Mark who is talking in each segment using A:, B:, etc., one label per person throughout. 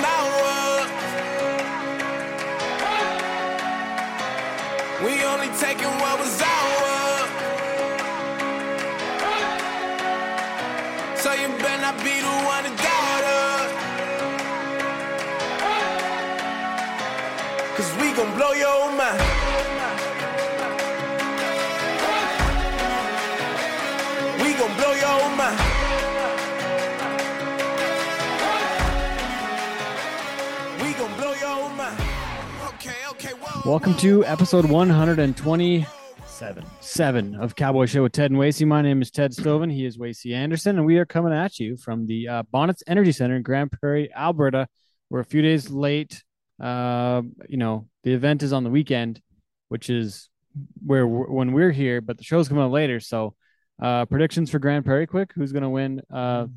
A: Cause we've been putting in the work. We only taking what was ours. So you better not be the one to doubt us. Cause we gon' blow your
B: Welcome to episode 127 seven of Cowboy Show with Ted and Wasey. My name is Ted Stovin. He is Wasey Anderson, and we are coming at you from the uh, Bonnetts Energy Center in Grande Prairie, Alberta. We're a few days late. Uh, you know, the event is on the weekend, which is where when we're here, but the show's coming out later. So, uh, predictions for Grande Prairie, quick. Who's gonna win? Uh,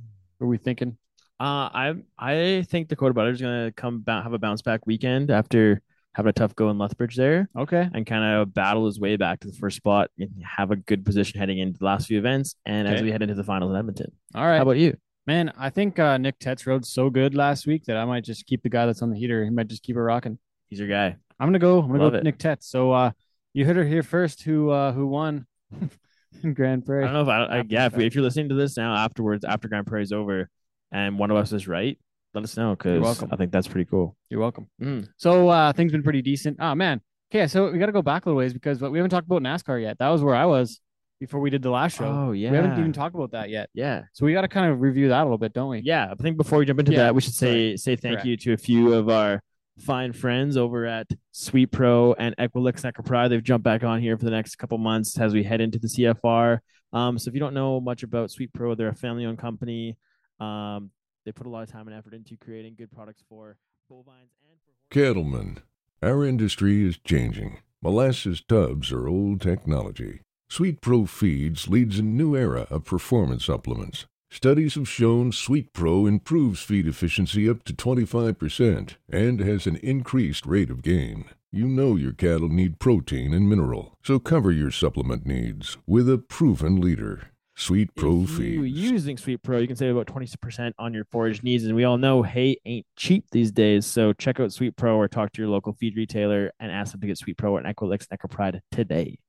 B: are we thinking?
C: Uh, I I think Dakota Buttar's gonna come back, have a bounce back weekend after having a tough go in Lethbridge there,
B: Okay,
C: and kind of battle his way back to the first spot and have a good position heading into the last few events, and as we head into the finals in Edmonton.
B: all right.
C: How about you?
B: Man, I think uh, Nick Tetz rode so good last week that I might just keep the guy that's on the heater. He might just keep it rocking.
C: He's your guy.
B: I'm gonna go. I'm gonna
C: Love
B: go with
C: it.
B: Nick Tetz. So uh, you heard her here first. Who uh, who won Grande Prairie.
C: I don't know if I, I yeah. If,
B: fact.
C: if you're listening to this now afterwards, after Grande Prairie's over, and one of us is right, let us know because
B: welcome.
C: I think that's pretty cool.
B: You're welcome.
C: Mm.
B: So uh, things been pretty decent. Oh man. Okay, so we got to go back a little ways because we haven't talked about NASCAR yet. That was where I was before we did the last show.
C: Oh yeah,
B: We haven't even talked about that yet.
C: yeah.
B: So we got to kind of review that a little bit, don't we?
C: Yeah, I think before we jump into
B: Yeah,
C: that, we should say say thank
B: Correct.
C: you to a few of our fine friends over at Sweet Pro and Equilix Necropry. They've jumped back on here for the next couple months as we head into the CFR. Um, so if you don't know much about Sweet Pro, they're a family-owned company. Um, they put a lot of time and effort into creating good products for bovines and for.
D: Cattlemen, our industry is changing. Molasses tubs are old technology. Sweet Pro Feeds leads a new era of performance supplements. Studies have shown Sweet Pro improves feed efficiency up to 25% and has an increased rate of gain. You know your cattle need protein and mineral, so cover your supplement needs with a proven leader. Sweet Pro
C: if you
D: Feeds.
C: using Sweet Pro, you can save about 20% on your forage needs. And we all know hay ain't cheap these days. So check out Sweet Pro or talk to your local feed retailer and ask them to get Sweet Pro and Equilix Necropride today.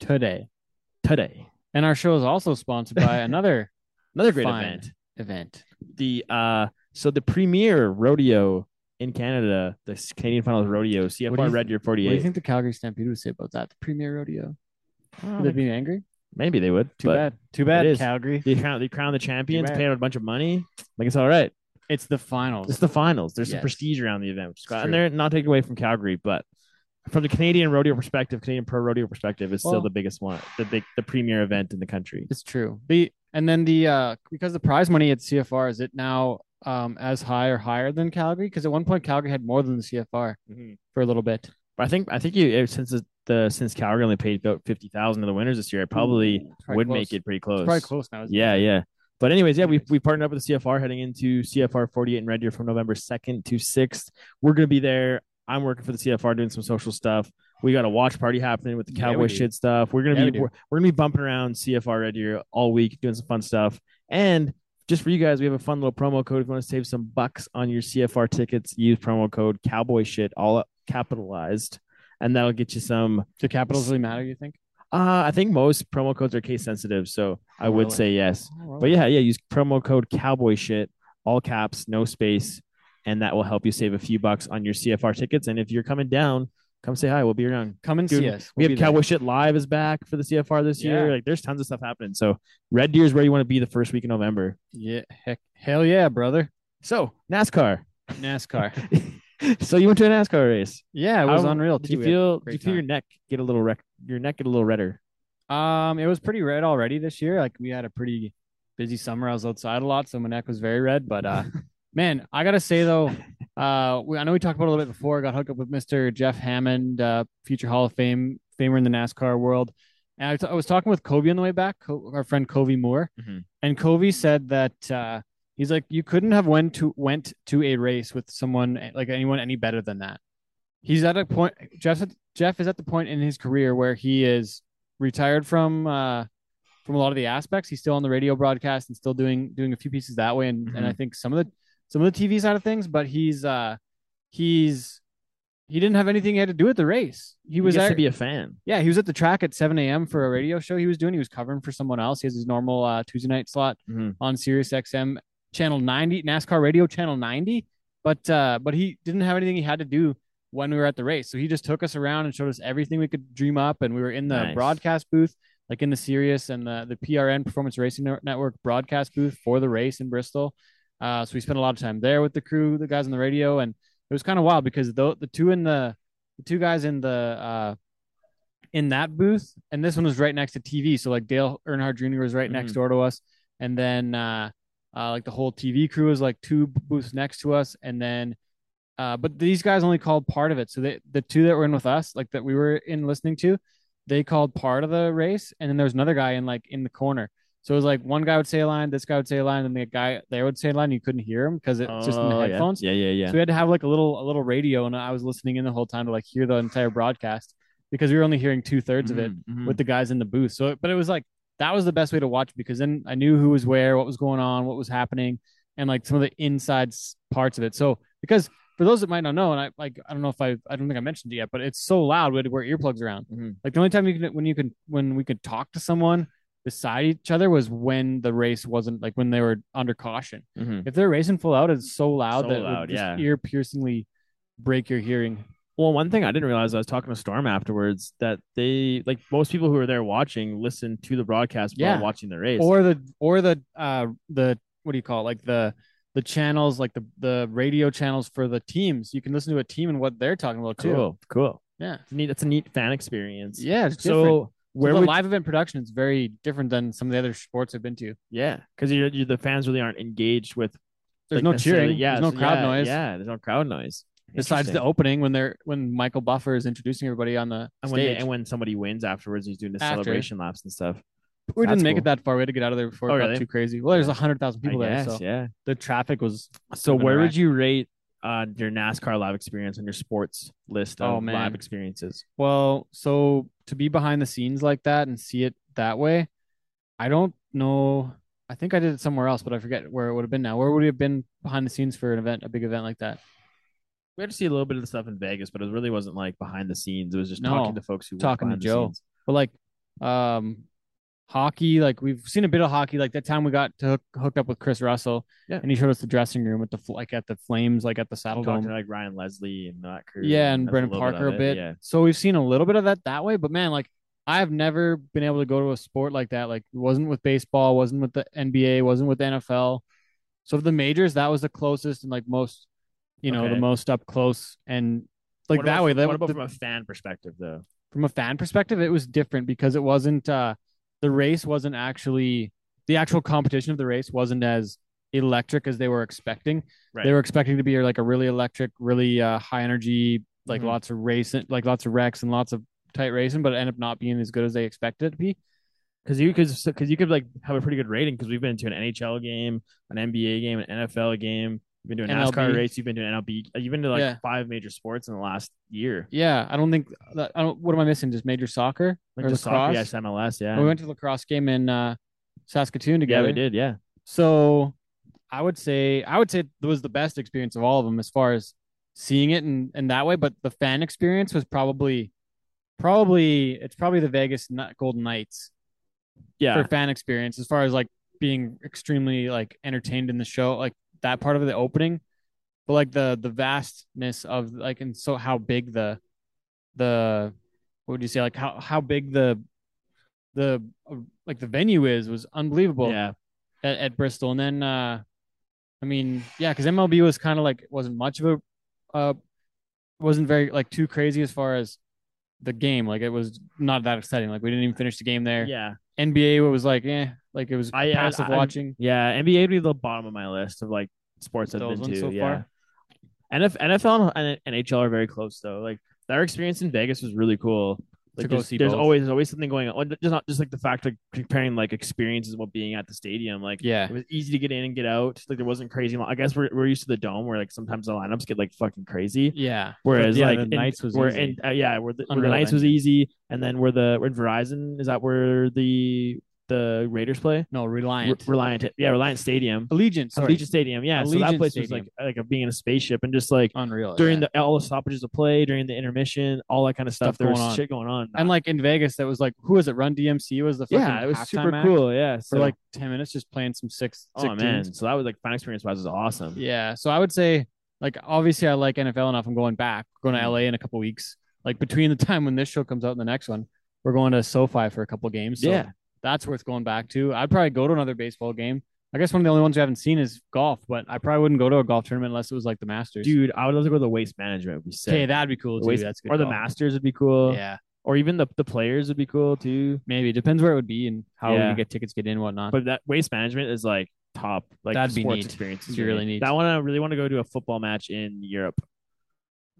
B: Today.
C: Today.
B: And our show is also sponsored by another
C: Another great event.
B: event.
C: The uh so the premier rodeo in Canada, the Canadian Finals Rodeo,
B: What do
C: CFR
B: you-
C: Red Deer
B: What do you think the Calgary Stampede would say about that? The premier rodeo. Would they be angry?
C: Maybe they would.
B: Too bad. Too bad,
C: is.
B: Calgary.
C: They crown, they crown the champions,
B: bad.
C: pay out a bunch of money. Like it's all right.
B: It's the finals.
C: It's the finals. There's some prestige around the event, which is
B: It's
C: great.
B: true.
C: and they're not taking away from Calgary, but from the Canadian rodeo perspective, Canadian pro rodeo perspective, is
B: Well-
C: still the biggest one, the big, the premier event in the country.
B: It's true. The and then the uh because the prize money at CFR is it now um as high or higher than Calgary? Because at one point Calgary had more than the CFR for a little bit.
C: But I think I think you since the, the since Calgary only paid about fifty thousand to the winners this year, it probably would
B: close.
C: make it pretty close.
B: It's probably close now.
C: Yeah,
B: it?
C: yeah. But anyways, yeah, we we partnered up with the CFR heading into CFR 48 in Red Deer from November 2nd to 6th. We're gonna be there. I'm working for the CFR doing some social stuff. We got a watch party happening with the cowboy
B: do.
C: shit stuff. We're gonna
B: Yeah,
C: be we're, we're gonna be bumping around CFR Red Deer all week doing some fun stuff. And just for you guys, we have a fun little promo code. If you want to save some bucks on your CFR tickets, use promo code cowboy shit, all capitalized, and that'll get you some
B: Do capitals really matter? You think?
C: uh, I think most promo codes are case sensitive, so I
B: Oh,
C: would
B: really?
C: say yes.
B: Oh,
C: But yeah, yeah, use promo code cowboy shit, all caps, no space, and that will help you save a few bucks on your CFR tickets. And if you're coming down, come say hi. We'll be around.
B: come and
C: Dude,
B: see us.
C: we
B: We'll
C: have
B: be there.
C: Cowboy Shit Live is back for the CFR this year. Like there's tons of stuff happening. So Red Deer is where you want to be the first week in November.
B: Yeah, heck, hell yeah, brother.
C: So NASCAR.
B: NASCAR.
C: so you went to a NASCAR race.
B: Yeah, it was
C: How-
B: unreal.
C: Did
B: too.
C: you
B: We had a
C: feel? Did you feel your neck get a little rec- Your neck get a little redder.
B: Um, it was pretty red already this year. Like we had a pretty busy summer. I was outside a lot, so my neck was very red. But uh, man, I gotta say though, uh, we, I know we talked about it a little bit before. I got hooked up with Mr. Jeff Hammond, uh, future Hall of Fame famer in the NASCAR world. And I, t- I was talking with Kobe on the way back, Co- our friend Kobe Moore,
C: Mhm.
B: and Kobe said that uh, he's like, you couldn't have went to went to a race with someone like anyone any better than that. He's at a point. Jeff Jeff is at the point in his career where he is retired from uh, from a lot of the aspects. He's still on the radio broadcast and still doing doing a few pieces that way. And and I think some of the some of the TV side of things, but he's uh he's he didn't have anything he had to do with the race. He was
C: gets
B: at,
C: to be a fan.
B: yeah, he was at the track at 7 a.m. for a radio show he was doing. He was covering for someone else. He has his normal uh, Tuesday night slot
C: Mhm.
B: on Sirius XM channel 90, NASCAR radio channel 90. But uh, but he didn't have anything he had to do when we were at the race. So he just took us around and showed us everything we could dream up. And we were in the
C: Nice.
B: broadcast booth, like in the Sirius and the, the PRN Performance Racing Network broadcast booth for the race in Bristol. Uh, so we spent a lot of time there with the crew, the guys on the radio, and it was kind of wild because the the two in the the two guys in the uh in that booth, and this one was right next to TV. So like Dale Earnhardt Jr. was right next
C: Mhm.
B: door to us, and then uh, uh like the whole TV crew was like two booths next to us, and then uh but these guys only called part of it. So they, the two that were in with us, like that we were in listening to, they called part of the race, and then there was another guy in like in the corner. So it was like one guy would say a line, this guy would say a line, and the guy there would say a line. And you couldn't hear him because it's just in the
C: Oh, yeah.
B: headphones.
C: Yeah, yeah, yeah.
B: So we had to have like a little a little radio, and I was listening in the whole time to like hear the entire broadcast because we were only hearing two thirds of it
C: Mhm, mhm.
B: with the guys in the booth. So, but it was like that was the best way to watch because then I knew who was where, what was going on, what was happening, and like some of the inside parts of it. So because for those that might not know, and I like I don't know if I I don't think I mentioned it yet, but it's so loud we had to wear earplugs around.
C: Mhm.
B: Like the only time you can when you could when we could talk to someone beside each other was when the race wasn't like when they were under caution.
C: Mhm.
B: If they're racing full out, it's so loud
C: So
B: that it
C: loud,
B: would just
C: yeah.
B: ear piercingly break your hearing.
C: Well, one thing I didn't realize I was talking to Storm afterwards that they like most people who are there watching listen to the broadcast
B: Yeah.
C: while watching the race.
B: or the or the uh the what do you call it like the the channels like the the radio channels for the teams you can listen to a team and what they're talking about too
C: cool, cool.
B: yeah
C: It's neat. That's a neat fan experience.
B: yeah
C: So where
B: so the live event production is very different than some of the other sports I've been to.
C: yeah, because you're, you're the fans really aren't engaged with.
B: There's
C: like,
B: no cheering.
C: Yeah,
B: there's no crowd
C: yeah,
B: noise.
C: Yeah, there's no crowd noise.
B: Besides the opening when they're when Michael Buffer is introducing everybody on the
C: and when, they, and when somebody wins afterwards, he's doing the
B: After.
C: celebration laps and stuff.
B: we
C: that's
B: didn't make
C: cool.
B: it that far. We had to get out of there before
C: Oh,
B: it got
C: really?
B: too crazy. Well, there's a hundred thousand people
C: I
B: there,
C: guess,
B: so
C: yeah.
B: the traffic was.
C: So where would you rate uh, your NASCAR live experience on your sports list of
B: Oh, man.
C: live experiences?
B: Well, so to be behind the scenes like that and see it that way, I don't know. I think I did it somewhere else, but I forget where it would have been now. Where would we have been behind the scenes for an event, a big event like that?
C: We had to see a little bit of the stuff in Vegas, but it really wasn't like behind the scenes. It was just
B: No,
C: talking to folks who
B: talking to Joe. But like, um, hockey, like we've seen a bit of hockey. Like that time we got to hook, hooked up with Chris Russell,
C: Yeah.
B: and he showed us the dressing room at the like at the Flames, like at the Saddle Dome.
C: to like Ryan Leslie and that crew.
B: Yeah, and Brendan Parker
C: of
B: a bit.
C: Yeah.
B: So we've seen a little bit of that that way, but man, like I have never been able to go to a sport like that. Like it wasn't with baseball, wasn't with the NBA, wasn't with the NFL. So of the majors, that was the closest and like most, you know,
C: Okay.
B: the most up close and like
C: What
B: that
C: about,
B: way. That
C: what about
B: the-
C: from a fan perspective though?
B: from a fan perspective, it was different because it wasn't uh the race wasn't actually the actual competition of the race wasn't as electric as they were expecting.
C: Right.
B: They were expecting to be like a really electric, really uh, high energy, like
C: Mhm.
B: lots of racing, like lots of wrecks and lots of tight racing, but it ended up not being as good as they expected it to be.
C: Because you could because you could like have a pretty good rating because we've been to an NHL game, an NBA game, an NFL game. You've been doing a NASCAR race. You've been doing MLB. You've been to like
B: Yeah.
C: five major sports in the last year.
B: Yeah, I don't think that. I don't. What am I missing? Just major soccer
C: Like
B: or
C: just
B: lacrosse?
C: soccer, yes, MLS, yeah.
B: we went to the lacrosse game in uh, Saskatoon
C: yeah,
B: together.
C: we did, yeah.
B: So I would say I would say it was the best experience of all of them as far as seeing it and and that way. But the fan experience was probably probably it's probably the Vegas Golden Knights
C: Yeah,
B: for fan experience as far as like being extremely like entertained in the show, like that part of the opening. But like the the vastness of like and so how big the the what would you say like how how big the the like the venue is was unbelievable
C: yeah.
B: at, at Bristol, and then uh, I mean, yeah, because MLB was kind of like wasn't much of a, uh, wasn't very like too crazy as far as the game. Like it was not that exciting. Like we didn't even finish the game there.
C: Yeah,
B: NBA was like, eh, like it was
C: I- I-
B: passive
C: I-
B: watching.
C: yeah. NBA would be the bottom of my list of like sports I've
B: Those
C: been to.
B: so
C: yeah,
B: far?
C: NFL and NHL are very close though. Like their experience in Vegas was really cool. Like there's, there's always there's always something going on. Just not just like the fact like comparing like experiences while being at the stadium. Like
B: Yeah,
C: it was easy to get in and get out. Like there wasn't crazy. Long. I guess we're, we're used to the dome where like sometimes the lineups get like fucking crazy.
B: yeah.
C: Whereas
B: yeah,
C: like
B: the Knights was
C: where
B: easy.
C: in, uh, yeah, where the, where the Knights was easy, and then where the where Verizon is that where the the Raiders play?
B: No,
C: Re-
B: Reliant.
C: Reliant, yeah, Reliant Stadium,
B: Allegiant. Sorry.
C: Allegiant Stadium. Yeah, so that place
B: Stadium.
C: was like like a, being in a spaceship and just like
B: Unreal.
C: during
B: yeah.
C: the all the stoppages of play, during the intermission, all that kind of stuff.
B: Stuff
C: there was
B: on.
C: shit going on.
B: and like in Vegas, that was like who was it? Run DMC was the fucking
C: yeah, it was super cool. Yeah,
B: for
C: so
B: like ten minutes, just playing some six.
C: oh
B: sick
C: man,
B: tunes.
C: so that was like fan experience wise was awesome.
B: Yeah, so I would say like obviously I like NFL enough. I'm going back, going to
C: Mhm.
B: LA in a couple weeks. Like between the time when this show comes out and the next one, we're going to SoFi for a couple games. So
C: Yeah.
B: That's worth going back to. I'd probably go to another baseball game. I guess one of the only ones we haven't seen is golf, but I probably wouldn't go to a golf tournament unless it was like the Masters.
C: Dude, I would love to go to the waste management. Would be sick.
B: okay, that'd be cool
C: The
B: too.
C: waste-
B: That's good.
C: or the. Masters would be cool.
B: Yeah,
C: or even the the players would be cool too.
B: maybe depends where it would be and how
C: Yeah.
B: we get tickets, get in, whatnot.
C: But that waste management is like top, like
B: That'd be
C: sports
B: neat.
C: experiences.
B: It'd really neat.
C: That one, I really want to go to a football match in Europe.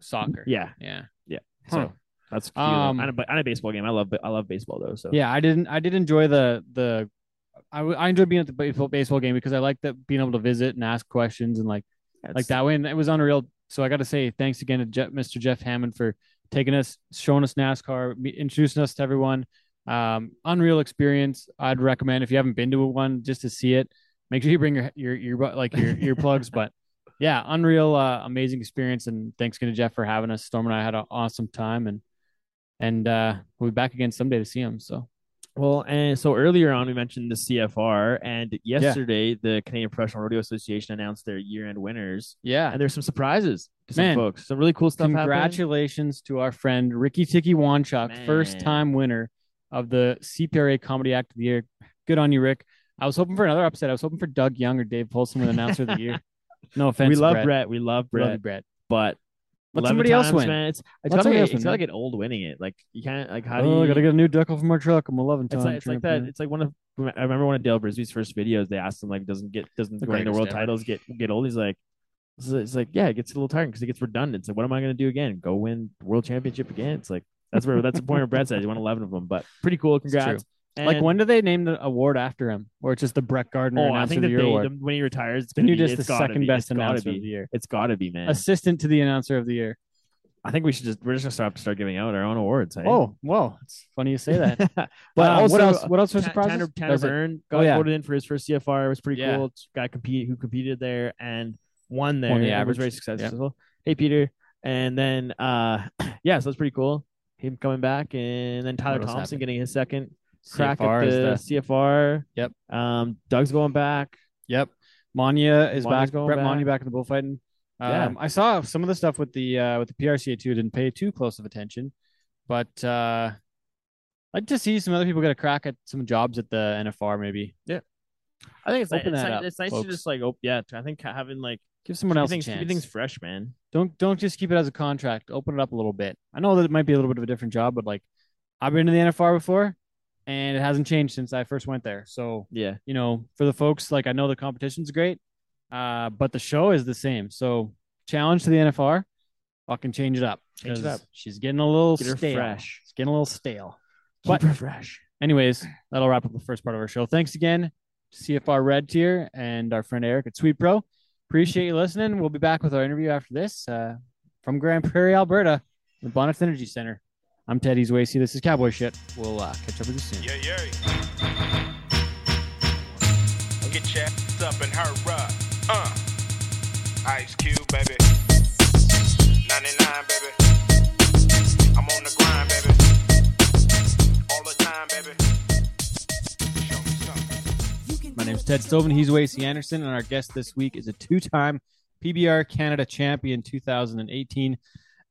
B: soccer.
C: Yeah,
B: yeah. Yeah.
C: So
B: Huh.
C: That's cute.
B: Um,
C: and, a, and a baseball game. I love I love baseball though. So
B: Yeah, I didn't. I did enjoy the the. I, w- I enjoyed being at the baseball baseball game because I like that being able to visit and ask questions and like like that way, and it was unreal. So I got to say thanks again to Jeff, Mr. Jeff Hammond for taking us, showing us NASCAR, introducing us to everyone. Um, unreal experience. I'd recommend if you haven't been to one just to see it. Make sure you bring your your your like your earplugs. But yeah, unreal, uh, amazing experience. And thanks again to Jeff for having us. Storm and I had an awesome time, and and uh, we'll be back again someday to see him. So
C: Well, and so earlier on we mentioned the CFR, and yesterday the Canadian Professional Rodeo Association announced their year-end winners,
B: yeah,
C: and there's some surprises to some
B: Man,
C: folks. Some really cool stuff.
B: Congratulations to our friend Ricky Tiki Wanchuk, first time winner of the CPRA Comedy Act of the Year. Good on you, Rick. I was hoping for another upset. I was hoping for Doug Young or Dave Poulsen with announcer of the year. No offense,
C: We love
B: Brett.
C: Brett. We love
B: We love
C: Brett,
B: Brett.
C: But
B: Let
C: 11
B: somebody else
C: times,
B: win.
C: Man, it's it's
B: Let
C: gotta
B: somebody
C: get,
B: else
C: it's
B: win,
C: gotta
B: man.
C: get old winning it. Like you can't like how do
B: Oh,
C: you?
B: I gotta get a new decal from our truck. I'm a loving
C: it's like it's like that. It's like one of I remember one of Dale Brisby's first videos. They asked him like, doesn't get doesn't
B: The
C: winning the world
B: ever.
C: titles get get old? He's like, it's, it's like yeah, it gets a little tiring because it gets redundant. It's like, what am I gonna do again? Go win world championship again? It's like that's where that's the point where Brad says he won eleven of them. But pretty cool. Congrats.
B: Like when do they name the award after him, or it's just the Brett Gardner
C: Oh, I
B: announcer
C: think
B: the
C: they,
B: year award?
C: the, when he retires, it's gonna
B: you're
C: be,
B: just
C: it's
B: the second
C: be,
B: best
C: it's
B: announcer
C: be.
B: of the year,
C: It's got to be, man.
B: assistant to the announcer of the year.
C: I think we should just we're just gonna start start giving out our own awards. hey?
B: Oh, well, it's funny you say that.
C: but
B: But
C: also,
B: what else? What else for
C: Ta-
B: surprises?
C: Tanner, Tanner Byrne oh, got
B: Oh, yeah.
C: voted in for his first CFR. It was pretty
B: Yeah.
C: cool. Guy compete who competed there and won there.
B: Won the
C: and
B: average.
C: was very
B: Yeah.
C: successful. Hey Peter, and then uh, yeah, so that's pretty cool. Him coming back, and then Tyler Thompson
B: happened?
C: getting his second crack
B: CFR
C: at
B: is
C: the, CFR.
B: Yep.
C: Um, Doug's going back.
B: Yep. Manya is back. Brett
C: back.
B: Manya back in the bullfighting. Um,
C: Yeah.
B: I saw some of the stuff with the uh, with the PRCA too. Didn't pay too close of attention, but uh, I'd like to see some other people get a crack at some jobs at the NFR. Maybe Yeah.
C: I think it's
B: Open
C: nice, it's,
B: up,
C: nice- it's nice
B: folks.
C: to just like oh yeah. I think having like
B: give someone else
C: things,
B: a
C: keep
B: chance.
C: things fresh, man.
B: Don't don't just keep it as a contract. Open it up a little bit. I know that it might be a little bit of a different job, but like I've been to the NFR before, and it hasn't changed since I first went there. So
C: Yeah.
B: you know, for the folks, like I know the competition's great, uh, but the show is the same. So challenge to the NFR, fucking change it up.
C: Change it
B: 'cause
C: up.
B: She's getting a little
C: Get her
B: stale.
C: fresh.
B: She's getting a little stale.
C: Keep
B: But-
C: her fresh.
B: Anyways, that'll wrap up the first part of our show. Thanks again, to CFR Red Deer and our friend Eric at Sweet Pro. Appreciate you listening. We'll be back with our interview after this uh, from Grande Prairie, Alberta, the Bonnet Energy Center. I'm Teddy Zwasey. This is Cowboy Shit. We'll uh, catch up with you soon.
A: Yeah, yeah. Get your ass up and hurry up. Uh. Ice Cube, baby. 99, baby. I'm on the grind, baby. All the time, baby. Show me something.
B: My name's Ted Stovin. He's Wasey Anderson, and our guest this week is a two-time PBR Canada champion, 2018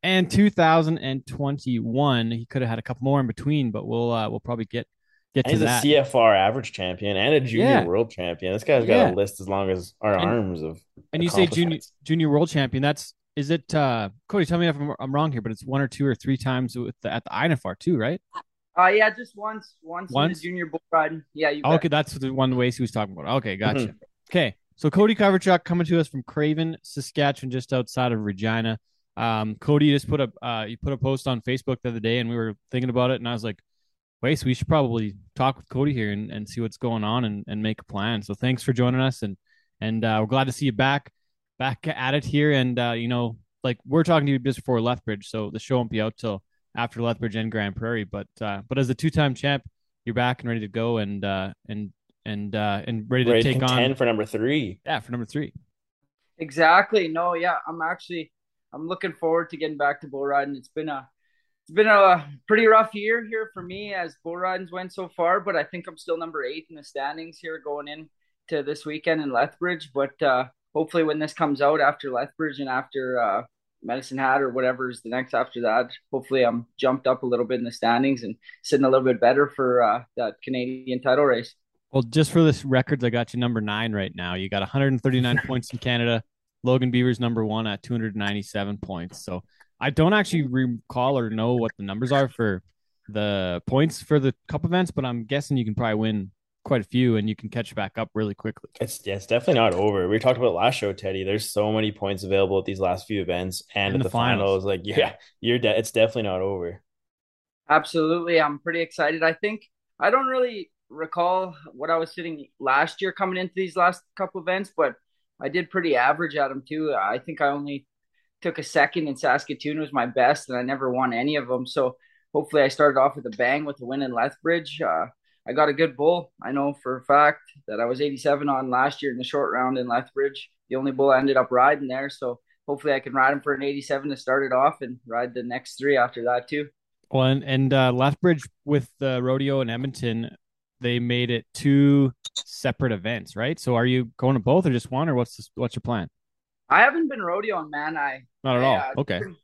B: and 2021. He could have had a couple more in between, but we'll uh, we'll probably get get
E: And
B: to
E: he's
B: that.
E: a CFR average champion and a junior
B: Yeah.
E: world champion. This guy's got
B: Yeah.
E: a list as long as our
B: And-
E: arms of.
B: and you say junior junior world champion. That's is it? uh Cody, tell me if I'm, I'm wrong here, but it's one or two or three times with the, at the INFR too, right?
F: Uh, yeah, just once, once,
B: Once?
F: in the junior bull riding. Yeah, you bet.
B: Okay, that's the one way he was talking about. Okay, gotcha.
E: Mm-hmm.
B: Okay, so Cody Coverchuk coming to us from Craven, Saskatchewan, just outside of Regina. Um, Cody just put a uh, you put a post on Facebook the other day, and we were thinking about it, and I was like, "Wait, so we should probably talk with Cody here and, and see what's going on and, and make a plan." So thanks for joining us, and and uh, we're glad to see you back back at it here. And uh, you know, like we're talking to you just before Lethbridge, so the show won't be out till after Lethbridge and Grande Prairie. But uh, but as a two time champ, you're back and ready to go and uh, and and uh, and ready to
E: Ready
B: take
E: contend
B: on
E: for number three.
B: yeah for number three.
F: Exactly. No, yeah, I'm actually I'm looking forward to getting back to bull riding. It's been a it's been a pretty rough year here for me as bull ridings went so far, but I think I'm still number eight in the standings here going in to this weekend in Lethbridge. But uh, hopefully, when this comes out after Lethbridge and after uh, Medicine Hat or whatever is the next after that, hopefully I'm jumped up a little bit in the standings and sitting a little bit better for uh, that Canadian title race.
B: Well, just for this records, I got you number nine right now. You got 139 points in Canada. Logan Biever's number one at 297 points. So I don't actually recall or know what the numbers are for the points for the cup events, but I'm guessing you can probably win quite a few and you can catch back up really quickly.
E: It's yeah, it's definitely not over. We talked about last show, Teddy. There's so many points available at these last few events and,
B: And
E: at
B: the
E: the finals.
B: finals.
E: Like, yeah, you're de- it's definitely not over.
F: Absolutely. I'm pretty excited. I think I don't really recall what I was sitting last year coming into these last couple events, but I did pretty average at them too. I think I only took a second in Saskatoon was my best, and I never won any of them. So hopefully, I started off with a bang with the win in Lethbridge. Uh, I got a good bull. I know for a fact that I was 87 on last year in the short round in Lethbridge. The only bull I ended up riding there. So hopefully, I can ride him for an 87 to start it off and ride the next three after that too.
B: Well, and, and uh, Lethbridge with the rodeo in Edmonton, they made it two separate events, right? So are you going to both or just one, or what's this, what's your plan?
F: I haven't been rodeoing, man. I
B: Not at
F: Yeah,
B: all.
F: I've
B: Okay.
F: been-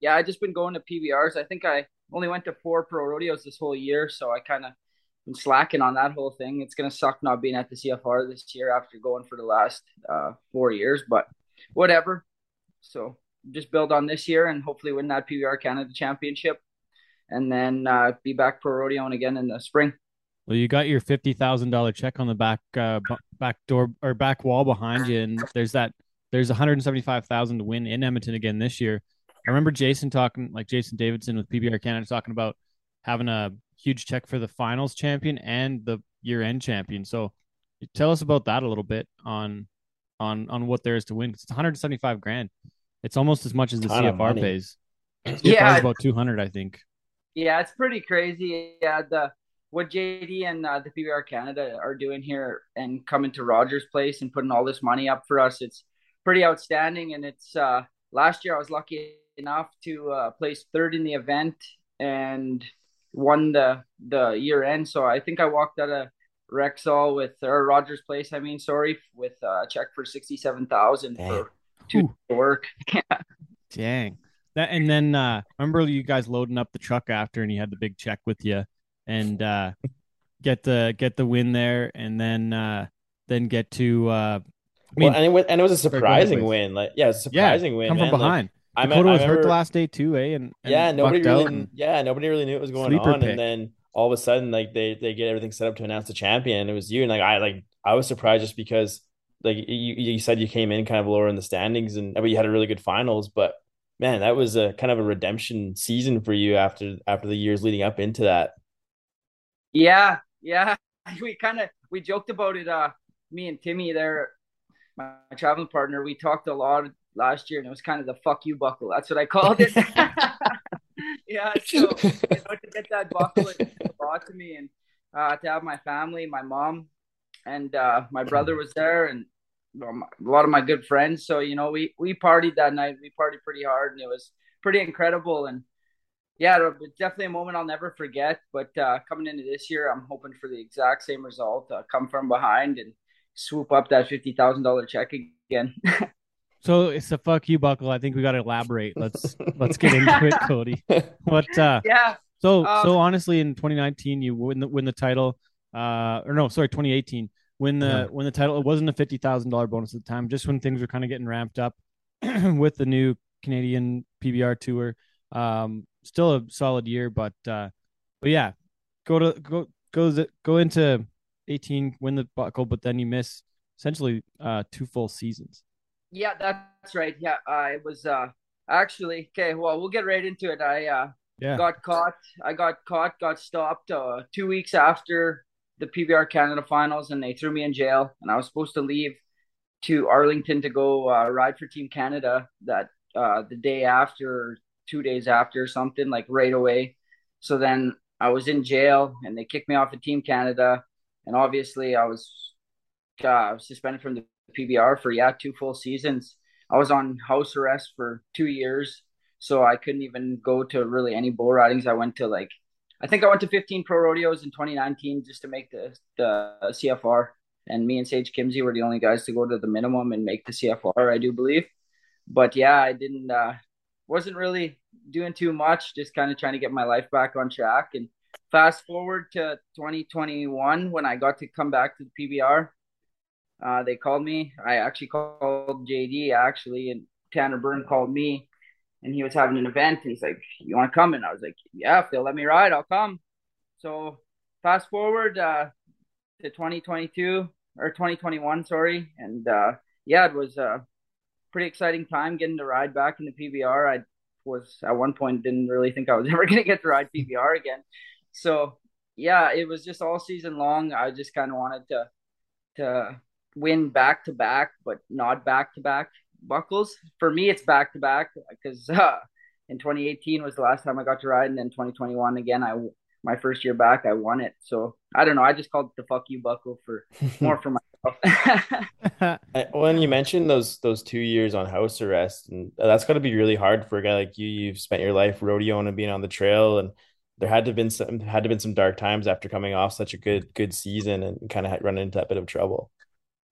F: yeah, I just been going to PBRs. I think I only went to four pro rodeos this whole year, so I kind of been slacking on that whole thing. It's gonna suck not being at the CFR this year after going for the last uh, four years, but whatever. So just build on this year and hopefully win that PBR Canada Championship, and then uh, be back pro rodeoing again in the spring.
B: Well, you got your fifty thousand dollar check on the back uh, bu- back door or back wall behind you, and there's that there's one hundred seventy five thousand to win in Edmonton again this year. I remember Jason talking, like Jason Davidson with PBR Canada, talking about having a huge check for the finals champion and the year end champion. So, tell us about that a little bit on on on what there is to win. It's one hundred seventy five grand. It's almost as much as the CFR pays. CFR
F: Yeah.
B: is about two hundred, I think.
F: Yeah, it's pretty crazy. Yeah, the what JD and uh, the PBR Canada are doing here and coming to Rogers Place and putting all this money up for us, it's pretty outstanding. And it's uh, last year I was lucky enough to uh, place third in the event and won the the year end. So I think I walked out of Rexall with or Rogers Place, I mean, sorry, with uh, a check for sixty seven thousand
E: Damn.
F: for two work.
B: Dang. That and then uh remember you guys loading up the truck after and you had the big check with you and uh get the get the win there and then uh then get to uh I mean
E: well, and it was, and it was a
B: Sorry, go ahead,
E: surprising win. Like, yeah, a
B: yeah,
E: surprising win.
B: come from
E: man. Like,
B: behind.
E: I, me-
B: Dakota
E: I
B: was hurt
E: remember-
B: the last day too, eh? And, and
E: yeah, nobody really,
B: and-
E: yeah, nobody really knew what was going on,
B: pick.
E: and then all of a sudden, like they they get everything set up to announce the champion. It was you, and like I like I was surprised just because like you you said you came in kind of lower in the standings, and but you had a really good finals, but man, that was a kind of a redemption season for you after after the years leading up into that.
F: Yeah, yeah. We kind of we joked about it. Uh, me and Timmy, there, my, my traveling partner, we talked a lot last year, and it was kind of the "fuck you" buckle. That's what I called it. yeah. So you know, to get that buckle, it meant a lot to me, and uh, to have my family, my mom, and uh, my brother was there, and a lot of my good friends. So you know, we we partied that night. We partied pretty hard, and it was pretty incredible. And yeah, it's definitely a moment I'll never forget. But uh, coming into this year, I'm hoping for the exact same result. Uh, come from behind and swoop up that fifty thousand dollar check again.
B: So it's a fuck you buckle. I think we got to elaborate. Let's let's get into it, Cody. What uh
F: yeah,
B: so
F: Um,
B: so honestly in 2019 you win the win the title uh or no, sorry, 2018 win the
E: Yeah.
B: win the title. It wasn't a $50,000 bonus at the time, just when things were kind of getting ramped up with the new Canadian PBR tour. Um still a solid year, but uh but yeah, go to go go the, go into 18 win the buckle, but then you miss essentially uh two full seasons.
F: yeah, that's right. Yeah, uh, it was uh, actually okay. Well, we'll get right into it. I uh,
B: Yeah.
F: got caught. I got caught. Got stopped uh, two weeks after the PBR Canada finals, and they threw me in jail. And I was supposed to leave to Arlington to go uh, ride for Team Canada that uh, the day after, two days after, something like right away. So then I was in jail and they kicked me off of Team Canada. And obviously, I was uh, suspended from the PBR for, yeah, two full seasons. I was on house arrest for two years. So I couldn't even go to really any bull ridings. I went to like, I think I went to 15 pro rodeos in 2019 just to make the, the CFR. And me and Sage Kimzey were the only guys to go to the minimum and make the CFR, I do believe. But yeah, I didn't, uh, wasn't really doing too much, just kind of trying to get my life back on track. And fast forward to 2021 when I got to come back to the PBR, uh, they called me. I actually called JD actually, and Tanner Byrne called me, and he was having an event. And he's like, "You want to come?" And I was like, "Yeah, if they'll let me ride, I'll come." So fast forward uh, to 2022 or 2021, sorry, and uh, yeah, it was a pretty exciting time getting to ride back in the PBR. I was at one point didn't really think I was ever going to get to ride PBR again. So yeah, it was just all season long. I just kind of wanted to to win back to back, but not back to back buckles. For me, it's back to back because uh, in 2018 was the last time I got to ride, and then 2021 again. I my first year back, I won it. So I don't know. I just called it the "fuck you" buckle for more for myself.
E: Uh, when you mentioned those those two years on house arrest, and uh, that's got to be really hard for a guy like you. You've spent your life rodeoing and being on the trail, and there had to have been some had to been some dark times after coming off such a good good season and kind of run into that bit of trouble.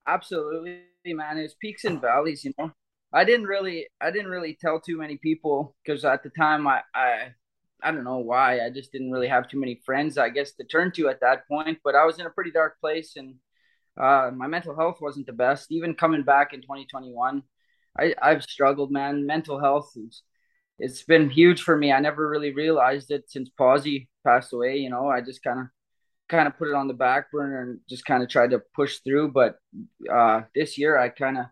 F: Absolutely, man. It's peaks and valleys, you know. I didn't really I didn't really tell too many people because at the time I I I don't know why I just didn't really have too many friends I guess to turn to at that point. But I was in a pretty dark place and uh, my mental health wasn't the best. Even coming back in 2021, I I've struggled, man. Mental health is it's been huge for me. I never really realized it since Pawsey passed away. You know, I just kind of kind of put it on the back burner and just kind of tried to push through. But uh, this year, I kind of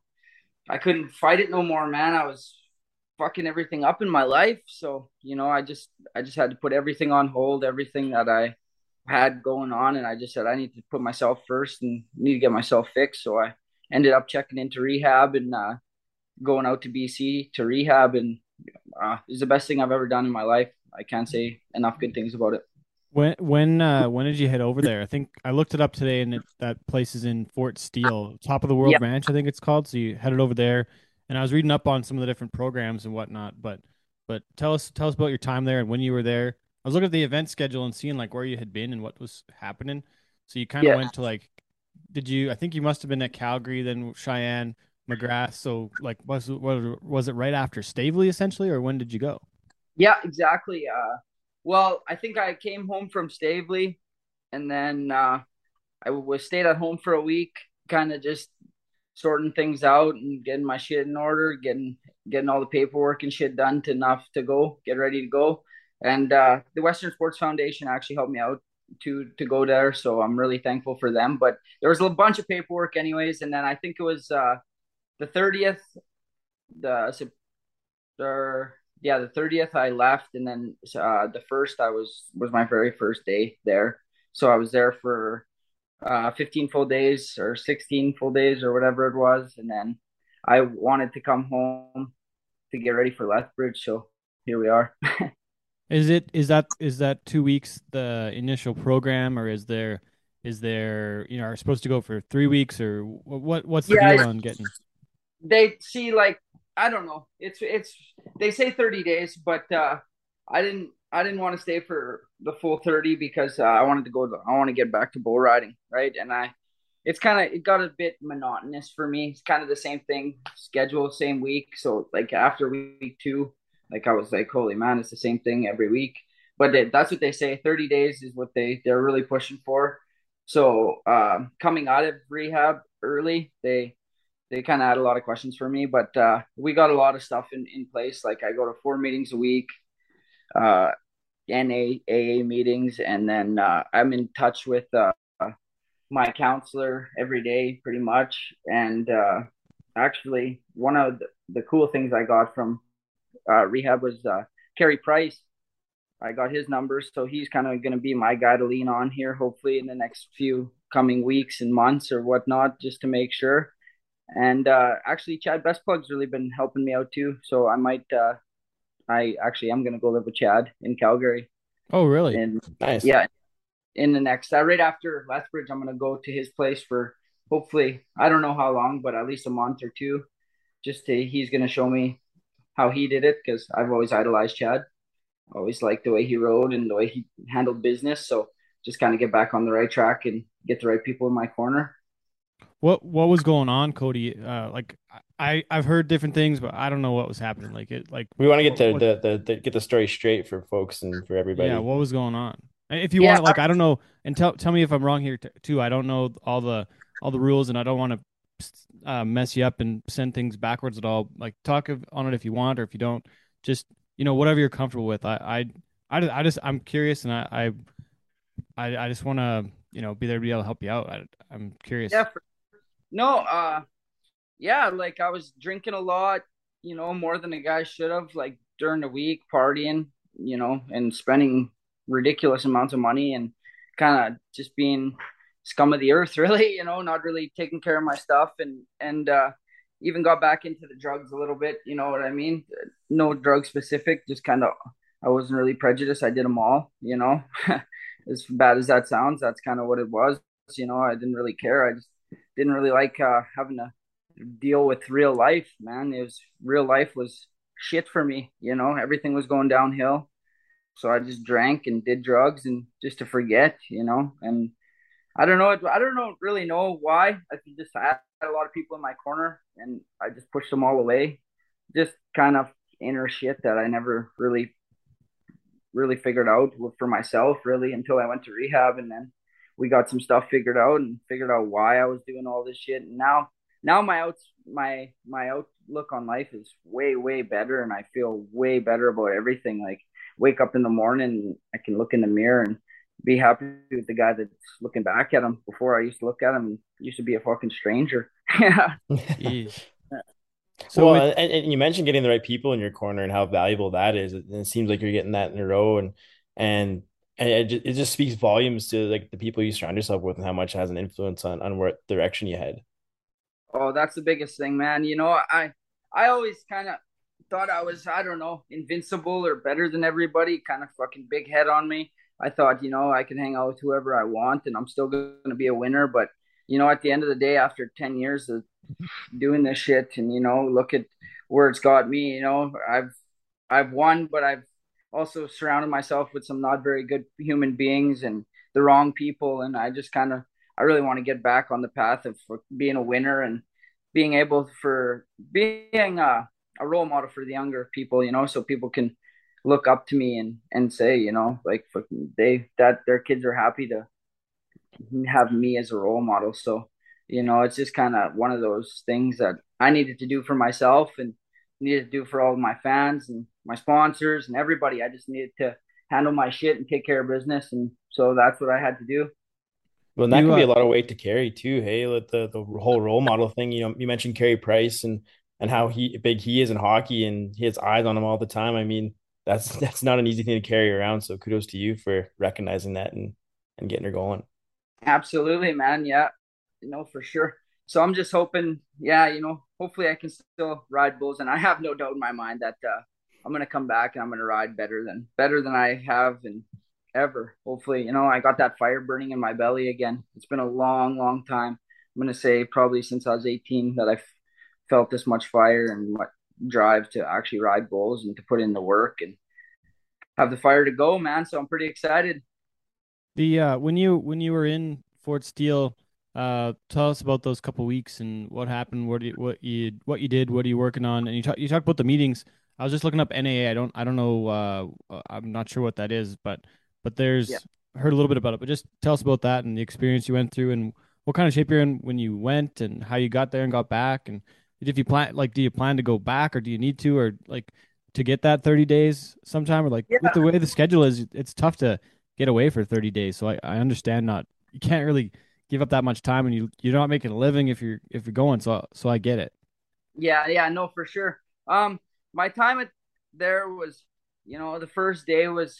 F: I couldn't fight it no more, man. I was fucking everything up in my life, so you know, I just I just had to put everything on hold, everything that I had going on, and I just said I need to put myself first and need to get myself fixed. So I ended up checking into rehab and uh, going out to BC to rehab, and uh, it was the best thing I've ever done in my life. I can't say enough good things about it.
B: When when uh, when did you head over there? I think I looked it up today, and it, that place is in Fort Steele, top of the world
F: Yep.
B: ranch. I think it's called. So you headed over there, and I was reading up on some of the different programs and whatnot. But but tell us tell us about your time there and when you were there. I was looking at the event schedule and seeing like where you had been and what was happening. So you kind of
F: Yeah.
B: went to like, did you? I think you must have been at Calgary, then Cheyenne, McGrath. So like, was was was it right after Stavely essentially, or when did you go?
F: Yeah, exactly. Uh, well, I think I came home from Stavely, and then uh, I was stayed at home for a week, kind of just sorting things out and getting my shit in order, getting getting all the paperwork and shit done to enough to go, get ready to go. And uh, the Western Sports Foundation actually helped me out to to go there, so I'm really thankful for them. But there was a bunch of paperwork, anyways, and then I think it was uh, the thirtieth, the yeah, the thirtieth I left, and then uh, the first I was was my very first day there. So I was there for uh, fifteen full days or sixteen full days or whatever it was, and then I wanted to come home to get ready for Lethbridge. So here we are.
B: Is it is that is that two weeks the initial program, or is there is there you know are supposed to go for three weeks, or what what's the
F: Yeah,
B: deal on getting?
F: they see like I don't know. It's it's they say 30 days, but uh I didn't I didn't want to stay for the full 30 because uh, I wanted to go to, I want to get back to bull riding, right? And I it's kind of it got a bit monotonous for me. It's kind of the same thing, schedule same week. So like after week 2, like I was like holy man, it's the same thing every week. But they, that's what they say 30 days is what they they're really pushing for. So um coming out of rehab early, they they kind of had a lot of questions for me, but uh, we got a lot of stuff in, in place. Like I go to four meetings a week, uh, NA, AA meetings, and then uh, I'm in touch with uh, my counselor every day, pretty much. And uh, actually, one of the, the cool things I got from uh, rehab was uh, Carey Price. I got his numbers, so he's kind of going to be my guy to lean on here, hopefully in the next few coming weeks and months or whatnot, just to make sure. And uh, actually, Chad Besplug's really been helping me out too. So I might, uh, I actually am gonna go live with Chad in Calgary.
B: Oh, really?
F: And
E: Nice.
F: yeah, in the next uh, right after Lethbridge, I'm gonna go to his place for hopefully I don't know how long, but at least a month or two. Just to he's gonna show me how he did it because I've always idolized Chad. Always liked the way he rode and the way he handled business. So just kind of get back on the right track and get the right people in my corner.
B: What what was going on, Cody? Uh, like I I've heard different things, but I don't know what was happening. Like it like
E: We want to get the,
B: what-
E: the, the, the get the story straight for folks and for everybody.
B: yeah, what was going on? If you
F: Yeah,
B: want, like I don't know, and tell tell me if I'm wrong here t- too. I don't know all the all the rules, and I don't want to uh, mess you up and send things backwards at all. Like talk of, on it if you want, or if you don't, just you know whatever you're comfortable with. I I I, I just I'm curious, and I I I, just want to you know be there to be able to help you out. I, I'm curious.
F: Yeah. No, uh, yeah, like I was drinking a lot, you know, more than a guy should have, like during the week, partying, you know, and spending ridiculous amounts of money and kind of just being scum of the earth, really, you know, not really taking care of my stuff and, and, uh, even got back into the drugs a little bit, you know what I mean? No drug specific, just kind of, I wasn't really prejudiced. I did them all, you know, as bad as that sounds, that's kind of what it was. You know, I didn't really care. I just didn't really like uh, having to deal with real life, man. It was real life was shit for me. You know, everything was going downhill. So I just drank and did drugs and just to forget, you know. And I don't know. I don't know really know why. I just had a lot of people in my corner, and I just pushed them all away. Just kind of inner shit that I never really, really figured out for myself, really, until I went to rehab, and then we got some stuff figured out and figured out why I was doing all this shit. And now, now my outs, my my outlook on life is way way better, and I feel way better about everything. Like wake up in the morning, I can look in the mirror and be happy with the guy that's looking back at him. Before I used to look at him, used to be a fucking stranger. yeah.
E: So, well,
B: with-
E: and, and you mentioned getting the right people in your corner and how valuable that is. And it seems like you're getting that in a row, and and and it just, it just speaks volumes to like the people you surround yourself with and how much it has an influence on on what direction you head.
F: Oh, that's the biggest thing, man. You know, I I always kind of thought I was, I don't know, invincible or better than everybody, kind of fucking big head on me. I thought, you know, I can hang out with whoever I want and I'm still going to be a winner. But, you know, at the end of the day, after 10 years of doing this shit and, you know, look at where it's got me, you know, I've, I've won, but I've also surrounded myself with some not very good human beings and the wrong people. And I just kind of, I really want to get back on the path of being a winner and being able for being a, a role model for the younger people, you know, so people can look up to me and and say, you know, like they that their kids are happy to have me as a role model. So, you know, it's just kind of one of those things that I needed to do for myself and needed to do for all of my fans and my sponsors and everybody. I just needed to handle my shit and take care of business, and so that's what I had to do.
E: Well, and that
B: You,
E: can be a
B: uh,
E: lot of weight to carry too. Hey, with the the whole role model thing. You know, you mentioned Carey Price and and how he big he is in hockey and he has eyes on him all the time. I mean, that's that's not an easy thing to carry around. So kudos to you for recognizing that and and getting her going.
F: Absolutely, man. Yeah, you know, for sure. So I'm just hoping, yeah, you know, hopefully I can still ride bulls, and I have no doubt in my mind that uh, I'm gonna come back and I'm gonna ride better than better than I have and ever. Hopefully, you know, I got that fire burning in my belly again. It's been a long, long time. I'm gonna say probably since I was 18 that I've felt this much fire and what drive to actually ride bulls and to put in the work and have the fire to go, man. So I'm pretty excited.
B: The uh, when you when you were in Fort Steele, uh, tell us about those couple weeks and what happened. What you, what you what you did. What are you working on? And you talk you talked about the meetings. I was just looking up NAA. I don't I don't know. Uh, I'm not sure what that is, but but there's
F: Yeah.
B: heard a little bit about it. But just tell us about that and the experience you went through and what kind of shape you're in when you went and how you got there and got back and if you plan like do you plan to go back or do you need to or like to get that 30 days sometime or like
F: Yeah.
B: with the way the schedule is it's tough to get away for 30 days so I, I understand not you can't really give up that much time and you you're not making a living if you're if you're going so so I get it
F: Yeah, yeah, no, for sure. Um, my time at there was, you know, the first day was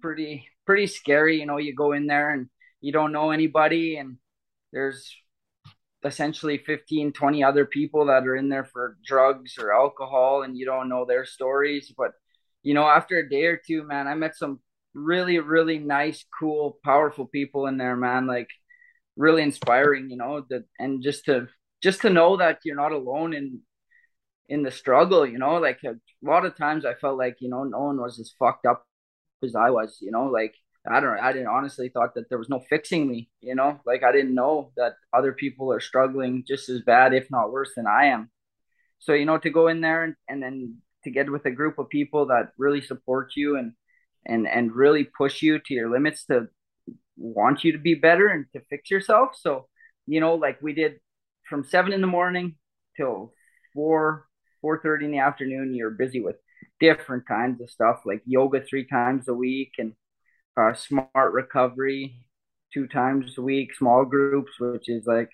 F: pretty pretty scary. You know, you go in there and you don't know anybody, and there's essentially 15, 20 other people that are in there for drugs or alcohol, and you don't know their stories. But you know, after a day or two, man, I met some really, really nice, cool, powerful people in there, man. Like really inspiring, you know, that and just to just to know that you're not alone in in the struggle, you know, like a lot of times I felt like, you know, no one was as fucked up as I was, you know, like I don't know, I didn't honestly thought that there was no fixing me, you know, like I didn't know that other people are struggling just as bad, if not worse than I am. So, you know, to go in there and, and then to get with a group of people that really support you and and and really push you to your limits to want you to be better and to fix yourself. So, you know, like we did from seven in the morning till four, four thirty in the afternoon, you're busy with different kinds of stuff like yoga three times a week and uh, smart recovery two times a week, small groups, which is like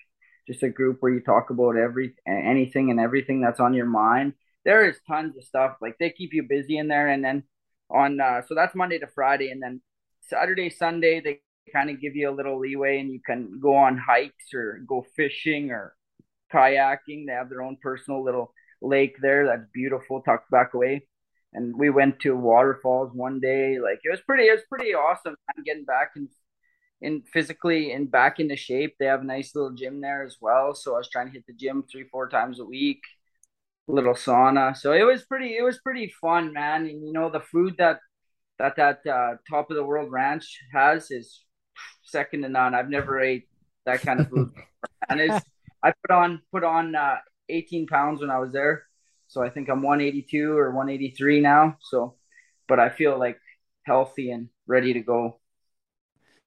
F: just a group where you talk about every anything and everything that's on your mind. There is tons of stuff like they keep you busy in there, and then on uh, so that's Monday to Friday, and then Saturday, Sunday they kind of give you a little leeway, and you can go on hikes or go fishing or kayaking. They have their own personal little lake there that's beautiful, tucked back away. And we went to waterfalls one day. Like it was pretty, it was pretty awesome. I'm getting back in, in physically and back into shape. They have a nice little gym there as well. So I was trying to hit the gym three, four times a week. Little sauna. So it was pretty, it was pretty fun, man. And you know the food that that that uh, top of the world ranch has is second to none. I've never ate that kind of food, and it's I put on put on uh, 18 pounds when I was there, so I think I'm 182 or 183 now. So, but I feel like healthy and ready to go.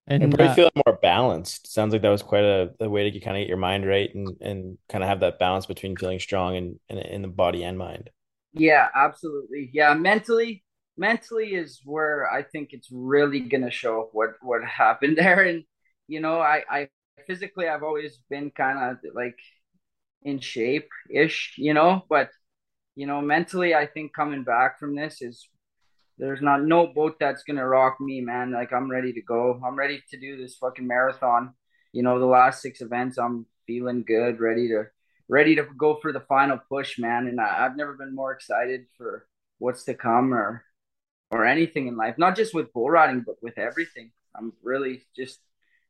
E: And, and probably uh, feeling more balanced. Sounds like that was quite a, a way to kind of get your mind right and and kind of have that balance between feeling strong and in, in the body and mind.
F: Yeah, absolutely. Yeah, mentally, mentally is where I think it's really gonna show up. what what happened there. And you know, I I physically I've always been kind of like in shape ish, you know, but you know, mentally I think coming back from this is there's not no boat that's gonna rock me, man. Like I'm ready to go. I'm ready to do this fucking marathon. You know, the last six events, I'm feeling good, ready to ready to go for the final push, man. And I, I've never been more excited for what's to come or or anything in life, not just with bull riding, but with everything. I'm really just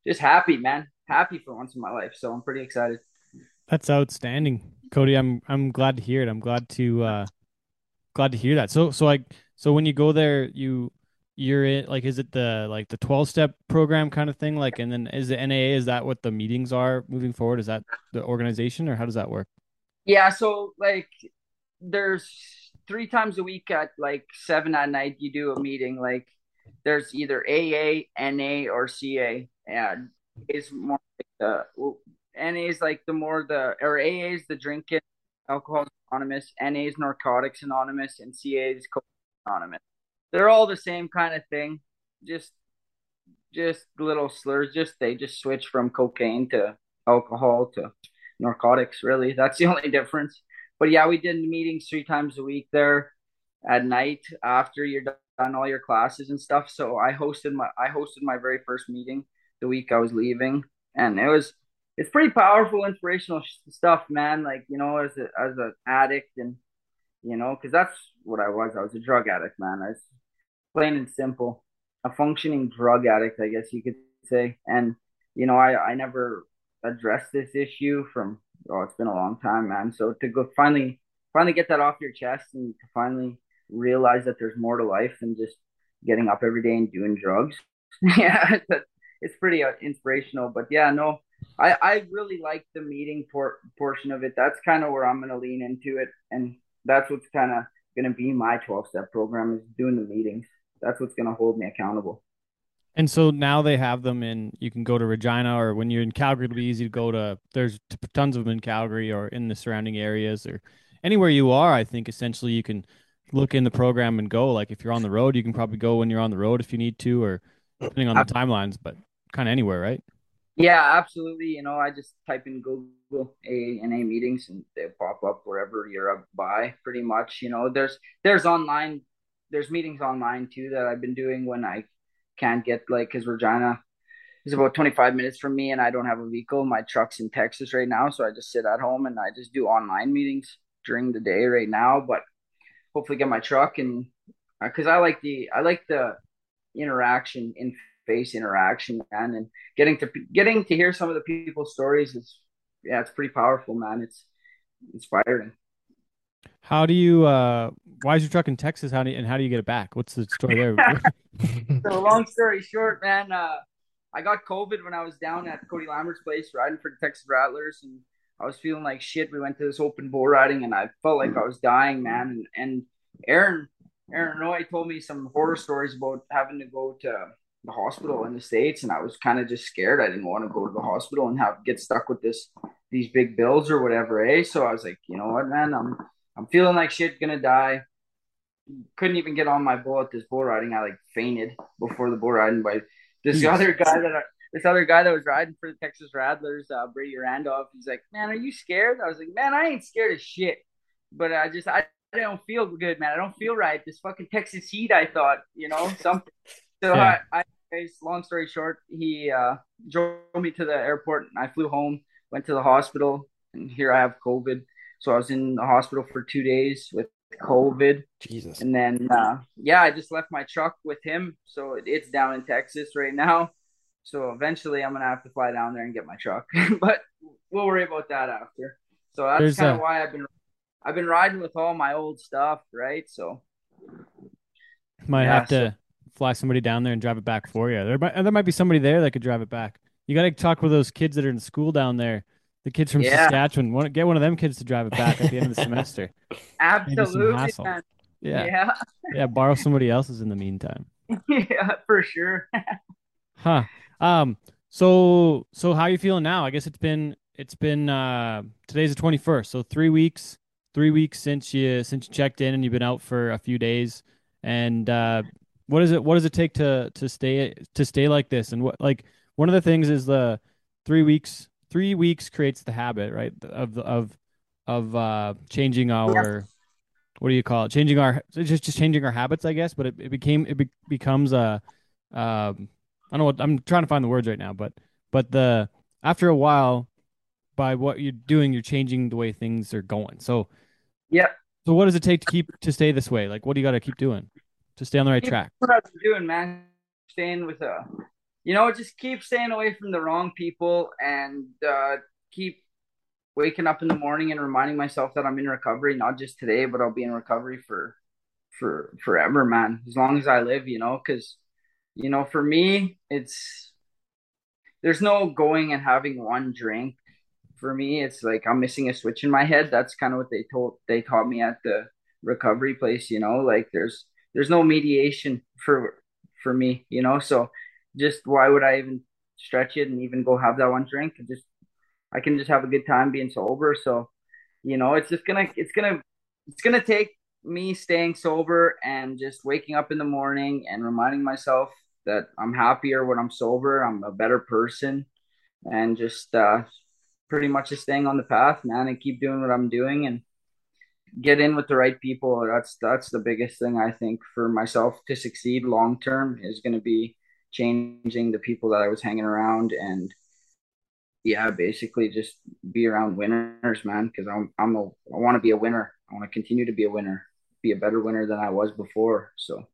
F: just happy, man. Happy for once in my life. So I'm pretty excited.
B: That's outstanding. Cody, I'm I'm glad to hear it. I'm glad to uh glad to hear that. So so like so when you go there, you you're in like is it the like the 12 step program kind of thing like and then is the NAA is that what the meetings are moving forward is that the organization or how does that work
F: yeah so like there's three times a week at like seven at night you do a meeting like there's either aa na or ca and is more like the na is like the more the or aa is the drinking alcohol anonymous. Na is narcotics anonymous. And ca is cocaine anonymous. They're all the same kind of thing. Just just little slurs. Just they just switch from cocaine to alcohol to narcotics really. That's the only difference. But yeah, we did meetings three times a week there at night after you're done all your classes and stuff. So I hosted my I hosted my very first meeting the week I was leaving, and it was it's pretty powerful, inspirational stuff, man. Like you know, as a as an addict, and you know, because that's what I was. I was a drug addict, man. I was plain and simple, a functioning drug addict, I guess you could say. And you know, I I never addressed this issue from oh, it's been a long time, man. So to go finally, finally get that off your chest and to finally realize that there's more to life than just getting up every day and doing drugs. yeah, it's pretty uh, inspirational. But yeah, no, I I really like the meeting por- portion of it. That's kind of where I'm gonna lean into it, and that's what's kind of gonna be my 12 step program is doing the meetings. That's what's gonna hold me accountable.
B: And so now they have them in. You can go to Regina, or when you're in Calgary, it'll be easy to go to. There's tons of them in Calgary or in the surrounding areas, or anywhere you are. I think essentially you can look in the program and go. Like if you're on the road, you can probably go when you're on the road if you need to, or depending on the timelines. But kind of anywhere, right?
F: Yeah, absolutely. You know, I just type in Google A and A meetings, and they pop up wherever you're up by. Pretty much, you know. There's there's online, there's meetings online too that I've been doing when I can't get like because Regina is about 25 minutes from me and I don't have a vehicle. My truck's in Texas right now, so I just sit at home and I just do online meetings during the day right now. But hopefully get my truck and because uh, I like the I like the interaction in face interaction, man, and getting to getting to hear some of the people's stories is yeah, it's pretty powerful, man. It's inspiring.
B: How do you? uh Why is your truck in Texas? How do you, and how do you get it back? What's the story there?
F: so long story short, man, uh, I got COVID when I was down at Cody Lambert's place riding for the Texas Rattlers, and I was feeling like shit. We went to this open bull riding, and I felt like I was dying, man. And, and Aaron, Aaron Roy told me some horror stories about having to go to the hospital in the states, and I was kind of just scared. I didn't want to go to the hospital and have get stuck with this these big bills or whatever, eh? So I was like, you know what, man, I'm I'm feeling like shit, gonna die. Couldn't even get on my bull at this bull riding. I like fainted before the bull riding by this other guy that I, this other guy that was riding for the Texas Rattlers, uh, Brady Randolph. He's like, man, are you scared? I was like, man, I ain't scared of shit, but I just I, I don't feel good, man. I don't feel right. This fucking Texas heat, I thought, you know, something. So
B: Yeah.
F: I, I, guys, long story short, he uh, drove me to the airport, and I flew home, went to the hospital, and here I have COVID. So I was in the hospital for two days with COVID.
E: Jesus.
F: And then, uh, yeah, I just left my truck with him. So it, it's down in Texas right now. So eventually I'm going to have to fly down there and get my truck. but we'll worry about that after. So that's
B: There's
F: kind
B: a-
F: of why I've been I've been riding with all my old stuff, right? So
B: might
F: Yeah,
B: have to fly somebody down there and drive it back for you. There might there might be somebody there that could drive it back. You got to talk with those kids that are in school down there. The kids from
F: Yeah.
B: Saskatchewan. Get one of them kids to drive it back at the end of the semester.
F: absolutely,
B: Yeah,
F: Yeah,
B: yeah. Borrow somebody else's in the meantime.
F: yeah, for sure.
B: Huh. Um. So so how you feeling now? I guess it's been it's been uh today's the twenty first. So three weeks three weeks since you since you checked in and you've been out for a few days. And uh, what is it? What does it take to to stay to stay like this? And what like one of the things is the three weeks three weeks creates the habit right of of of uh changing our what do you call it changing our just just changing our habits i guess but it, it became it be, becomes a um i don't know what i'm trying to find the words right now but but the after a while by what you're doing you're changing the way things are going so
F: yeah.
B: so what does it take to keep to stay this way like what do you got to keep doing to stay on the right
F: Keep
B: track
F: what I've been doing, man. Staying with uh you know, just keep staying away from the wrong people and uh keep waking up in the morning and reminding myself that I'm in recovery, not just today, but I'll be in recovery for for forever, man. As long as I live, you know, because you know, for me, it's there's no going and having one drink. For me, it's like I'm missing a switch in my head. That's kind of what they told they taught me at the recovery place, you know, like there's there's no mediation for for me, you know. So just why would I even stretch it and even go have that one drink? Just I can just have a good time being sober. So, you know, it's just gonna it's gonna it's gonna take me staying sober and just waking up in the morning and reminding myself that I'm happier when I'm sober. I'm a better person, and just uh, pretty much just staying on the path, man, and keep doing what I'm doing and get in with the right people. That's that's the biggest thing I think for myself to succeed long term is going to be changing the people that I was hanging around and yeah, basically just be around winners, man. Because I'm I'm a I want to be a winner. I want to continue to be a winner, be a better winner than I was before. So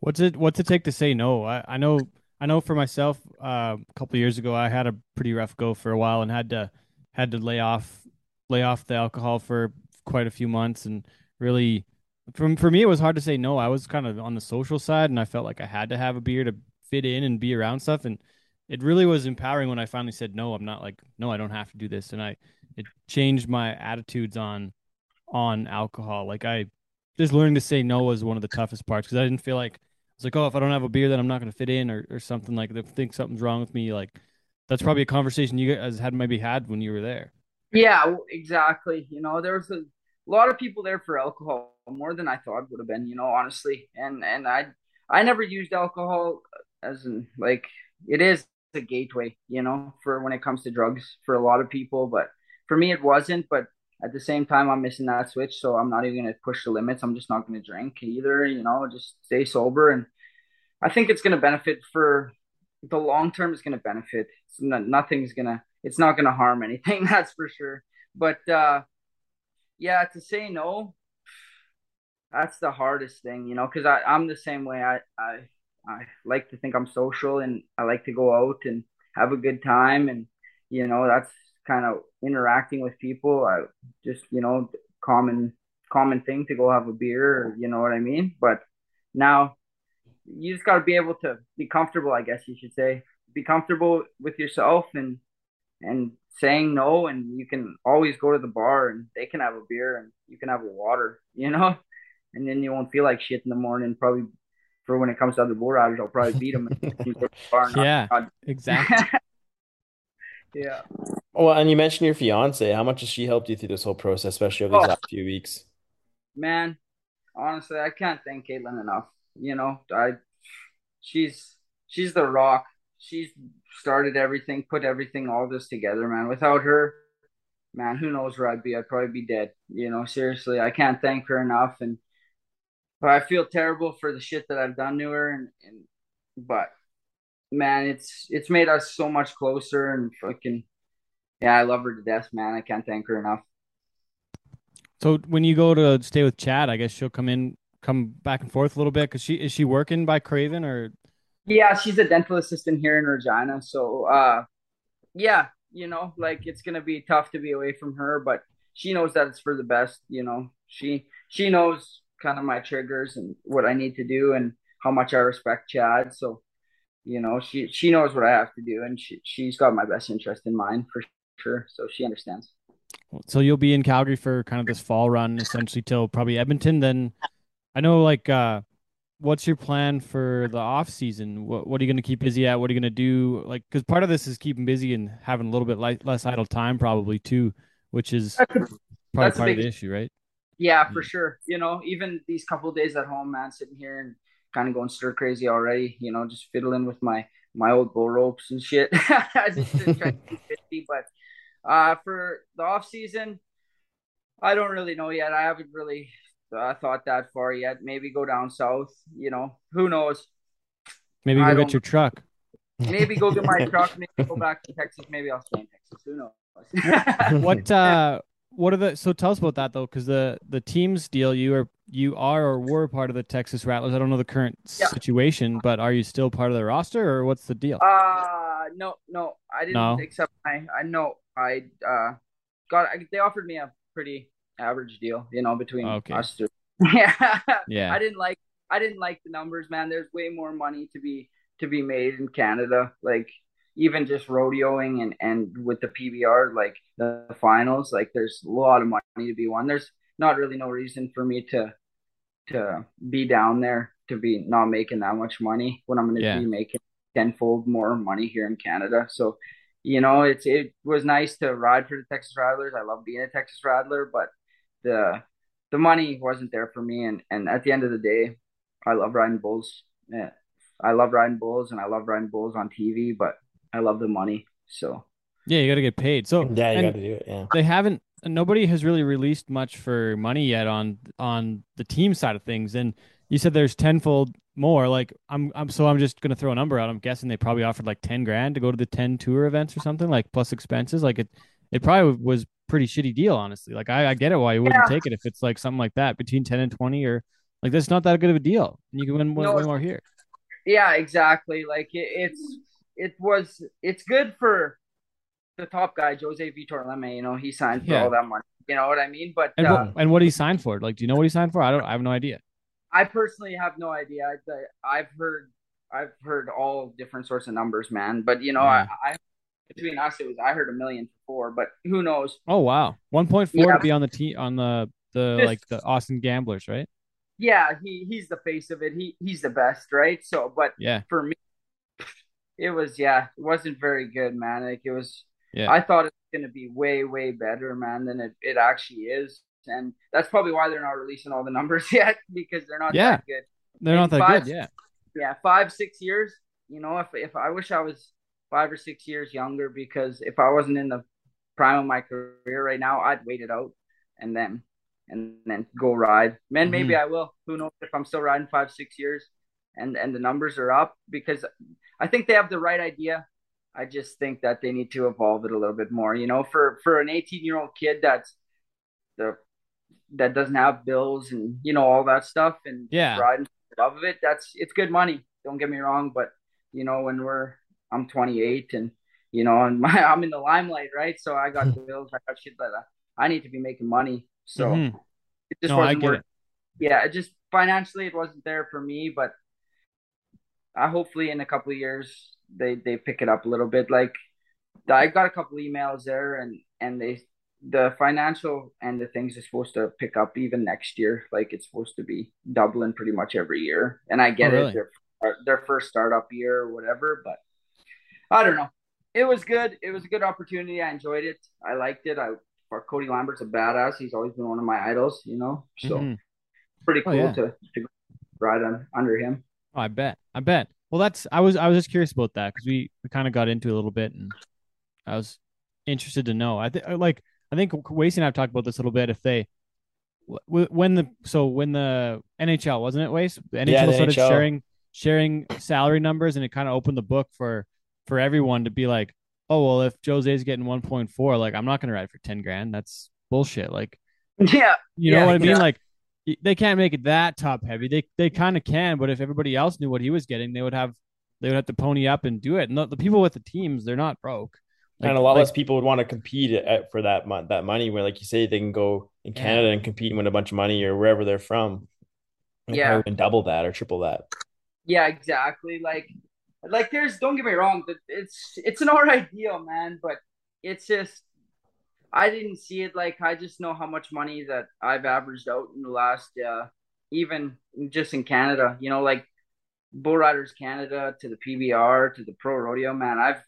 B: What's it What's it take to say no? I, I know I know for myself. Uh, a couple of years ago, I had a pretty rough go for a while and had to had to lay off lay off the alcohol for quite a few months and really from for me it was hard to say no. I was kind of on the social side and I felt like I had to have a beer to fit in and be around stuff and it really was empowering when I finally said no. I'm not like no, I don't have to do this and I it changed my attitudes on on alcohol. Like I just learning to say no was one of the toughest parts because I didn't feel like it's like, oh, if I don't have a beer, then I'm not going to fit in or, or something like. Think something's wrong with me. Like that's probably a conversation you guys had maybe had when you were there.
F: Yeah, exactly. You know, there was a lot of people there for alcohol, more than I thought would have been. You know, honestly, and and I I never used alcohol uh, as in like it is a gateway, you know, for when it comes to drugs for a lot of people, but for me it wasn't. But at the same time, I'm missing that switch, so I'm not even to push the limits. I'm just not to drink either. You know, just stay sober, and I think it's to benefit for the long term. It's to benefit. Not, nothing's gonna. It's not going to harm anything. That's for sure. But uh, yeah, to say no, that's the hardest thing, you know, because I I'm the same way. I I I like to think I'm social and I like to go out and have a good time and you know that's kind of interacting with people. I just you know common common thing to go have a beer, you know what I mean? But now you just got to be able to be comfortable, I guess you should say. Be comfortable with yourself and and saying no and you can always go to the bar and they can have a beer and you can have a water, you know? And then you won't feel like shit in the morning probably for when it comes to other bull riders, I'll probably beat them.
B: yeah, exactly.
F: yeah.
E: Well, and you mentioned your fiance. How much has she helped you through this whole process, especially over these
F: Oh.
E: last few weeks?
F: man, honestly, I can't thank Caitlin enough. You know, I she's she's the rock. She's started everything, put everything, all this together, man. Without her, man, who knows where I'd be? I'd probably be dead. You know, seriously, I can't thank her enough. And but I feel terrible for the shit that I've done to her, and and but man, it's it's made us so much closer and fucking yeah, I love her to death, man. I can't thank her enough.
B: So when you go to stay with Chad, I guess she'll come in, come back and forth a little bit. Cause she is she working by Craven or
F: Yeah, she's a dental assistant here in Regina. So, uh, yeah, you know, like it's gonna be tough to be away from her, but she knows that it's for the best. You know, she she knows kind of my triggers and what I need to do and how much I respect Chad. So, you know, she she knows what I have to do, and she she's got my best interest in mind for sure. So she understands.
B: so you'll be in Calgary for kind of this fall run, essentially till probably Edmonton. Then I know like uh, what's your plan for the off season? What what are you going to keep busy at? What are you going to do? Like because part of this is keeping busy and having a little bit li- less idle time, probably too, which is probably
F: that's
B: part of the issue, right?
F: Yeah, for sure. You know, even these couple of days at home, man, sitting here and kind of going stir crazy already. You know, just fiddling with my my old bull ropes and shit. I just trying to keep busy, but uh, for the off season, I don't really know yet. I haven't really uh, thought that far yet. Maybe go down south. You know, who knows?
B: Maybe go get your truck.
F: Maybe go get my truck. Maybe go back to Texas. Maybe I'll stay in Texas. Who knows?
B: what uh what are the so tell us about that though because the the teams deal you are you are or were part of the texas rattlers i don't know the current
F: Yeah.
B: situation but are you still part of the roster or what's the deal
F: Uh no, no, I didn't
B: No?
F: accept my. I know I uh got. I, they offered me a pretty average deal, you know, between
B: Okay.
F: us two. Yeah,
B: yeah
F: I didn't like. I didn't like the numbers, man. There's way more money to be to be made in Canada. Like even just rodeoing and and with the PBR, like the finals, like there's a lot of money to be won. There's not really no reason for me to to be down there to be not making that much money when I'm going to
B: Yeah.
F: be making tenfold more money here in Canada. So, you know, it's it was nice to ride for the Texas Rattlers. I love being a Texas Rattler, but the the money wasn't there for me. And and at the end of the day, I love riding bulls. Yeah, I love riding bulls, and I love riding bulls on TV. But I love the money. So
B: yeah you got to get paid so
E: Yeah, you got to do it. Yeah.
B: they haven't nobody has really released much for money yet on on the team side of things and you said there's tenfold more like i'm i'm so i'm just gonna throw a number out i'm guessing they probably offered like 10 grand to go to the 10 tour events or something like plus expenses like it it probably was pretty shitty deal honestly like i, I get it why you wouldn't
F: Yeah.
B: take it if it's like something like that between 10 and 20 or like that's not that good of a deal and you can win way,
F: No,
B: more here
F: yeah, exactly. Like it, it's it was it's good for the top guy, Jose Vitor Leme. You know, he signed for
B: Yeah.
F: all that money. You know what I mean? But
B: and,
F: uh,
B: what, and what did he sign for like do you know what he signed for i don't i have no idea
F: I personally have no idea. I, I've heard I've heard all different sorts of numbers, man. But you know,
B: Yeah.
F: I, I between us, it was I heard a million for, but who knows?
B: oh wow 1.4
F: Yeah.
B: to be on the team on the the
F: Just-
B: like the austin gamblers right
F: Yeah, he he's the face of it. He he's the best, right? So, but
B: yeah
F: for me, it was yeah, it wasn't very good, man. Like it was.
B: Yeah.
F: I thought it was gonna be way way better, man, than it, it actually is, and that's probably why they're not releasing all the numbers yet because they're not
B: Yeah.
F: that good.
B: They're not that
F: five-
B: good. Yeah.
F: yeah, five, six years. You know, if if I wish I was five or six years younger, because if I wasn't in the prime of my career right now, I'd wait it out and then and then go ride. Man, mm-hmm. maybe I will. Who knows if I'm still riding five, six years and and the numbers are up because I think they have the right idea. I just think that they need to evolve it a little bit more. You know, for for an 18 year old kid that's the that doesn't have bills and you know all that stuff and
B: Yeah.
F: riding above it, that's it's good money. Don't get me wrong, but you know when we're I'm 28 and you know and my I'm in the limelight, right? So I got bills, I got shit like that. I need to be making money. So
B: Mhm.
F: it just
B: No, I
F: wasn't. Yeah, it just financially it wasn't there for me, but I hopefully in a couple of years they they pick it up a little bit. Like I got a couple emails there and and they the financial and the things are supposed to pick up even next year. Like it's supposed to be doubling pretty much every year. And I get
B: Oh, really?
F: it, their their first startup year or whatever, but I don't know. It was good. It was a good opportunity. I enjoyed it. I liked it. I for Cody Lambert's a badass. He's always been one of my idols, you know. So
B: Mhm.
F: pretty
B: Oh,
F: cool
B: yeah.
F: to, to ride on under him.
B: Oh, I bet. I bet. Well, that's I was I was just curious about that because we we kind of got into it a little bit, and I was interested to know. I think like I think Wacy and I've talked about this a little bit. If they w- when the so when the NHL wasn't it Waste the NHL
E: Yeah, the
B: started
E: NHL.
B: sharing sharing salary numbers, and it kind of opened the book for for everyone to be like, oh well, if Jose's getting one point four, like I'm not gonna ride for ten grand. That's bullshit. Like
F: Yeah.
B: you know
F: Yeah,
B: what I mean?
F: yeah.
B: Like they can't make it that top heavy. They they kind of can, but if everybody else knew what he was getting, they would have they would have to pony up and do it. And the, the people with the teams, they're not broke. Like-
E: and a lot
B: like-
E: less people would want to compete at, for that mon- that money. Where, like you say, they can go in
B: Yeah.
E: Canada and compete and win a bunch of money or wherever they're from. And
F: Yeah.
E: and double that or triple that.
F: Yeah, exactly. Like, like there's don't get me wrong, that it's it's an alright deal, man. But it's just I didn't see it. Like I just know how much money that I've averaged out in the last, uh, even just in Canada. You know, like Bull Riders Canada to the PBR to the Pro Rodeo. Man, I've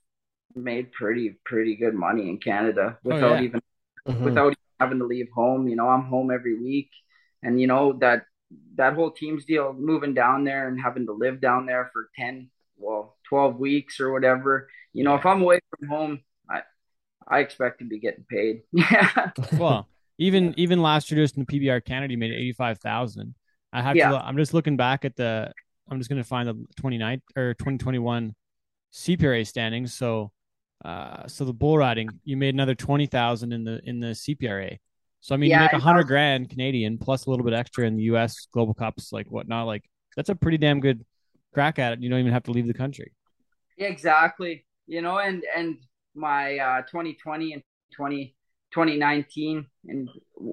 F: made pretty pretty good money in Canada without
B: Oh, yeah.
F: even
E: Mhm.
F: without having to leave home. You know, I'm home every week, and you know that that whole teams deal, moving down there and having to live down there for ten, well, twelve weeks or whatever. You know, if I'm away from home, I I expect to be getting paid. Yeah,
B: well, even even last year, just in the PBR Canada, you made eighty five thousand. I have
F: Yeah.
B: to. I'm just looking back at the. I'm just gonna find the 29 or 2021 CPRA standings. So, uh, so the bull riding, you made another twenty thousand in the in the CPRA. So I mean,
F: Yeah,
B: you make a hundred grand Canadian plus a little bit extra in the U.S. Global Cups, like whatnot. Like that's a pretty damn good crack at it. You don't even have to leave the country.
F: Yeah, exactly. You know, and and my uh 2020 and 20 2019 and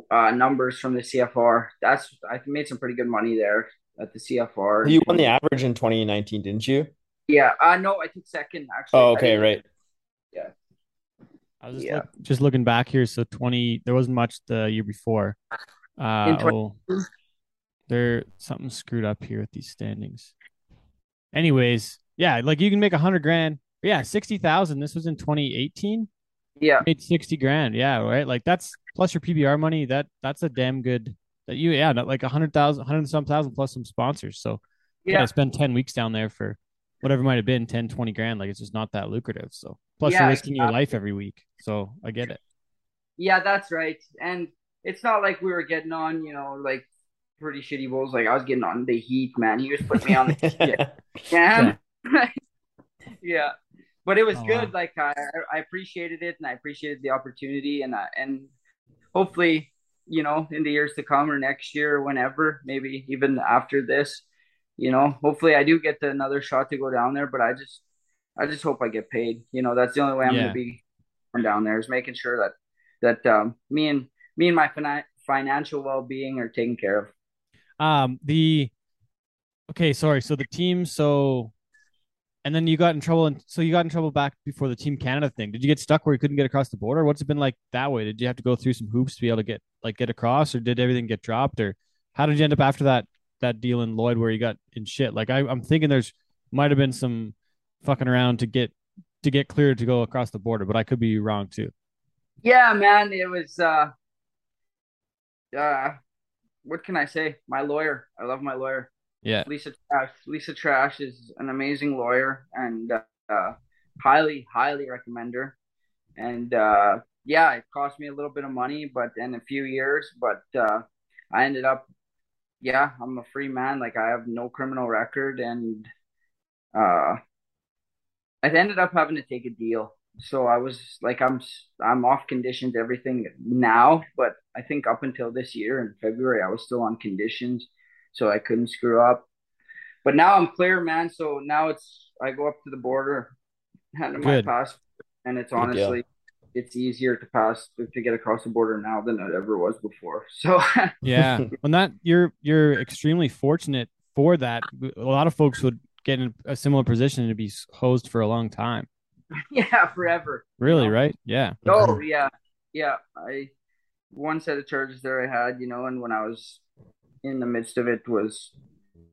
F: uh numbers from the CFR. That's I made some pretty good money there at the CFR.
E: You won the average in 2019, didn't you?
F: Yeah, uh no, I took second actually.
E: Oh, okay, right. Yeah.
B: I was just,
F: Yeah.
B: look- just looking back here. So 20, there wasn't much the year before. Uh,
F: 20
B: oh, there something screwed up here with these standings. Anyways, yeah, like you can make a hundred grand. Yeah, sixty thousand. This was in 2018.
F: Yeah,
B: Made sixty grand. Yeah, right. Like that's plus your PBR money. That that's a damn good. That you yeah, not like a hundred thousand, hundred and some thousand plus some sponsors. So yeah,
F: yeah,
B: spend ten weeks down there for whatever might have been 10, 20 grand. Like it's just not that lucrative. So plus
F: Yeah,
B: you're risking your life every week. So I get it.
F: yeah. That's right. And it's not like we were getting on, you know, like pretty shitty bulls. Like I was getting on the heat, man. He was putting me on the heat. Yeah. yeah. But it was
B: Oh,
F: good.
B: wow.
F: Like I, I appreciated it and I appreciated the opportunity and I, and hopefully, you know, in the years to come or next year or whenever, maybe even after this, you know, hopefully I do get the, another shot to go down there, but I just I just hope I get paid. You know, that's the only way I'm
B: Yeah.
F: gonna be down there is making sure that that um me and me and my fina- financial well being are taken care of.
B: Um, the okay, sorry. So the team, so and then you got in trouble, and so you got in trouble back before the Team Canada thing. Did you get stuck where you couldn't get across the border? What's it been like that way? Did you have to go through some hoops to be able to get like get across, or did everything get dropped, or how did you end up after that that deal in Lloyd where you got in shit? Like I, I'm thinking there's might have been some fucking around to get to get cleared to go across the border, but I could be wrong too.
F: Yeah, man, it was uh uh what can I say? My lawyer. I love my lawyer.
B: Yeah.
F: Lisa Trash. Lisa Trash is an amazing lawyer and uh, highly, highly recommend her. And uh, yeah, it cost me a little bit of money, but in a few years, but uh, I ended up, yeah, I'm a free man. Like I have no criminal record, and uh, I ended up having to take a deal. So I was like, I'm I'm off conditions, everything now, but I think up until this year in February, I was still on conditions so I couldn't screw up. but now I'm clear, man. So now it's I go up to the border, hand in my passport, and it's honestly it's easier to pass to get across the border now than it ever was before. So
B: Yeah. Well, that you're you're extremely fortunate for that. A lot of folks would get in a similar position to be hosed for a long time.
F: yeah, forever.
B: Really,
F: know?
B: right? Yeah.
F: Oh yeah, yeah. I one set of charges there I had, you know, and when I was in the midst of it was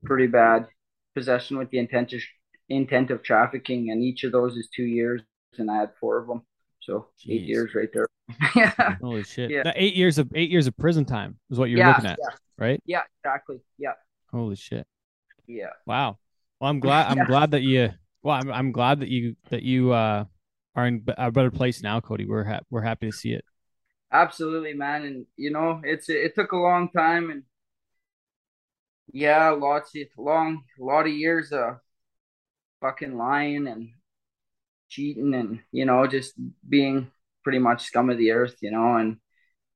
F: pretty bad. Possession with the intent of intent of trafficking, and each of those is two years, and I had four of them, so eight years right there. yeah,
B: Holy shit.
F: Yeah.
B: That eight years of eight years of prison time is what you're
F: yeah,
B: looking at,
F: yeah,
B: right?
F: yeah, exactly. Yeah,
B: Holy shit.
F: yeah.
B: Wow. Well, I'm glad. I'm glad that you. Well, I'm. I'm glad that you that you uh are in a better place now, Cody. We're ha- we're happy to see it.
F: Absolutely, man. And you know, it's it took a long time and yeah, lots of long a lot of years of fucking lying and cheating and you know, just being pretty much scum of the earth, you know, and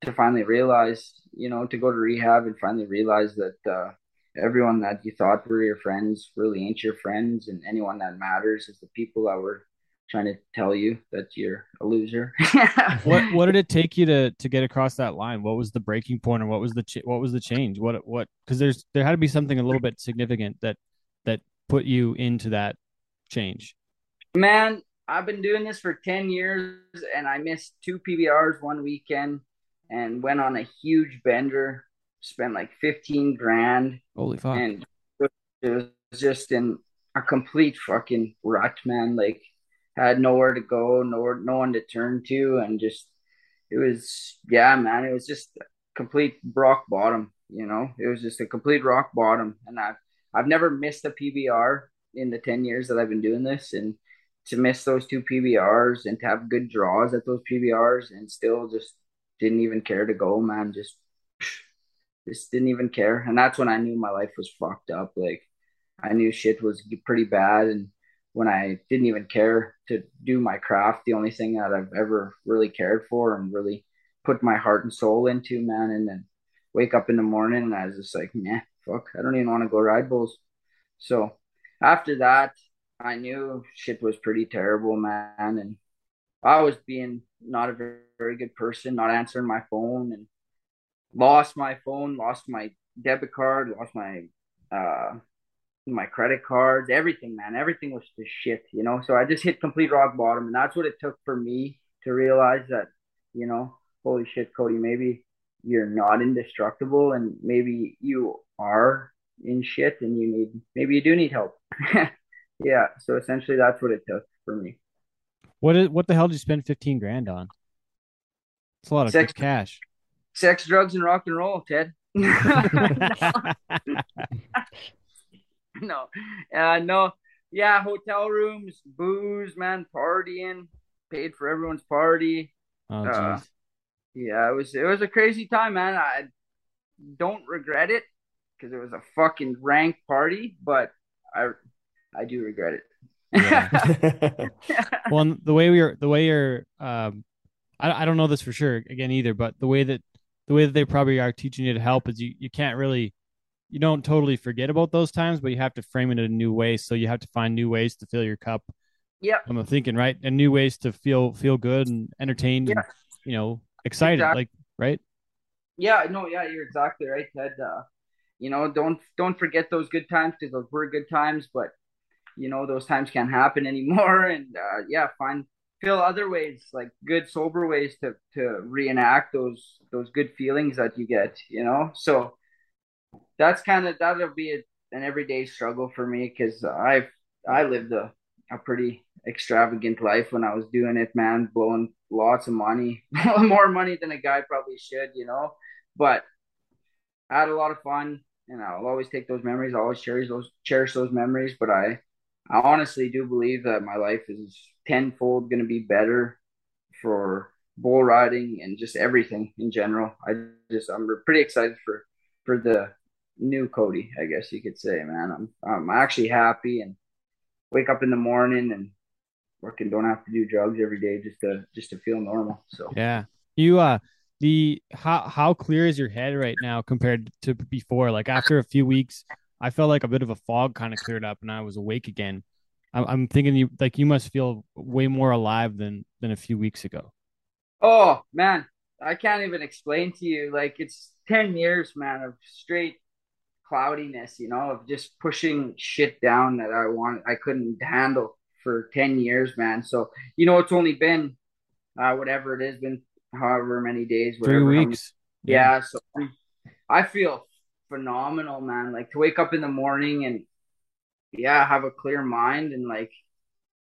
F: to finally realize, you know, to go to rehab and finally realize that uh everyone that you thought were your friends really ain't your friends and anyone that matters is the people that were trying to tell you that you're a loser.
B: What What did it take you to to get across that line? What was the breaking point, or what was the ch- what was the change? What what? Because there's there had to be something a little bit significant that that put you into that change.
F: Man, I've been doing this for 10 years and I missed two PBRs one weekend and went on a huge bender, spent like 15 grand
B: Holy fuck!
F: and it was just in a complete fucking rut, man. Like had nowhere to go, nowhere, no one to turn to, and just it was, yeah, man. It was just complete rock bottom. You know, it was just a complete rock bottom, and I've I've never missed a PBR in the ten years that I've been doing this, and to miss those two PBRs and to have good draws at those PBRs and still just didn't even care to go, man. Just just didn't even care, and that's when I knew my life was fucked up. Like I knew shit was pretty bad, and when I didn't even care to do my craft, the only thing that I've ever really cared for and really put my heart and soul into, man, and then wake up in the morning and I was just like, man, fuck, I don't even want to go ride bulls. So after that, I knew shit was pretty terrible, man, and I was being not a very, very good person, not answering my phone, and lost my phone, lost my debit card, lost my uh my credit cards, everything, man. Everything was just shit, you know. So I just hit complete rock bottom, and that's what it took for me to realize that, you know, holy shit, Cody, maybe you're not indestructible, and maybe you are in shit, and you need, maybe you do need help. yeah. So essentially, that's what it took for me.
B: What is what the hell did you spend fifteen grand on? It's a lot of
F: Sex-
B: cash.
F: Sex, drugs, and rock and roll, Ted. no, uh, no, yeah, hotel rooms, booze, man, partying, paid for everyone's party.
B: Oh,
F: Uh. Yeah, it was it was a crazy time, man. I don't regret it because it was a fucking rank party, but I I do regret it.
B: well, the way we are, the way you're, um, I, I don't know this for sure again either, but the way that the way that they probably are teaching you to help is you you can't really, you don't totally forget about those times, but you have to frame it in a new way. So you have to find new ways to fill your cup.
F: Yeah,
B: I'm thinking right, and new ways to feel feel good and entertained and
F: Yeah.
B: you know excited,
F: Exactly.
B: like right.
F: Yeah, no, yeah, you're exactly right, Ted. Uh, you know, don't don't forget those good times because those were good times, but you know those times can't happen anymore. And uh, yeah, find feel other ways, like good sober ways to to reenact those those good feelings that you get. You know, so that's kind of that'll be a, an everyday struggle for me because I've I lived a a pretty extravagant life when I was doing it, man, blowing lots of money, more money than a guy probably should, you know. But I had a lot of fun, and I'll always take those memories. I always cherish those cherish those memories. But I, I honestly do believe that my life is tenfold going to be better for bull riding and just everything in general. I just I'm pretty excited for for the new Cody, I guess you could say, man. I'm I'm actually happy and wake up in the morning and work and don't have to do drugs every day just to just to feel normal. So
B: Yeah. You uh the how how clear is your head right now compared to before? Like after a few weeks I felt like a bit of a fog kind of cleared up and I was awake again. I'm, I'm thinking you like you must feel way more alive than than a few weeks ago.
F: Oh man, I can't even explain to you. Like it's 10 years, man, of straight cloudiness, you know, of just pushing shit down that I want I couldn't handle for 10 years, man. So, you know, it's only been uh whatever it has been however many days,
B: Three
F: whatever. many-
B: weeks.
F: yeah, so I feel phenomenal, man. Like to wake up in the morning and yeah, have a clear mind and like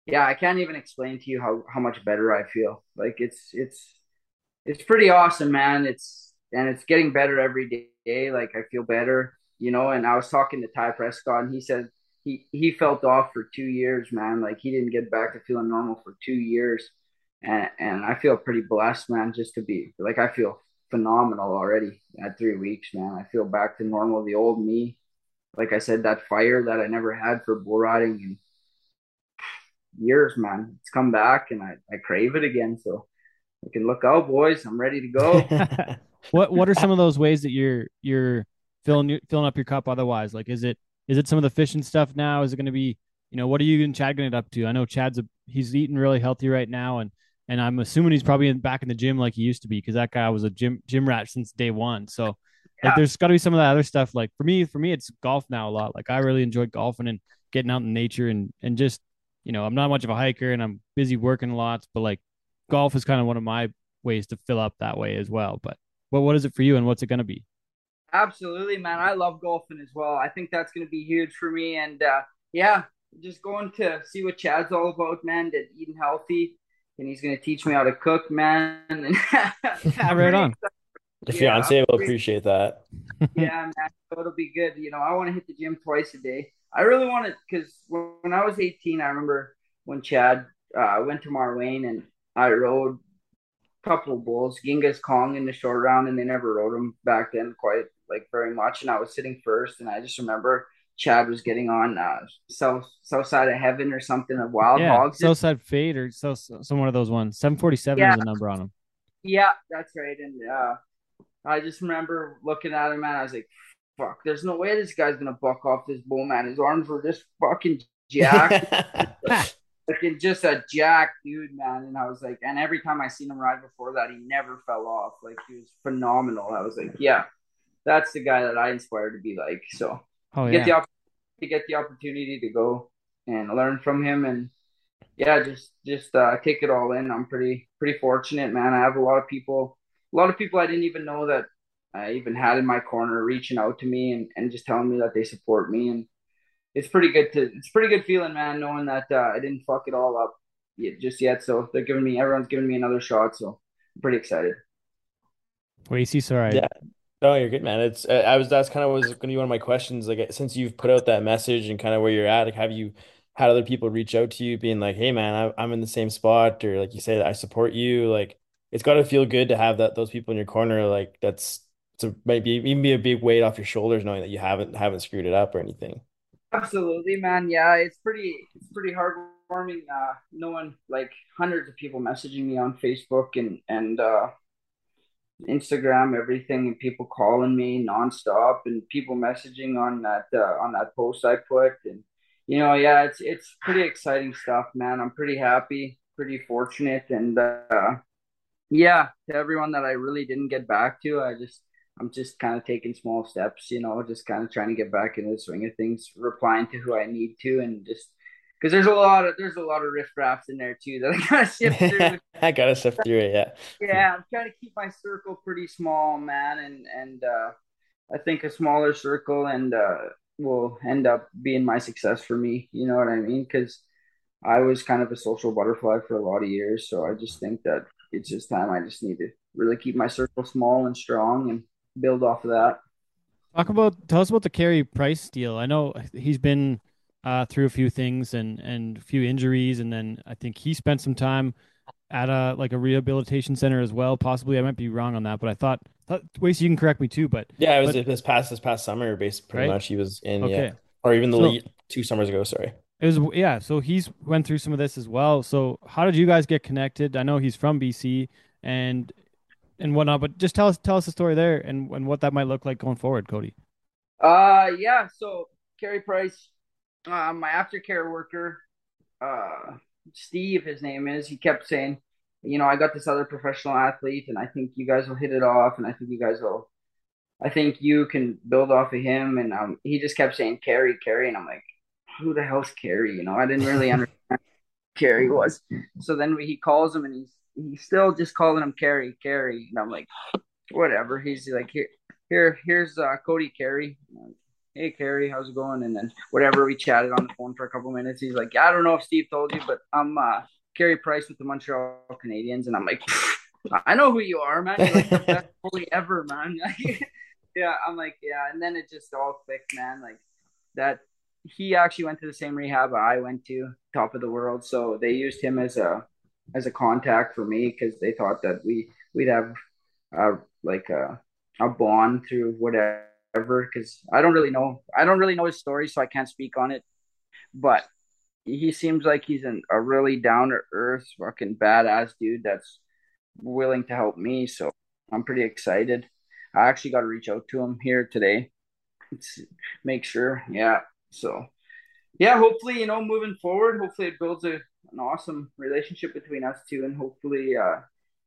F: yeah, I can't even explain to you how how much better I feel. Like it's it's it's pretty awesome, man. It's and it's getting better every day. Like I feel better, you know. And I was talking to Ty Prescott, and he said he he felt off for two years, man. Like he didn't get back to feeling normal for two years, and and I feel pretty blessed, man. Just to be like I feel phenomenal already at three weeks, man. I feel back to normal, the old me. Like I said, that fire that I never had for bull riding in years, man. It's come back, and I I crave it again. So. I can look out, boys. I'm ready to go.
B: What what are some of those ways that you're you're filling filling up your cup otherwise? Like is it is it some of the fishing stuff now? Is it going to be, you know, what are you and Chad to get up to? I know Chad's a, he's eating really healthy right now and and I'm assuming he's probably in, back in the gym like he used to be because that guy was a gym gym rat since day one. So like there's got to be some of that other stuff. Like for me, for me, it's golf now a lot. Like I really enjoy golfing and getting out in nature and and just you know I'm not much of a hiker and I'm busy working lots, but like golf is kind of one of my ways to fill up that way as well. But but what is it for you and what's it going to be?
F: Absolutely, man. I love golfing as well. I think that's going to be huge for me. And uh, yeah, just going to see what Chad's all about, man. To eating healthy, and he's going to teach me how to cook, man. And
B: right on.
E: Your
F: Yeah,
E: fiance will appreciate that.
F: yeah, man. So it'll be good. You know, I want to hit the gym twice a day. I really want to because when I was 18, I remember when Chad uh, went to Marwayne and I rode a couple of bulls, Genghis Kong in the short round, and they never rode him back then quite like very much. And I was sitting first, and I just remember Chad was getting on uh, south south side of heaven or something of Wild
B: yeah,
F: Hogs.
B: Southside Fade or so, some one of those ones. Seven forty seven
F: Yeah.
B: is a number on them.
F: Yeah, that's right. And uh, I just remember looking at him, man. I was like, "Fuck, there's no way this guy's gonna buck off this bull, man. His arms were just fucking jacked, fucking just a jack dude, man." And I was like, and every time I seen him ride before that, he never fell off. Like he was phenomenal. I was like, "Yeah, that's the guy that I inspired to be like." So
B: Oh
F: to
B: yeah,
F: get the op- to get the opportunity to go and learn from him and yeah just just uh take it all in. I'm pretty pretty fortunate man. I have a lot of people a lot of people i didn't even know that i even had in my corner reaching out to me and, and just telling me that they support me. And it's pretty good to it's pretty good feeling man knowing that uh, i didn't fuck it all up yet, just yet. So they're giving me everyone's giving me another shot. So i'm pretty excited.
B: Wacy, sorry.
E: Yeah. No, you're good, man. It's uh, I was that's kind of was going to be one of my questions. Like since you've put out that message and kind of where you're at, like have you had other people reach out to you, being like, "Hey, man, I, I'm in the same spot," or like you say, "I support you." Like it's got to feel good to have that those people in your corner. Like that's a might even be a big weight off your shoulders knowing that you haven't haven't screwed it up or anything.
F: Absolutely, man. Yeah, it's pretty it's pretty heartwarming uh knowing like hundreds of people messaging me on Facebook and and uh Instagram, everything, and people calling me nonstop and people messaging on that uh, on that post I put and you know, yeah, it's it's pretty exciting stuff, man. I'm pretty happy, pretty fortunate and uh yeah, to everyone that I really didn't get back to, I just I'm just kind of taking small steps, you know, just kind of trying to get back into the swing of things, replying to who I need to, and just because there's a lot of there's a lot of riff raffs in there too that I gotta sift through.
E: I gotta sift through it, yeah.
F: yeah, I'm trying to keep my circle pretty small, man, and and uh, I think a smaller circle and uh, will end up being my success for me. You know what I mean? Because I was kind of a social butterfly for a lot of years, so I just think that it's just time. I just need to really keep my circle small and strong and build off of that.
B: Talk about tell us about the Carey Price deal. I know he's been uh, through a few things and and a few injuries, and then I think he spent some time at a like a rehabilitation center as well. Possibly, I might be wrong on that, but I thought, thought Wacy, you can correct me too. But
E: Yeah, it was
B: But-
E: this past this past summer, basically pretty
B: Right?
E: much he was in,
B: okay,
E: yeah. Or even the
B: So-
E: le- two summers ago, sorry.
B: it was yeah. So he's went through some of this as well. So how did you guys get connected? I know he's from BC and and whatnot, but just tell us tell us the story there and and what that might look like going forward, Cody.
F: Uh, yeah. So Carey Price, uh, my aftercare worker, uh, Steve, his name is. He kept saying, you know, I got this other professional athlete, and I think you guys will hit it off, and I think you guys will. I think you can build off of him, and um, he just kept saying Carey, Carey. and I'm like, who the hell's Carey? You know, I didn't really understand who Carey was. So then he calls him, and he's he's still just calling him Carey, Carey. and I'm like, whatever. He's like, here, here, here's uh, Cody Carey. Hey Carey, how's it going? And then whatever, we chatted on the phone for a couple minutes. He's like, I don't know if Steve told you, but I'm uh, Carey Price with the Montreal Canadiens, and I'm like, I know who you are, man. You're like the best goalie ever, man. yeah, I'm like, yeah, and then it just all clicked, man. Like that, he actually went to the same rehab I went to, top of the world. So they used him as a as a contact for me because they thought that we we'd have uh, like a a bond through whatever. Because I don't really know, I don't really know his story, so I can't speak on it. But he seems like he's an, a really down to earth, fucking badass dude that's willing to help me. So I'm pretty excited. I actually got to reach out to him here today. It's, make sure, yeah. So yeah, hopefully, you know, moving forward, hopefully it builds a, an awesome relationship between us two, and hopefully, uh,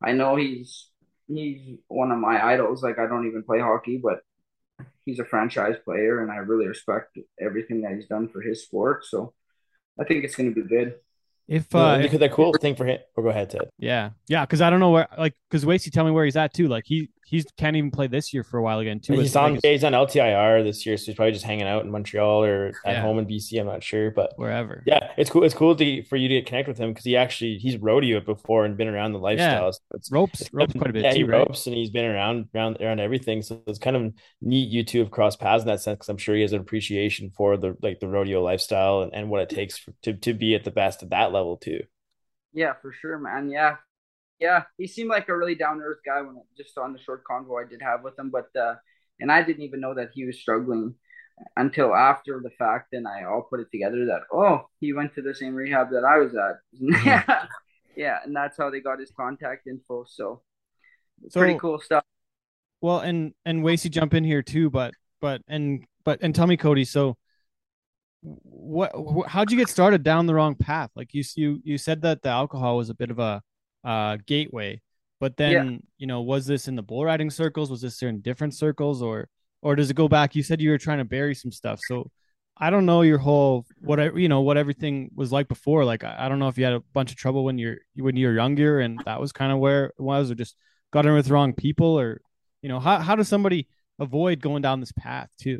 F: I know he's he's one of my idols. Like I don't even play hockey, but he's a franchise player, and I really respect everything that he's done for his sport. So I think it's going to be good.
B: If uh,
E: the, the cool thing for him. Oh, go ahead, Ted.
B: Yeah, yeah, because I don't know where, like, because Wacy, tell me where he's at too. Like, he he's can't even play this year for a while again too.
E: He's on
B: like,
E: he's on LTIR this year, so he's probably just hanging out in Montreal or at
B: Yeah.
E: home in BC. I'm not sure, but
B: wherever.
E: yeah, it's cool. It's cool to for you to get connect with him because he actually he's rodeoed before and been around the lifestyle. So it's
B: ropes, ropes quite a bit
E: yeah, he
B: too, right?
E: ropes and he's been around around around everything. So it's kind of neat you two have crossed paths in that sense because I'm sure he has an appreciation for the like the rodeo lifestyle and, and what it takes for, to to be at the best at that level too.
F: Yeah, for sure, man. Yeah. Yeah. He seemed like a really down to earth guy when just on the short convo I did have with him. But uh and I didn't even know that he was struggling until after the fact and I all put it together that oh he went to the same rehab that I was at. yeah. Yeah. And that's how they got his contact info. So,
B: So-
F: pretty cool stuff.
B: Well, and and Wacy jump in here too, but but and but and tell me, Cody. So, what? wh- How'd you get started down the wrong path? Like you you you said that the alcohol was a bit of a uh, gateway, but then you know, was this in the bull riding circles? Was this in different circles, or or does it go back? You said you were trying to bury some stuff, so. I don't know your whole what I you know what everything was like before. Like I, I don't know if you had a bunch of trouble when you're when you were younger and that was kind of where it was, or just got in with the wrong people, or you know how how does somebody avoid going down this path too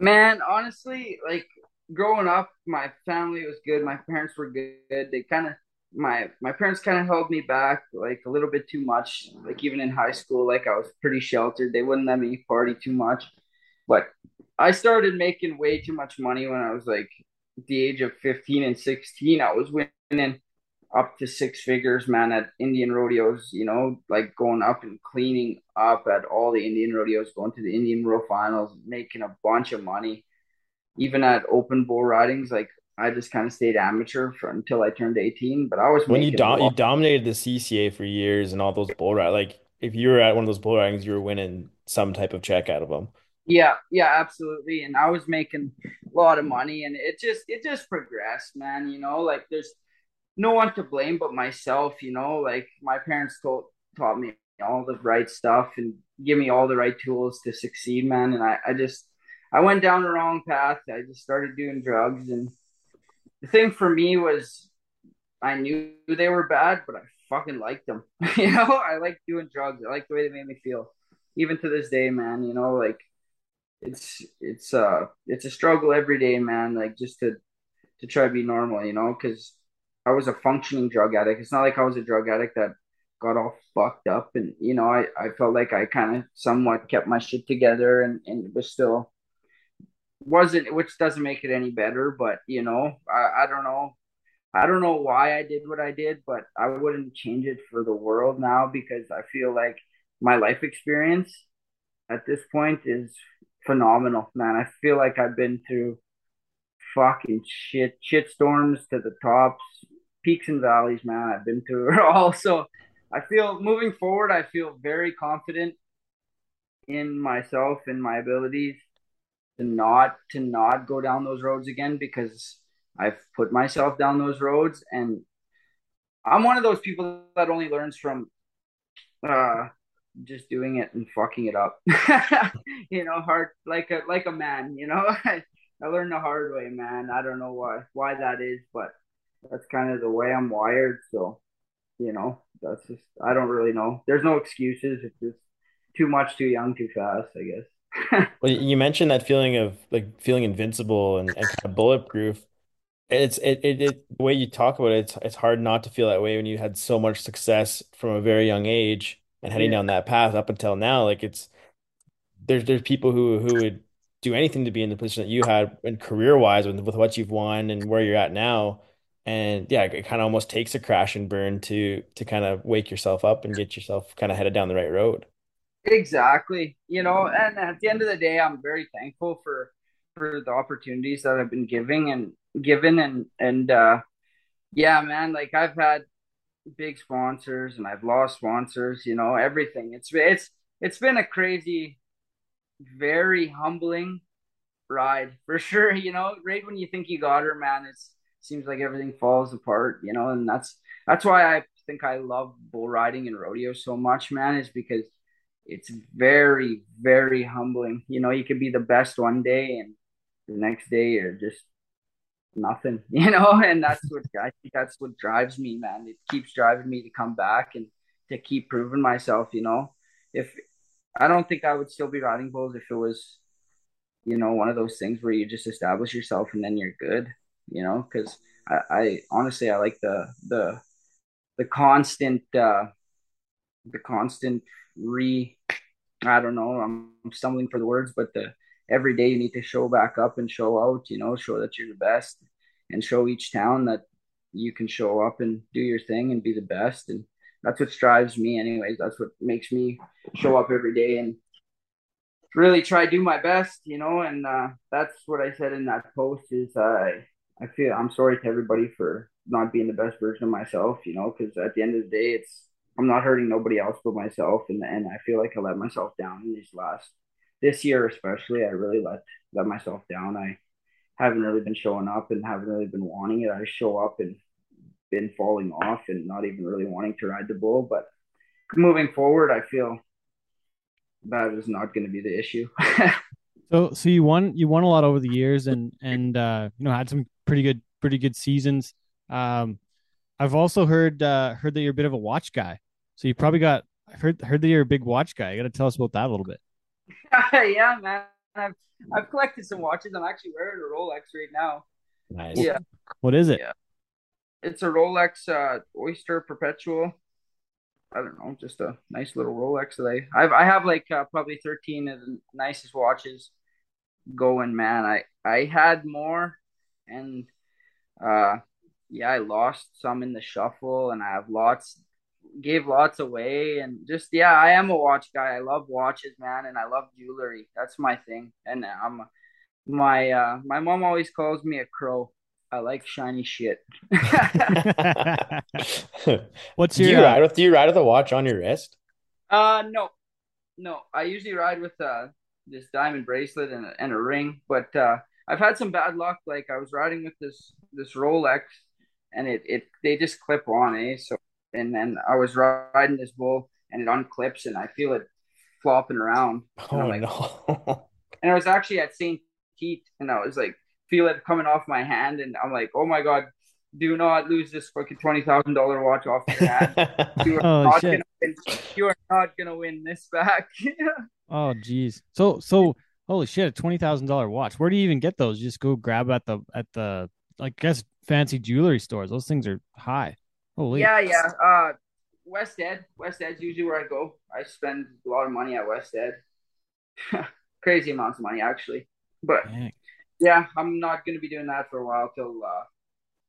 F: Man, honestly, like growing up, my family was good. My parents were good. They kind of my my parents kind of held me back like a little bit too much. Like even in high school, like I was pretty sheltered. They wouldn't let me party too much. But I started making way too much money when I was like the age of 15 and 16. I was winning up to six figures, man, at Indian rodeos, you know, like going up and cleaning up at all the Indian rodeos, going to the Indian Row finals, making a bunch of money. Even at open bull ridings, like I just kind of stayed amateur for until I turned 18. But I was
E: When you do, you dominated the CCA for years and all those bull ride like if you were at one of those bull ridings, you were winning some type of check out of them.
F: Yeah, yeah, absolutely. And I was making a lot of money and it just it just progressed, man. You know, like there's no one to blame but myself, you know, like my parents told taught me all the right stuff and give me all the right tools to succeed, man. And I, I just I went down the wrong path. I just started doing drugs and the thing for me was I knew they were bad, but I fucking liked them. you know, I like doing drugs. I like the way they made me feel. Even to this day, man, you know, like it's it's uh it's a struggle every day, man. Like just to to try to be normal, you know, because I was a functioning drug addict. It's not like I was a drug addict that got all fucked up, and you know, I I felt like I kind of somewhat kept my shit together, and and was still wasn't, which doesn't make it any better, but you know, I I don't know. I don't know why I did what I did, but I wouldn't change it for the world now because I feel like my life experience at this point is phenomenal, man. I feel like I've been through fucking shit, shit storms to the tops, peaks and valleys, man. I've been through it all. So I feel moving forward, I feel very confident in myself and my abilities. To not to not go down those roads again because I've put myself down those roads and I'm one of those people that only learns from uh just doing it and fucking it up. you know, hard like a like a man, you know. I, learned the hard way, man. I don't know why why that is, but that's kind of the way I'm wired. So, you know, that's just I don't really know. There's no excuses. It's just too much, too young, too fast, I guess.
E: Well, you mentioned that feeling of like feeling invincible and, and kind of bulletproof. It's it, it it the way you talk about it, it's it's hard not to feel that way when you had so much success from a very young age and heading
F: Yeah,
E: down that path up until now. Like it's there's there's people who who would do anything to be in the position that you had and career wise with with what you've won and where you're at now. And yeah, it kind of almost takes a crash and burn to to kind of wake yourself up and get yourself kind of headed down the right road.
F: Exactly. You know, and at the end of the day, I'm very thankful for for the opportunities that I've been giving and given and and uh yeah, man, like I've had big sponsors and I've lost sponsors, you know, everything. It's it's it's been a crazy, very humbling ride for sure. You know, right when you think you got her, man, it seems like everything falls apart, you know, and that's that's why I think I love bull riding and rodeo so much, man, is because it's very, very humbling. You know, you could be the best one day and the next day you're just nothing, you know, and that's what I think that's what drives me, man. It keeps driving me to come back and to keep proving myself, you know. If I don't think I would still be riding bulls if it was, you know, one of those things where you just establish yourself and then you're good, you know, because I, I honestly I like the the the constant uh the constant re I don't know, I'm, stumbling for the words, but the every day you need to show back up and show out, you know, show that you're the best and show each town that you can show up and do your thing and be the best. And that's what drives me anyways. That's what makes me show up every day and really try to do my best, you know, and uh, that's what I said in that post is I I feel I'm sorry to everybody for not being the best version of myself, you know, because at the end of the day, it's I'm not hurting nobody else but myself, and and I feel like I let myself down in these last this year especially. I really let let myself down. I haven't really been showing up and haven't really been wanting it. I show up and been falling off and not even really wanting to ride the bull, but moving forward, I feel that is not going to be the issue.
B: So so you won you won a lot over the years and and uh you know had some pretty good pretty good seasons. Um I've also heard uh heard that you're a bit of a watch guy. So you probably got I heard heard that you're a big watch guy. You got to tell us about that a little bit.
F: yeah, man. I've I've collected some watches. I'm actually wearing a Rolex right now.
E: Nice.
F: Yeah,
B: What is it?
F: yeah. It's a Rolex uh, Oyster Perpetual. I don't know, just a nice little Rolex that I I've, I have like uh, probably 13 of the nicest watches going, man. I I had more, and uh, yeah, I lost some in the shuffle, and I have lots gave lots away, and just yeah, I am a watch guy. I love watches, man, and I love jewelry. That's my thing, and I'm my uh my mom always calls me a crow. I like shiny shit.
B: What's your
E: Do you
B: your uh,
E: ride with do you ride with a watch on your wrist?
F: Uh, no, no. I usually ride with uh this diamond bracelet and a, and a ring, but uh, I've had some bad luck. Like I was riding with this this Rolex, and it it they just clip on, eh? So and then I was riding this bull, and it unclips, and I feel it flopping around, and I'm
E: Oh
F: like,
E: no.
F: and I was actually at St. Pete, and I was like, feel it coming off my hand, and I'm like, oh my god, do not lose this fucking twenty thousand dollar watch off your hand. You are
B: Oh
F: not
B: shit.
F: gonna win. You are not gonna win this back.
B: Oh geez. So so holy shit, a twenty thousand dollar watch. Where do you even get those? You just go grab at the at the I guess fancy jewelry stores. Those things are high. Holy
F: yeah, yeah. Uh, West Ed. West Ed's usually where I go. I spend a lot of money at West Ed. Crazy amounts of money, actually. But
B: dang.
F: yeah, I'm not gonna be doing that for a while till uh,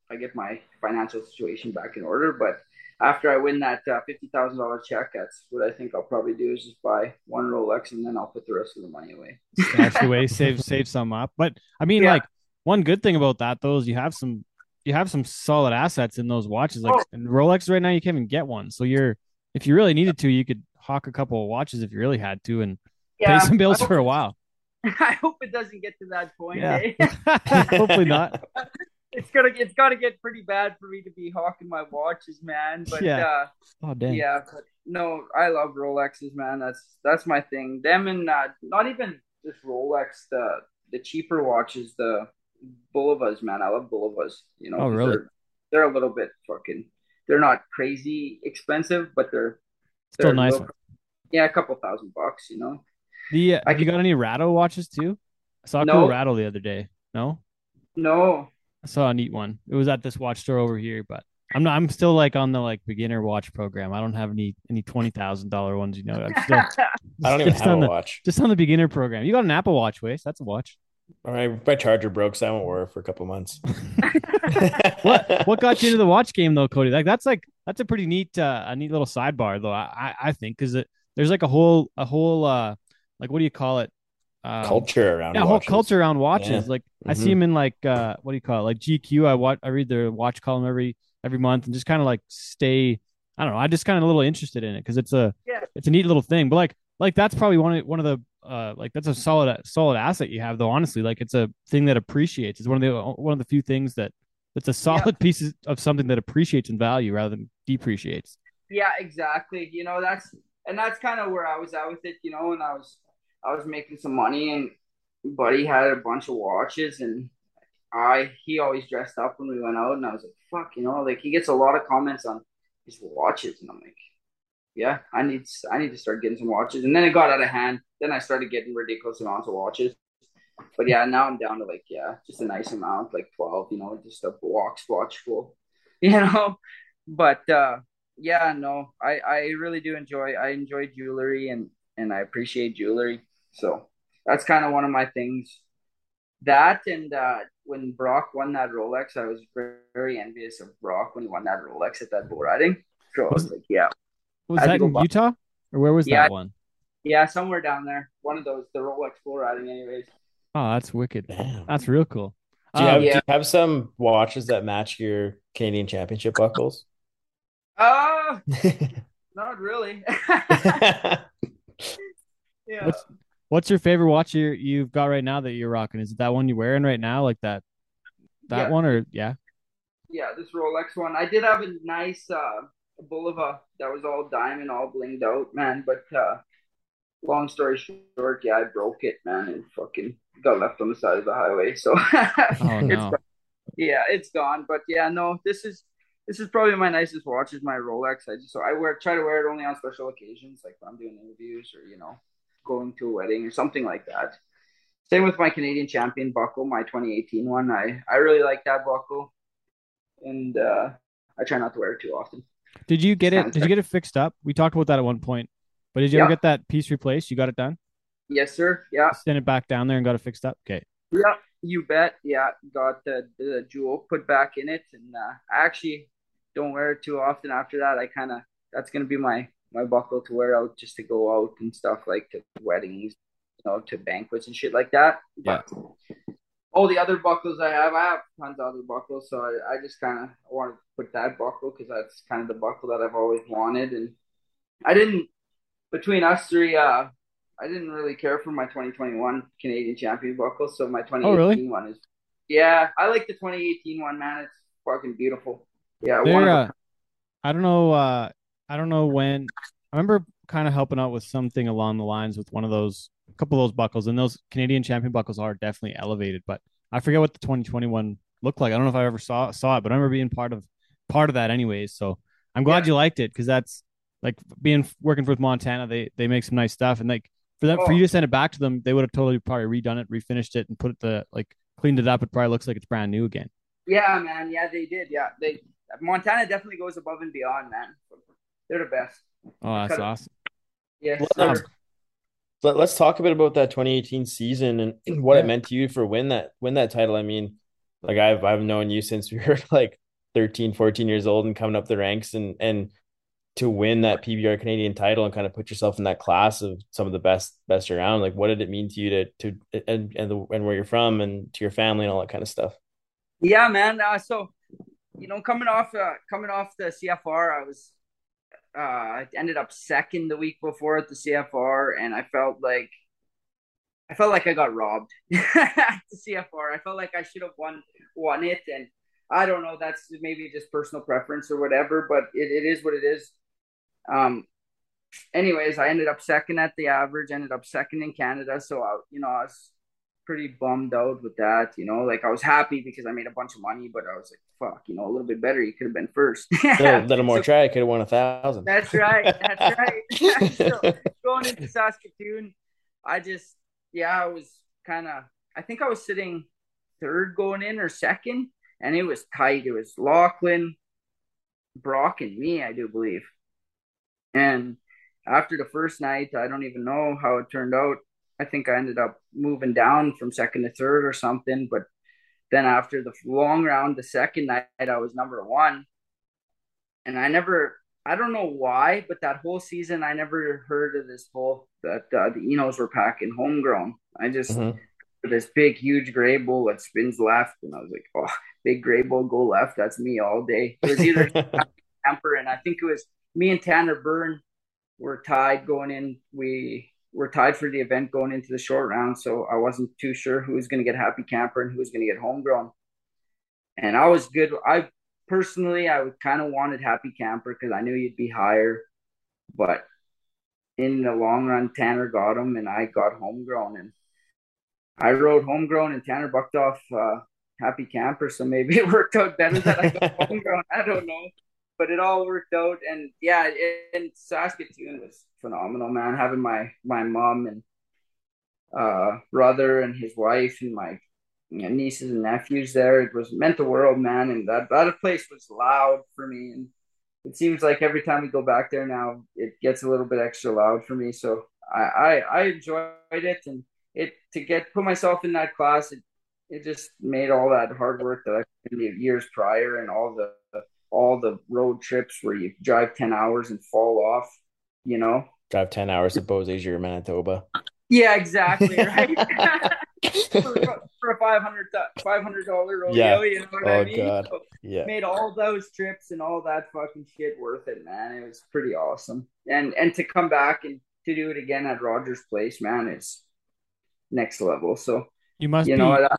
F: I get my financial situation back in order. But after I win that uh, fifty thousand dollar check, that's what I think I'll probably do is just buy one Rolex and then I'll put the rest of the money away.
B: Stash away, save save some up. But I mean
F: Yeah.
B: like one good thing about that though is you have some you have some solid assets in those watches. Like
F: Oh.
B: Rolex right now you can't even get one. So you're if you really needed to, you could hawk a couple of watches if you really had to and pay some bills for a while.
F: I hope it doesn't get to that point.
B: Yeah.
F: eh?
B: Hopefully not.
F: it's gonna it's gotta get pretty bad for me to be hawking my watches, man. But
B: Yeah.
F: uh
B: Oh damn.
F: yeah, but no, I love Rolexes, man. That's that's my thing. Them and uh, not even just Rolex, the the cheaper watches, the Bulovas, man. I love Bulovas. You know,
B: Oh,
F: 'cause
B: really?
F: They're, they're a little bit fucking. They're not crazy expensive, but they're
B: Still
F: they're a
B: nice
F: little- Yeah, a couple thousand bucks. You know.
B: The uh,
F: I
B: have you got any Rattle watches too? I saw a
F: No.
B: cool Rattle the other day. No,
F: No,
B: I saw a neat one. It was at this watch store over here, but I'm not. I'm still like on the like beginner watch program. I don't have any any twenty thousand dollar ones. You know, I'm still
E: I don't even have
B: on
E: a
B: the,
E: watch.
B: Just on the beginner program. You got an Apple Watch, Wacy. That's a watch.
E: All right, my charger broke, so I won't wear it for a couple months.
B: What what got you into the watch game though, Cody? Like that's like that's a pretty neat uh, a neat little sidebar though. I I, I think because there's like a whole a whole uh like what do you call it? Um,
E: culture around
B: yeah, whole culture around watches.
E: Yeah.
B: Like I
E: Mhm.
B: see them in like uh what do you call it? Like GQ. I watch I read their watch column every every month and just kind of like stay. I don't know. I just kind of a little interested in it because it's a
F: Yeah.
B: it's a neat little thing. But like like that's probably one of one of the uh like that's a solid solid asset you have though. Honestly, like it's a thing that appreciates. It's one of the one of the few things that it's a solid piece of something that appreciates in value rather than depreciates.
F: Yeah, exactly. You know, that's and that's kind of where I was at with it, you know, and I was I was making some money and buddy had a bunch of watches and I he always dressed up when we went out and I was like, fuck, you know, like he gets a lot of comments on his watches and I'm like, yeah, I need I need to start getting some watches. And then it got out of hand. Then I started getting ridiculous amounts of watches. But yeah, now I'm down to like, yeah, just a nice amount, like 12, you know, just a box watch full, you know. But uh yeah, no, I I really do enjoy I enjoy jewelry and and I appreciate jewelry. So that's kind of one of my things. That and uh when Brock won that Rolex, I was very, very envious of Brock when he won that Rolex at that bull riding. So I was like, yeah,
B: Was that in
F: buy-
B: Utah or where was
F: Yeah.
B: that one?
F: yeah, somewhere down there, one of those, the Rolex bull riding, anyways.
B: Oh, that's wicked.
E: Damn.
B: That's real cool.
E: Do you
B: Um,
E: have
F: yeah.
E: do you have some watches that match your Canadian Championship buckles?
F: Uh not really. yeah.
B: What's what's your favorite watch you you've got right now that you're rocking? Is it that one you're wearing right now, like that that
F: Yeah.
B: one, or yeah?
F: Yeah, this Rolex one. I did have a nice uh Bulova that was all diamond, all blinged out, man. But uh long story short, yeah, I broke it, man, and fucking got left on the side of the highway. So
B: Oh
F: it's yeah, it's gone. But yeah, no, this is this is probably my nicest watch is my Rolex. I just so I wear try to wear it only on special occasions, like when I'm doing interviews or you know going to a wedding or something like that. Same with my Canadian Champion buckle, my 2018 one. I I really like that buckle, and uh, I try not to wear it too often.
B: Did you get it? Did you get it fixed up? We talked about that at one point. But did you
F: Yeah.
B: ever get that piece replaced? You got it done?
F: Yes, sir. Yeah,
B: Send it back down there and got it fixed up. Okay.
F: yeah, you bet. Yeah, got the the jewel put back in it, and uh, I actually don't wear it too often. After that, I kind of that's gonna be my my buckle to wear out just to go out and stuff like to weddings, you know, to banquets and shit like that.
B: Yeah.
F: All the other buckles I have, I have tons of other buckles, so I, I just kind of want to put that buckle because that's kind of the buckle that I've always wanted, and I didn't between us three. Uh, I didn't really care for my 2021 Canadian Champion buckle, so my 2018
B: Oh, really?
F: one is. Yeah, I like the 2018 one, man. It's fucking beautiful. Yeah,
B: There, uh, I don't know. Uh, I don't know when. I remember kind of helping out with something along the lines with one of those, couple of those buckles, and those Canadian Champion buckles are definitely elevated. But I forget what the 2021 looked like. I don't know if I ever saw saw it, but I remember being part of part of that anyways. So I'm glad
F: Yeah.
B: you liked it because that's like being working with Montana. They they make some nice stuff, and like for them for
F: Oh.
B: you to send it back to them, they would have totally probably redone it, refinished it, and put it the like cleaned it up. It probably looks like it's brand new again.
F: Yeah, man. Yeah, they did. Yeah, they Montana definitely goes above and beyond, man. They're the best.
B: Oh, that's awesome.
F: Yes,
E: Well,
F: sir.
E: Let, let's talk a bit about that 2018 season and what
B: Yeah.
E: it meant to you for win that win that title. I mean, like I've I've known you since we were like 13, 14 years old and coming up the ranks and and to win that PBR Canadian title and kind of put yourself in that class of some of the best best around. Like what did it mean to you to to and and, the, and where you're from and to your family and all that kind of stuff?
F: Yeah, man. Uh, so, you know, coming off uh, coming off the CFR, I was uh, I ended up second the week before at the CFR, and I felt like I felt like I got robbed at the CFR. I felt like I should have won won it, and I don't know. That's maybe just personal preference or whatever, but it, it is what it is. Um, anyways, I ended up second at the average, ended up second in Canada. So I, you know, I was pretty bummed out with that. You know, like I was happy because I made a bunch of money, but I was like, fuck, you know, a little bit better. You could have been first.
E: little, little more
F: So-
E: try, could have won a thousand.
F: That's right. That's right. so going into Saskatoon, I just, yeah, I was kind of, I think I was sitting third going in or second, and it was tight. It was Lachlan, Brock, and me, I do believe. And after the first night, I don't even know how it turned out. I think I ended up moving down from second to third or something. But then after the long round, the second night, I was number one. And I never, I don't know why, but that whole season, I never heard of this whole that uh, the Enos were packing homegrown. I just,
E: Mhm.
F: this big, huge gray bull that spins left. And I was like, oh, big gray bull go left. That's me all day. It was either Camper, and I think it was me and Tanner Byrne were tied going in. We were tied for the event going into the short round, so I wasn't too sure who was going to get Happy Camper and who was going to get Homegrown. And I was good. I personally, I would kind of wanted Happy Camper because I knew you'd be higher, but in the long run, Tanner got him, and I got Homegrown, and I rode Homegrown, and Tanner bucked off uh, Happy Camper, so maybe it worked out better that I got Homegrown. I don't know but it all worked out. And yeah, and Saskatoon was phenomenal, man. Having my my mom and uh, brother and his wife and my you know, nieces and nephews there, it was meant the world, man. And that that place was loud for me, and it seems like every time we go back there now, it gets a little bit extra loud for me. So I I, I enjoyed it, and it to get put myself in that class, it it just made all that hard work that I did years prior and all the all the road trips where you drive 10 hours and fall off, you know?
E: Drive 10 hours to Beauséjour or Manitoba.
F: Yeah, exactly. Right. for, for a 500 $500 rodeo,
E: Yeah.
F: you know what
E: Oh,
F: I mean?
E: God.
F: So
E: Yeah.
F: made all those trips and all that fucking shit worth it, man. It was pretty awesome. And and to come back and to do it again at Rogers Place, man, it's next level. So
B: You must
F: you
B: be
F: know what?
B: Uh,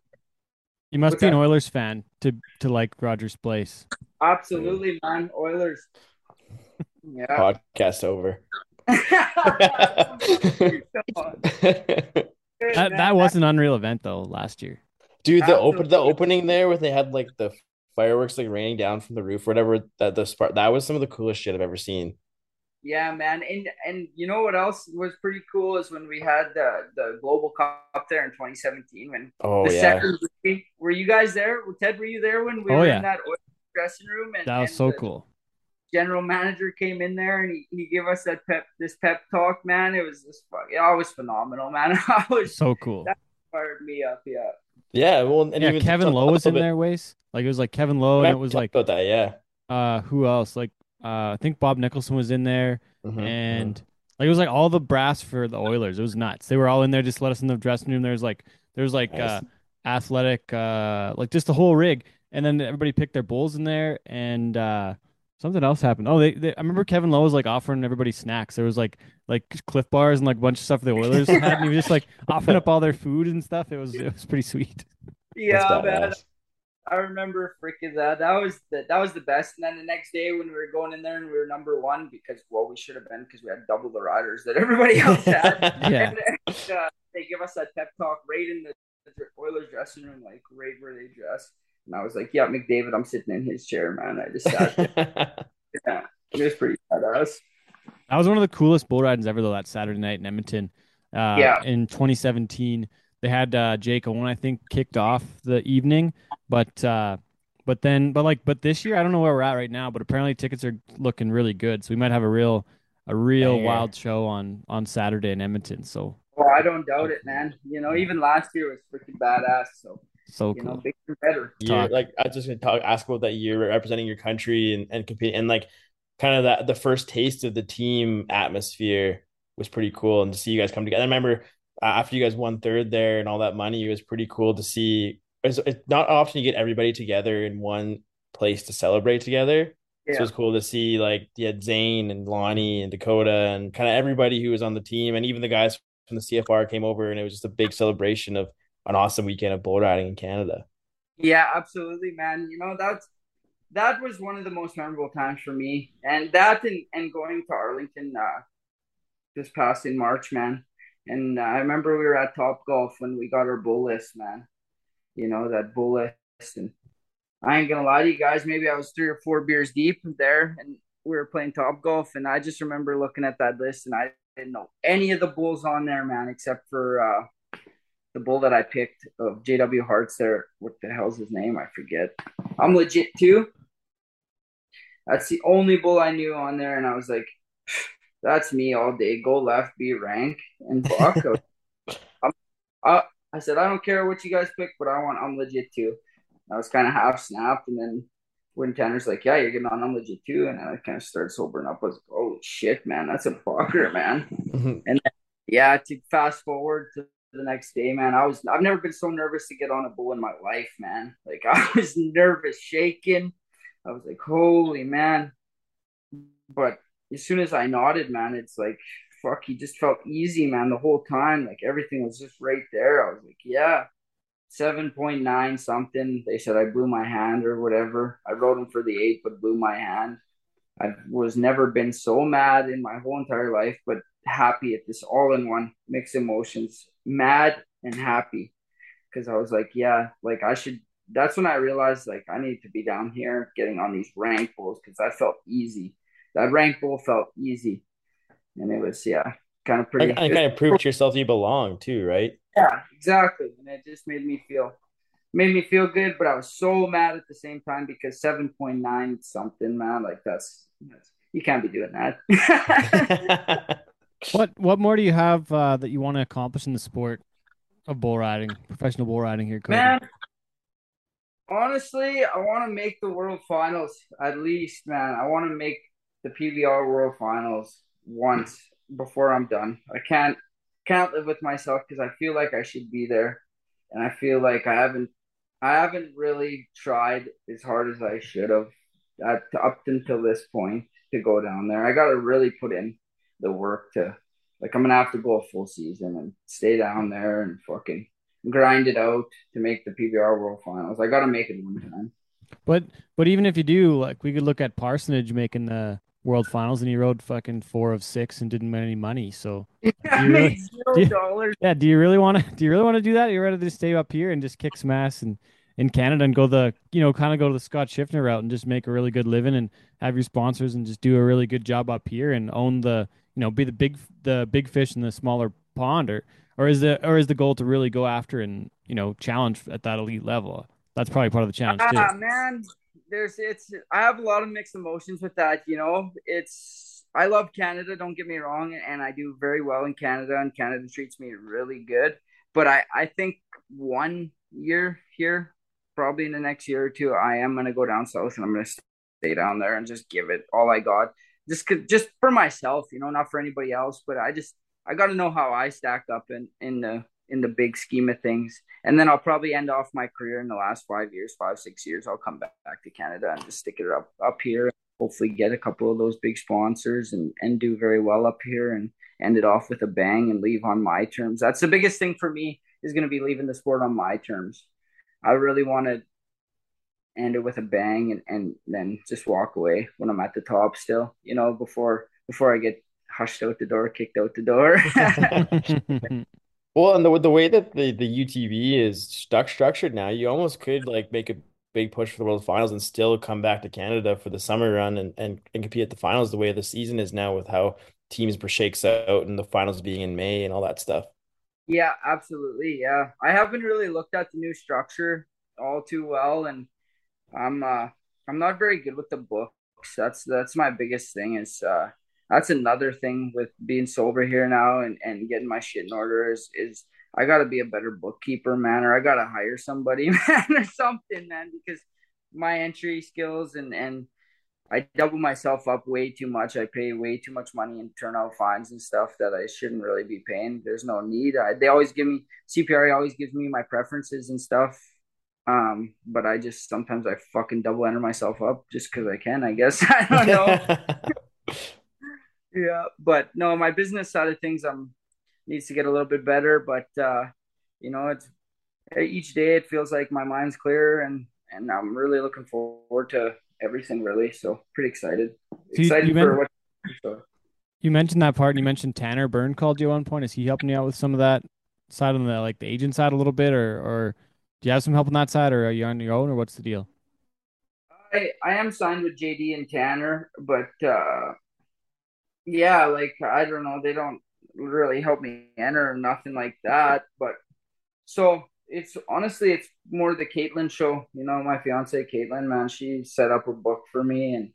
B: you must
F: what's
B: be an
F: that?
B: Oilers fan to to like Rogers Place.
F: Absolutely, man. Oilers. Yeah.
E: Podcast over.
B: That that was an unreal event though last year.
E: Dude, the open the opening there where they had like the fireworks like raining down from the roof, whatever that the spark that was some of the coolest shit I've ever seen.
F: Yeah, man, and and you know what else was pretty cool is when we had the the Global Cup there in 2017 when
E: Oh
F: the
E: yeah.
F: second were you guys there? Ted, were you there when we
B: Oh,
F: were
B: yeah.
F: in that Oilers dressing room? And
B: That was
F: and
B: so
F: the
B: cool.
F: General manager came in there and he, he gave us that pep this pep talk, man. It was this fuck, it was phenomenal, man. I was
B: So cool.
F: That- fired me up, yeah.
E: Yeah, well and
B: Yeah,
E: even
B: Kevin Lowe was in
E: little
B: there, Wacy. Like it was like Kevin Lowe, and it was like
E: about that, yeah.
B: uh who else? Like uh I think Bob Nicholson was in there,
E: Mhm,
B: and like it was like all the brass for the Oilers. It was nuts. They were all in there. Just let us in the dressing room. There was like there was like
E: Nice.
B: uh athletic uh like just the whole rig, and then everybody picked their bulls in there, and uh something else happened. Oh, they, they I remember Kevin Lowe was like offering everybody snacks. There was like like Cliff bars and like a bunch of stuff for the Oilers had, and he was just like offering up all their food and stuff. It was it was pretty sweet.
F: Yeah, man. I remember freaking that. That was the that was the best. And then the next day when we were going in there and we were number one because well we should have been because we had double the riders that everybody else had.
B: Yeah.
F: And, uh, they give us that pep talk right in the Oilers dressing room, like right where they dress. And I was like, "Yeah, McDavid, I'm sitting in his chair, man." I just sat there. yeah, it was pretty badass.
B: That was one of the coolest bull ridings ever, though. That Saturday night in Edmonton, uh,
F: Yeah.
B: in 2017, they had uh, Jake Owen, I think, kicked off the evening, but uh, but then, but like, but this year, I don't know where we're at right now, but apparently tickets are looking really good, so we might have a real a real
E: Banger.
B: wild show on on Saturday in Edmonton. So
F: Well, I don't doubt it, man. You know, even last year was freaking badass. So
B: so
F: you know,
B: cool.
F: bigger and better.
E: year like I was just gonna talk ask about that year representing your country and, and compete and like kind of that the first taste of the team atmosphere was pretty cool and to see you guys come together. I remember uh, after you guys won third there and all that money, it was pretty cool to see. It's, it's not often you get everybody together in one place to celebrate together. So it was cool to see like you had Zane and Lonnie and Dakota and kind of everybody who was on the team and even the guys from the CFR came over, and it was just a big celebration of an awesome weekend of bull riding in Canada.
F: Yeah, absolutely, man. You know, that's that was one of the most memorable times for me. And that and, and going to Arlington uh this past in March, man. And uh, I remember we were at Top Golf when we got our bull list, man. You know, that bull list. And I ain't gonna lie to you guys, maybe I was three or four beers deep there and we were playing Top Golf. And I just remember looking at that list and I didn't know any of the bulls on there, man, except for uh the bull that I picked of JW Hart's there. What the hell's his name? I forget. I'm legit too. That's the only bull I knew on there, and I was like, "That's me all day. Go left, be rank, and fuck." I'm, I, I said, "I don't care what you guys pick, but I want I'm legit too." I was kind of half snapped, and then when Tanner's like, "Yeah, you're getting on, I'm legit too," and I kind of started sobering up. I was like, "Oh shit, man, that's a fucker, man." and then, yeah, to fast forward to the next day, man, I was I've never been so nervous to get on a bull in my life, man. Like I was nervous, shaking. I was like, holy man. But as soon as I nodded, man, it's like, fuck, he just felt easy, man, the whole time. Like everything was just right there. I was like, yeah, 7.9 something. They said I blew my hand or whatever. I wrote him for the eight, but blew my hand. I was never been so mad in my whole entire life, but happy at this all in one mixed emotions, mad and happy. Cause I was like, yeah, like I should that's when I realized like I need to be down here getting on these rank bulls because that felt easy. That rank bull felt easy, and it was yeah, kind of pretty.
E: And, and kind of proved to yourself you belong too, right?
F: Yeah, exactly, and it just made me feel made me feel good. But I was so mad at the same time because seven point nine something, man, like that's, that's you can't be doing that.
B: what what more do you have uh, that you want to accomplish in the sport of bull riding, professional bull riding here, Cody?
F: Man, honestly, I want to make the World Finals at least, man. I want to make the PBR World Finals once before I'm done. I can't can't live with myself because I feel like I should be there, and I feel like I haven't I haven't really tried as hard as I should have up until this point to go down there. I got to really put in the work to like I'm gonna have to go a full season and stay down there and fucking grind it out to make the PBR World Finals. I got to make it one time.
B: But but even if you do, like we could look at Parsonage making the World Finals, and he rode fucking four of six and didn't win any money. So
F: yeah, really, zero
B: do
F: dollars.
B: Yeah, do you really want to? Do you really want to do that? You're ready to stay up here and just kick some ass and in Canada and go the you know kind of go to the Scott Schiffner route and just make a really good living and have your sponsors and just do a really good job up here and own the you know be the big the big fish in the smaller pond or or is the or is the goal to really go after and you know challenge at that elite level? That's probably part of the challenge too.
F: Ah, man, there's it's. I have a lot of mixed emotions with that. You know, it's. I love Canada. Don't get me wrong, and I do very well in Canada, and Canada treats me really good. But I I think one year here, probably in the next year or two, I am gonna go down south, and I'm gonna stay down there and just give it all I got. Just just for myself, you know, not for anybody else. But I just I got to know how I stack up in in the in the big scheme of things. And then I'll probably end off my career in the last five years, five six years. I'll come back, back to Canada and just stick it up up here. Hopefully, get a couple of those big sponsors and and do very well up here and end it off with a bang and leave on my terms. That's the biggest thing for me is going to be leaving the sport on my terms. I really want to end it with a bang and, and then just walk away when I'm at the top still, you know, before before I get hushed out the door, kicked out the door.
E: well, and the the way that the the UTB is stuck structured now, you almost could like make a big push for the World Finals and still come back to Canada for the summer run and and, and compete at the finals the way the season is now with how teams shakes out and the finals being in May and all that stuff.
F: Yeah, absolutely. Yeah, I haven't really looked at the new structure all too well, and I'm uh I'm not very good with the books. That's that's my biggest thing is uh that's another thing with being sober here now and, and getting my shit in order is, is I got to be a better bookkeeper, man, or I got to hire somebody, man, or something, man, because my entry skills and, and I double myself up way too much. I pay way too much money in turnout fines and stuff that I shouldn't really be paying. There's no need. I, they always give me CPR. always gives me my preferences and stuff. Um, but I just sometimes I fucking double enter myself up just because I can. I guess I don't know. yeah but no my business side of things i'm needs to get a little bit better, but uh, you know, it's each day it feels like my mind's clear and and I'm really looking forward to everything really. So pretty excited.
B: you-
F: Excited
B: you
F: for
B: meant-
F: what so.
B: You mentioned that part, and you mentioned Tanner Byrne called you at one point. Is he helping you out with some of that side on the like the agent side a little bit, or or do you have some help on that side, or are you on your own, or what's the deal?
F: I I am signed with JD and Tanner, but uh yeah, like I don't know, they don't really help me enter or nothing like that. But so it's honestly it's more the Caitlin show. You know, my fiance Caitlin, man, she set up a book for me and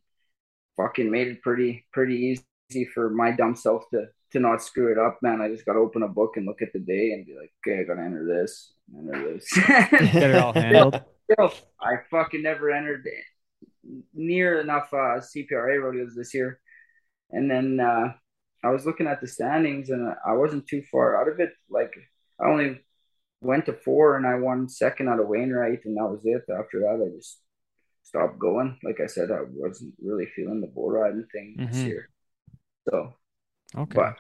F: fucking made it pretty pretty easy for my dumb self to to not screw it up, man. I just gotta open a book and look at the day and be like, okay, I gotta enter this, enter this.
B: Get it all handled.
F: Still, I fucking never entered near enough uh, CPRA rodeos this year. And then uh, I was looking at the standings and I wasn't too far out of it. Like I only went to four and I won second out of Wainwright, and that was it. After that, I just stopped going. Like I said, I wasn't really feeling the bull riding thing this
B: Mhm.
F: year. So,
B: Okay,
F: but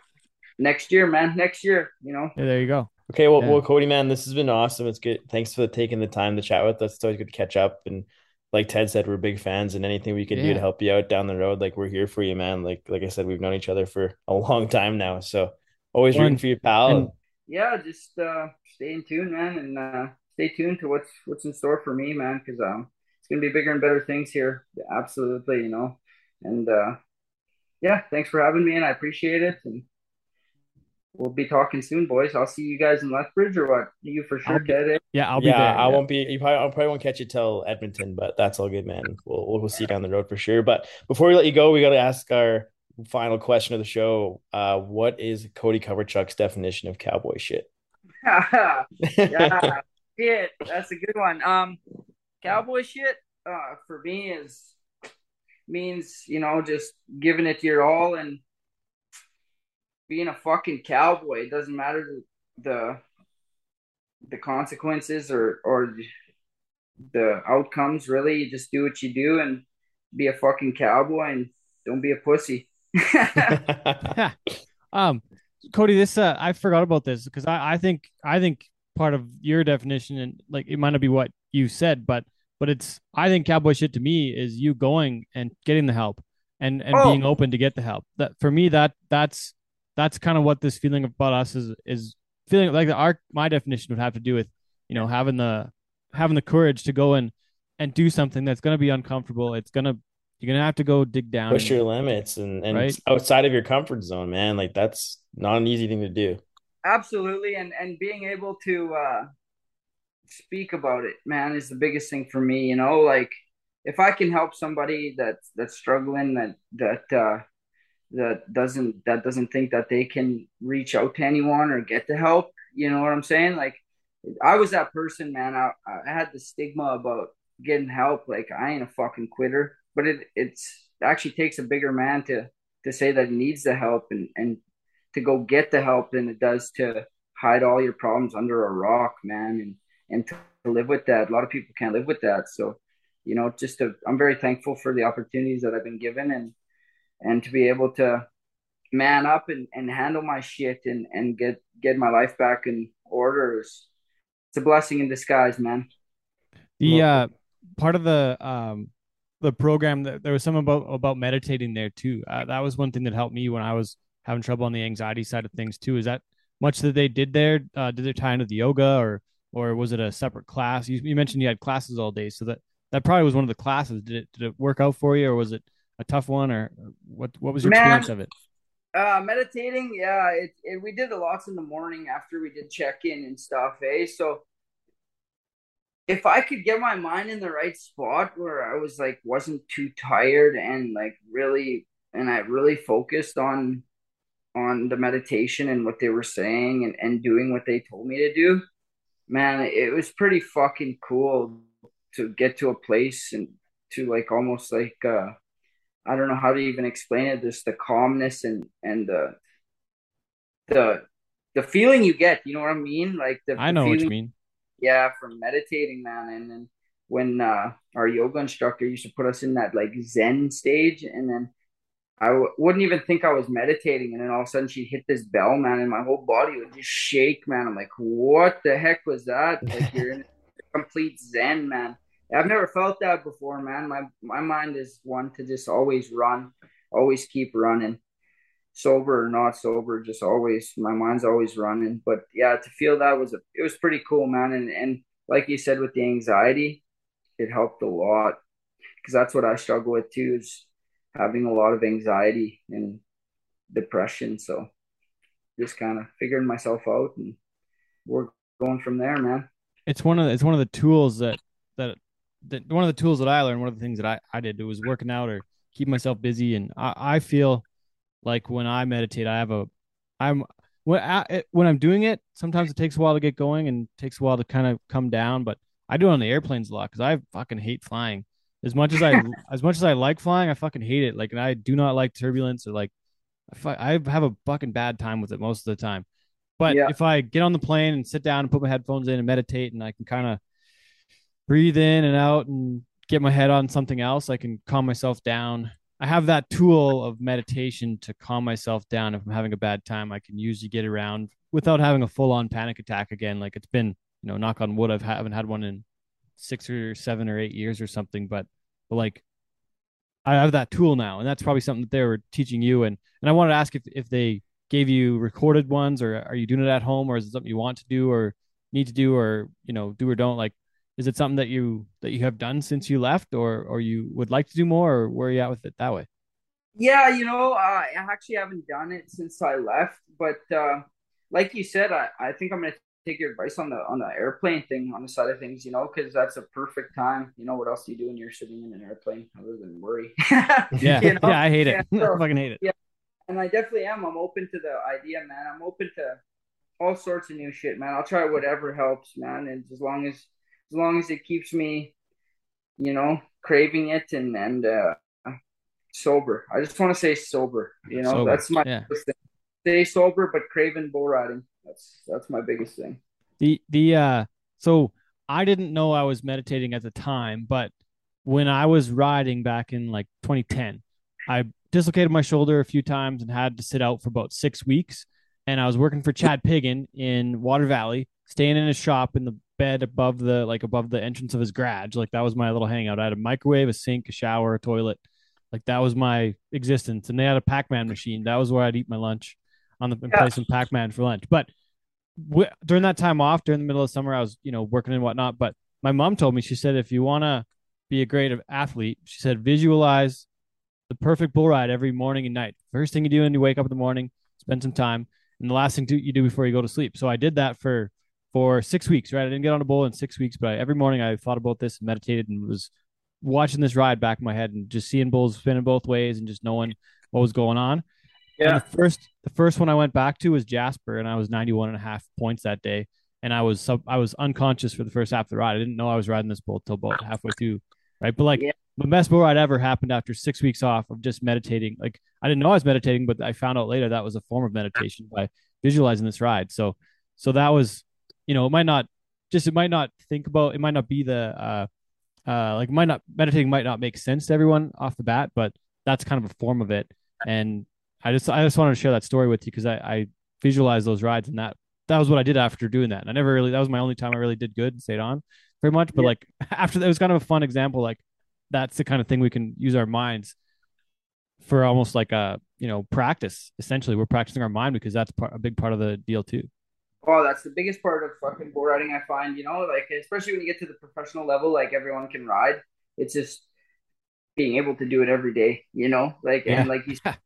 F: next year, man, next year, you know,
B: yeah, there you go.
E: Okay, well,
B: Yeah.
E: well, Cody, man, this has been awesome. It's good. Thanks for taking the time to chat with us. It's always good to catch up. And like Ted said, we're big fans, and anything we can do to help you out down the road, like we're here for you, man. Like like I said, we've known each other for a long time now, so always
B: Well,
E: rooting for you, pal.
B: and-
F: yeah, just uh, stay in tune, man, and uh, stay tuned to what's what's in store for me, man, because um, it's gonna be bigger and better things here. Absolutely, you know, and uh, yeah, thanks for having me, and I appreciate it, and we'll be talking soon, boys. I'll see you guys in Lethbridge or what? You for sure,
B: I'll be-
F: Ted. eh?
B: Yeah, I'll be
E: yeah,
B: there.
E: I
B: yeah.
E: won't be. You probably, I probably won't catch you till Edmonton, but that's all good, man. We'll we'll, we'll see you down the road for sure. But before we let you go, we got to ask our final question of the show. Uh, what is Cody Coverchuk's definition of cowboy shit?
F: yeah, shit, that's a good one. Um, cowboy shit, uh, for me is means you know just giving it your all and being a fucking cowboy. It doesn't matter the the consequences or or the outcomes. Really, you just do what you do and be a fucking cowboy and don't be a pussy.
B: um, Cody, this uh, I forgot about this because I, I think I think part of your definition and like it might not be what you said, but but it's I think cowboy shit to me is you going and getting the help and and
F: Oh.
B: being open to get the help. That for me that that's that's kind of what this feeling about us is is feeling like the our my definition would have to do with you know having the having the courage to go and and do something that's going to be uncomfortable. It's gonna you're gonna have to go dig down.
E: Push
B: and-
E: your limits and and
B: Right.
E: outside of your comfort zone, man. Like that's not an easy thing to do.
F: Absolutely, and and being able to uh, speak about it, man, is the biggest thing for me. You know, like if I can help somebody that's that's struggling, that that uh, that doesn't that doesn't think that they can reach out to anyone or get the help. You know what I'm saying? Like I was that person, man. I I had the stigma about getting help. Like I ain't a fucking quitter, but it it's actually takes a bigger man to to say that he needs the help and and to go get the help than it does to hide all your problems under a rock, man, and and to live with that. A lot of people can't live with that. So, you know, just to, I'm very thankful for the opportunities that I've been given and and to be able to man up and, and handle my shit and, and get get my life back in order is it's a blessing in disguise, man.
B: The uh part of the um the program that there was some about about meditating there too. Uh, that was one thing that helped me when I was having trouble on the anxiety side of things too. Is that much that they did there? Uh, did they tie into the yoga or or was it a separate class? You, you mentioned you had classes all day, so that that probably was one of the classes. Did it did it work out for you, or was it a tough one, or what what was your
F: Man.
B: experience of it?
F: Uh, meditating, yeah, it, it we did a lots in the morning after we did check in and stuff, eh? So if I could get my mind in the right spot where I was like wasn't too tired and like really and I really focused on on the meditation and what they were saying and, and doing what they told me to do, man, it was pretty fucking cool to get to a place and to like almost like uh I don't know how to even explain it. Just the calmness and and the the the feeling you get. You know what I mean? Like the,
B: I
F: the
B: know what you mean.
F: Yeah, from meditating, man. And then when uh, our yoga instructor used to put us in that like Zen stage, and then I w- wouldn't even think I was meditating, and then all of a sudden she'd hit this bell, man, and my whole body would just shake, man. I'm like, what the heck was that? Like you're in complete zen, man. I've never felt that before, man. My my mind is one to just always run, always keep running, sober or not sober, just always. My mind's always running. But yeah, to feel that was a, it was pretty cool, man. And and like you said with the anxiety, it helped a lot because that's what I struggle with too is having a lot of anxiety and depression. So just kind of figuring myself out and we're going from there, man.
B: It's one of the, it's one of the tools that that one of the tools that I learned. One of the things that I I did was working out or keep myself busy, and I I feel like when I meditate, I have a I'm when I, when I'm doing it. Sometimes it takes a while to get going and takes a while to kind of come down, but I do it on the airplanes a lot because I fucking hate flying. As much as I as much as I like flying, I fucking hate it. Like, and I do not like turbulence or like I have a fucking bad time with it most of the time. But
F: Yeah.
B: if I get on the plane and sit down and put my headphones in and meditate, and I can kind of breathe in and out and get my head on something else, I can calm myself down. I have that tool of meditation to calm myself down. If I'm having a bad time, I can usually get around without having a full on panic attack again. Like it's been, you know, knock on wood, I've haven't had one in six or seven or eight years or something. But, but like I have that tool now, and that's probably something that they were teaching you. And and I wanted to ask if if they gave you recorded ones, or are you doing it at home, or is it something you want to do, or need to do, or you know, do or don't? Like, is it something that you that you have done since you left, or or you would like to do more, or where are you at with it that way?
F: Yeah, you know, uh, I actually haven't done it since I left, but uh, like you said, I, I think I'm gonna take your advice on the on the airplane thing on the side of things, you know, because that's a perfect time. You know, what else do you do when you're sitting in an airplane other than worry?
B: Yeah,
F: You know?
B: yeah, I hate it.
F: Yeah, so-
B: I fucking hate it.
F: yeah and I definitely am. I'm open to the idea, man. I'm open to all sorts of new shit, man. I'll try whatever helps, man. And as long as as long as it keeps me, you know, craving it and and uh sober. I just want to say sober. You know,
B: Sober,
F: that's my
B: yeah.
F: biggest thing. Stay sober but craving bull riding. That's that's my biggest thing.
B: The the uh so I didn't know I was meditating at the time, but when I was riding back in like 2010, I dislocated my shoulder a few times and had to sit out for about six weeks. And I was working for Chad Piggin in Water Valley, staying in his shop in the bed above the like above the entrance of his garage. Like that was my little hangout. I had a microwave, a sink, a shower, a toilet. Like that was my existence. And they had a Pac-Man machine. That was where I'd eat my lunch on the and
F: Yeah.
B: play some Pac-Man for lunch. But w- during that time off, during the middle of summer, I was, you know, working and whatnot. But my mom told me, she said, if you want to be a great athlete, she said, visualize the perfect bull ride every morning and night. First thing you do when you wake up in the morning, spend some time, and the last thing you do before you go to sleep. So I did that for for six weeks. Right, I didn't get on a bull in six weeks, but I, every morning I thought about this and meditated and was watching this ride back in my head and just seeing bulls spinning both ways and just knowing what was going on. And
F: Yeah.
B: the first the first one I went back to was Jasper and I was 91 and a half points that day. And I was sub I was unconscious for the first half of the ride. I didn't know I was riding this bull till about halfway through. Right. But like
F: Yeah.
B: the best bull ride ever happened after six weeks off of just meditating. Like I didn't know I was meditating, but I found out later that was a form of meditation by visualizing this ride. So so that was, you know, it might not just it might not think about it might not be the uh uh like might not meditating might not make sense to everyone off the bat, but that's kind of a form of it. And I just I just wanted to share that story with you because I, I visualized those rides and that that was what I did after doing that. And I never really that was my only time I really did good and stayed on very much. But
F: Yeah.
B: like after that it was kind of a fun example. Like that's the kind of thing we can use our minds for almost like a you know practice. Essentially, we're practicing our mind because that's part, a big part of the deal too.
F: Oh, that's the biggest part of fucking bull riding I find, you know, like especially when you get to the professional level, like everyone can ride. It's just being able to do it every day, you know, like
B: Yeah.
F: and like you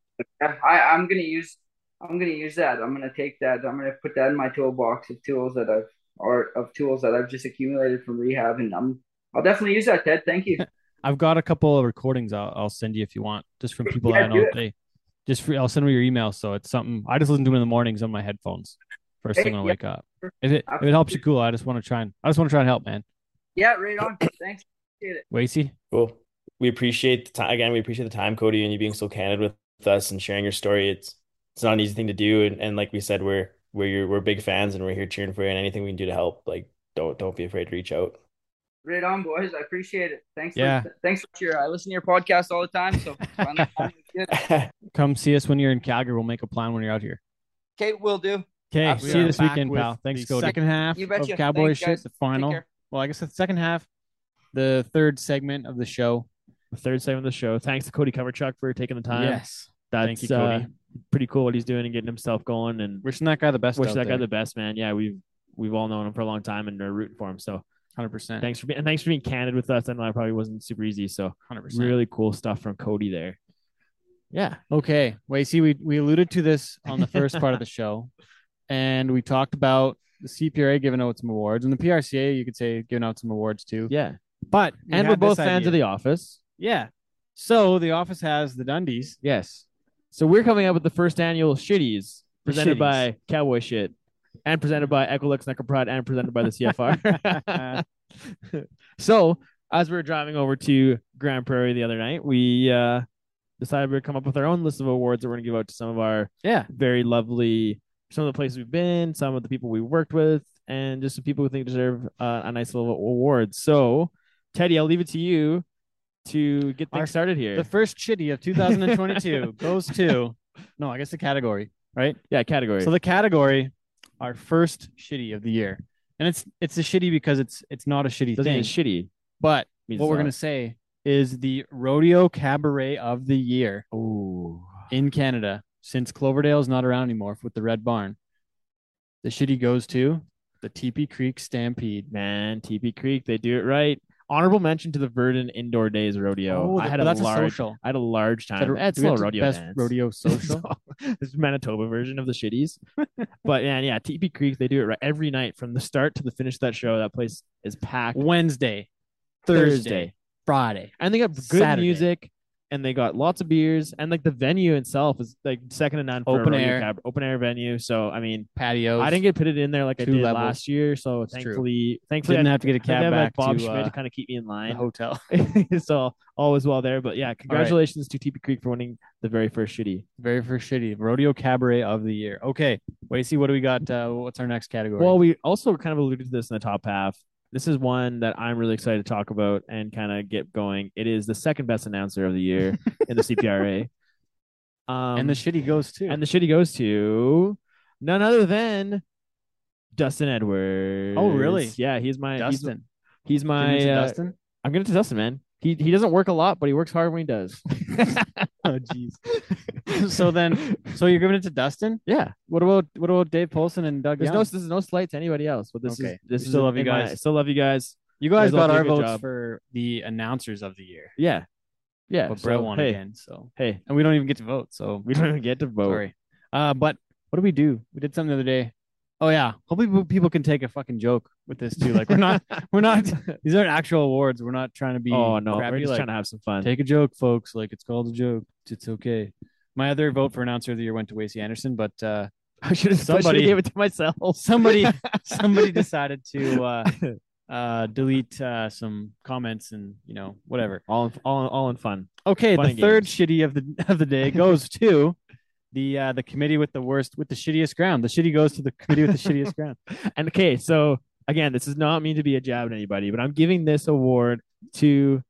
F: I, I'm gonna use I'm gonna use that. I'm gonna take that. I'm gonna put that in my toolbox of tools that I've or of tools that I've just accumulated from rehab, and I'm I'll definitely use that, Ted. Thank you.
B: I've got a couple of recordings I'll, I'll send you if you want, just from people
F: Yeah,
B: I know. They just free, I'll send me your email. So it's something I just listen to in the mornings on my headphones first
F: Hey,
B: thing when I
F: yeah.
B: wake up. If it if it helps you, cool. I just want to try and I just want to try and help, man.
F: Yeah, right on. Thanks. Appreciate it.
B: Wacy,
E: Cool. We appreciate the time again. We appreciate the time, Cody, and you being so candid with us and sharing your story. It's it's not an easy thing to do, and, and like we said, we're we're your, we're big fans, and we're here cheering for you. And anything we can do to help, like don't don't be afraid to reach out.
F: Right on, boys. I appreciate it. Thanks.
B: Yeah.
F: For, thanks for your. I listen to your podcast all the time. So finally, finally.
B: Come see us when you're in Calgary. We'll make a plan when you're out here.
F: Okay, we'll do.
B: Okay,
F: Absolutely.
B: see you this weekend, pal. Thanks,
C: the
B: Cody. Second half
F: You
B: of
F: betcha.
B: Cowboy
F: Thanks,
B: shit,
F: guys.
B: the final.
F: care.
B: Well, I guess the second half, the third segment of the show.
C: The third segment of the show. Thanks to Cody Coverchuk for taking the time.
B: yes,
C: That's
B: Thank you, Cody.
C: uh, pretty cool what he's doing and getting himself going. And
B: wishing that guy the best.
C: wish
B: out
C: that guy
B: there.
C: the best, man. Yeah, we've we've all known him for a long time and are rooting for him. So
B: hundred percent.
C: thanks for being and thanks for being candid with us. I know I probably wasn't super easy. So
B: Hundred percent.
C: really cool stuff from Cody there. Yeah.
B: Okay. Wait, see, we we alluded to this on the first part of the show, and we talked about the CPRA giving out some awards, and the PRCA, you could say, giving out some awards too.
C: Yeah.
B: But we
C: And we're both fans
B: idea.
C: of The Office.
B: Yeah. So the office has the Dundies.
C: Yes. So we're coming up with the first annual shitties presented
B: Shitties.
C: by Cowboy Shit and presented by Equilux Necro Pride and presented by the CFR. so as we were driving over to Grande Prairie the other night, we uh, decided we'd come up with our own list of awards that we're going to give out to some of our
B: Yeah.
C: very lovely, some of the places we've been, some of the people we worked with, and just some people who think deserve uh, a nice little award. So, Teddy, I'll leave it to you to get things
B: Our-
C: started here.
B: The first shitty of 2022 goes to no, I guess the category, right?
C: yeah, category.
B: So the category, our first shitty of the year, and it's it's a shitty because it's it's not a shitty
C: Doesn't
B: thing.
C: mean shitty.
B: but what we're
C: not.
B: gonna say is the rodeo cabaret of the year
C: Oh,
B: in Canada since Cloverdale's not around anymore with the Red Barn. The shitty goes to the Teepee Creek Stampede.
C: man, TP Creek, they do it right. Honorable mention to the Virden Indoor Days Rodeo. Oh,
B: I
C: had a
B: that's
C: large,
B: a social.
C: I had a large
B: that
C: time. It's a little rodeo
B: best
C: dance.
B: rodeo social.
C: So, this is Manitoba version of the shitties. but man, yeah, TP Creek, they do it right every night from the start to the finish of that show. That place is packed.
B: Wednesday, Thursday,
C: Thursday.
B: Friday.
C: And they got good
B: Saturday.
C: music and they got lots of beers and like the venue itself is like second to none for
B: open air
C: cab- open air venue. So I mean,
B: Patios.
C: I didn't get pitted in there like I did
B: levels.
C: last year. So
B: It's true.
C: thankfully, thankfully,
B: didn't
C: I,
B: have to get a cab back
C: Bob
B: to
C: Schmidt
B: uh,
C: to kind of keep me in line.
B: hotel.
C: so all was well there. But yeah, congratulations to TP Creek for winning the very first shitty.
B: Very first shitty rodeo cabaret of the year. Okay, wait, see what do we got? Uh, what's our next category?
C: Well, we also kind of alluded to this in the top half. This is one that I'm really excited to talk about and kind of get going. It is the second best announcer of the year in the CPRA. Um,
B: and the shitty goes to.
C: and the shitty goes to none other than Dustin Edwards.
B: Oh, really?
C: Yeah, he's my
B: Dustin.
C: He's,
B: Giving
C: my uh,
B: Dustin.
C: I'm gonna to Dustin, man. He he doesn't work a lot, but he works hard when he does.
B: Oh, jeez. so then, so you're giving it to Dustin?
C: yeah,
B: What about what about Dave Poulsen and Doug
C: there's
B: Young?
C: no this is no slight to anybody else, but this
B: Okay.
C: is this
B: We
C: is
B: still love you
C: in my-
B: guys.
C: still love you guys.
B: you guys
C: guys
B: got our votes
C: job.
B: for the announcers of the year,
C: Yeah, yeah.
B: but
C: so,
B: Brett won
C: hey,
B: again. So,
C: Hey,
B: and we don't even get to vote. So
C: we don't even get to vote.
B: sorry. Uh, but what did we do? We did something the other day. Oh yeah, hopefully people- can take a fucking joke with this too. Like we're not, we're not. These aren't actual awards. We're not trying to be.
C: oh no,
B: crappy.
C: we're just
B: like,
C: trying to have some fun.
B: Take a joke, folks. Like it's called a joke. It's okay. My other vote for announcer of the year went to Wacy Anderson, but uh,
C: I should have
B: somebody-
C: somebody gave it to myself.
B: somebody somebody decided to uh, uh, delete uh, some comments and you know whatever.
C: all in, all in, all in fun.
B: Okay,
C: Fun
B: the third
C: games.
B: shitty of the of the day goes to the uh, the committee with the worst with the shittiest ground. The shitty goes to the committee with the shittiest ground.
C: And okay, so again, this is not mean to be a jab at anybody, but I'm giving this award to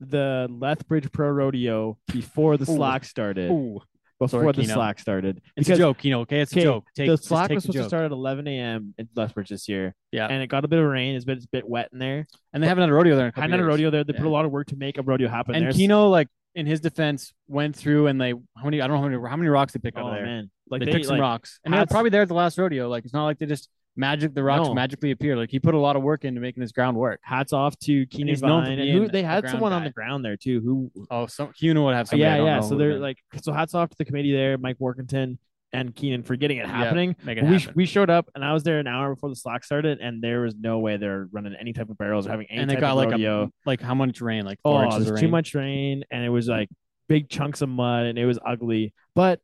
C: the Lethbridge Pro Rodeo before the
B: Ooh.
C: slack started.
B: Ooh,
C: Before
B: Sorry,
C: the
B: Keno.
C: slack started.
B: it's a joke, you know. Okay, it's a joke. Take,
C: the slack was supposed to start at 11 a.m. in Lethbridge this year.
B: Yeah.
C: And it got a bit of rain. It's a bit, it's a bit wet in there.
B: and they haven't had a rodeo there. In a
C: Hadn't had a rodeo there. They put a lot of work to make a rodeo happen
B: And
C: there.
B: Kino, like in his defense, went through and they how many I don't know how many how many rocks they picked out
C: oh,
B: of there.
C: man. Like
B: they,
C: they,
B: picked some rocks, and they're probably there at the last rodeo. Like it's not like they just magic the rocks
C: No.
B: magically appear. Like he put a lot of work into making this ground work.
C: hats off to Keenan Vine. And who, they had someone on the ground there too who
B: Oh, some Kuno would have somebody.
C: Yeah, yeah. So they're like, so hats off to the committee there, Mike Workington and Keenan for getting it happening.
B: make it
C: we
B: happen.
C: we showed up and I was there an hour before the slack started, and there was no way they're running any type of barrels or having any
B: and they
C: type
B: got
C: of
B: like
C: rodeo.
B: a like how much rain? Like four
C: oh,
B: inches
C: there's
B: of
C: too much rain, and it was like big chunks of mud, and it was ugly. But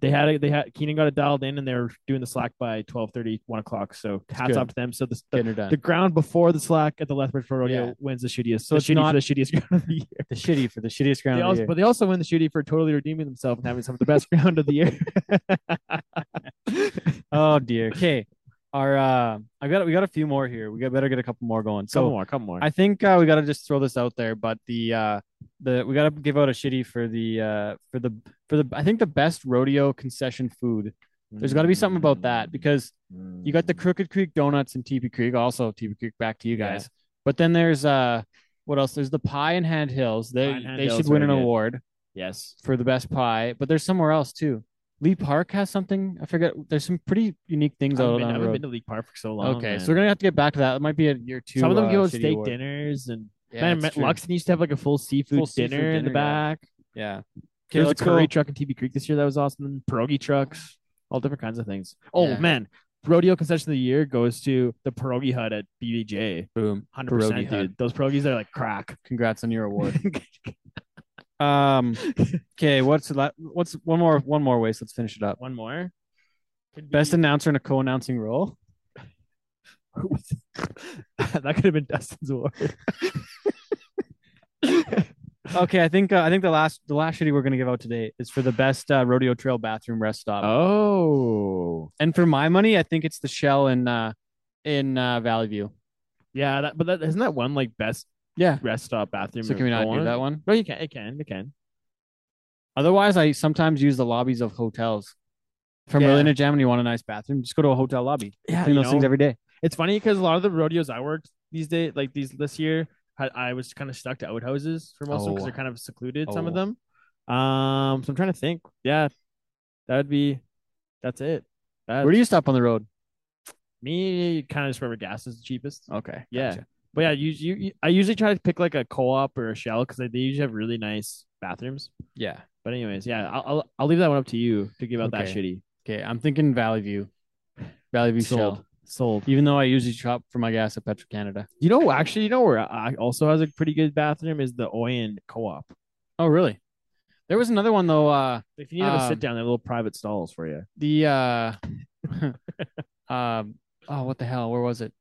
C: they had it. They had Keenan got it dialed in, and they were doing the slack by 12:30, 1 o'clock. So hats off to them. So the, the the ground before the slack at the Lethbridge Pro Rodeo
B: Yeah.
C: wins the shittiest.
B: So
C: the
B: it's
C: shitty
B: not-
C: for the shittiest ground of the year.
B: the shitty for the shittiest ground.
C: They
B: of the year.
C: but they also win the shitty for totally redeeming themselves and having some of the best ground of the year.
B: oh dear. Okay, our uh, I got we got a few more here. We got better get a couple more going.
C: couple more, couple more.
B: I think uh, we got to just throw this out there, but the uh, the we got to give out a shitty for the uh, for the for the I think the best rodeo concession food. There's got to be something about that because you got the Crooked Creek Donuts in Teepee Creek, also Teepee Creek. Back to you
C: Yeah.
B: guys. But then there's uh, what else? There's the pie in Hand Hills. They
C: Hand
B: they
C: Hills,
B: should win an
C: good.
B: award
C: yes.
B: for the best pie. But there's somewhere else too. Lea Park has something. I forget. There's some pretty unique things
C: I
B: out
C: been, I
B: the
C: haven't
B: road.
C: been to League Park for so long.
B: Okay,
C: man.
B: so we're gonna have to get back to that. It might be a year two.
C: some of them
B: uh,
C: go
B: shitty
C: steak
B: award.
C: dinners and
B: Yeah,
C: man,
B: that's true.
C: Lux used to have like a full seafood
B: Full seafood
C: dinner, in the
B: dinner, yeah.
C: back.
B: Yeah. Okay,
C: There's a
B: let's
C: curry truck in TP Creek this year that was awesome. Pierogi trucks, all different kinds of things. Oh
B: Yeah.
C: man, rodeo concession of the year goes to the pierogi hut at BBJ.
B: Boom.
C: Hundred
B: Pierogi
C: percent,
B: hut.
C: dude. Those pierogies are like crack.
B: Congrats on your award. um. Okay. What's the la- what's one more one more waste? Let's finish it up.
C: One more. Could
B: Best
C: be-
B: announcer in a co-announcing role.
C: that could have been Dustin's award.
B: Okay, I think uh, I think the last the last shitty we're gonna give out today is for the best uh, rodeo trail bathroom rest stop.
C: Oh,
B: And for my money, I think it's the Shell in uh in uh, Valley View.
C: yeah. That, but that isn't that one like best
B: Yeah.
C: rest stop bathroom.
B: So can we not do that one?
C: No, you can. It can. It can.
B: Otherwise, I sometimes use the lobbies of hotels. From
C: Yeah.
B: really in a jam and you want a nice bathroom, just go to a hotel lobby.
C: Yeah,
B: clean those things every day.
C: It's funny because a lot of the rodeos I worked these days, like these this year, I, I was kind of stuck to outhouses for most of them because
B: Oh.
C: they're kind of secluded. Some of
B: Oh.
C: them. Um, so I'm trying to think. Yeah, that would be. That's it. That's
B: Where do you stop on the road?
C: Me, kind of just wherever gas is the cheapest.
B: Okay.
C: Yeah.
B: gotcha.
C: But yeah, you, you, I usually try to pick like a co-op or a shell because they, they usually have really nice bathrooms.
B: Yeah.
C: But anyways, yeah, I'll, I'll I'll leave that one up to you to give out that shitty.
B: Okay. I'm thinking Valley View. Valley View
C: Sold.
B: Shell.
C: Sold.
B: Even though I usually shop for my gas at Petro Canada.
C: You know, actually, you know where I also has a pretty good bathroom is the Oyen Co-op.
B: Oh, really? There was another one though. Uh,
C: If you need to have a
B: Um,
C: sit down, they have little private stalls for you.
B: the uh, um, oh, what the hell? Where was it?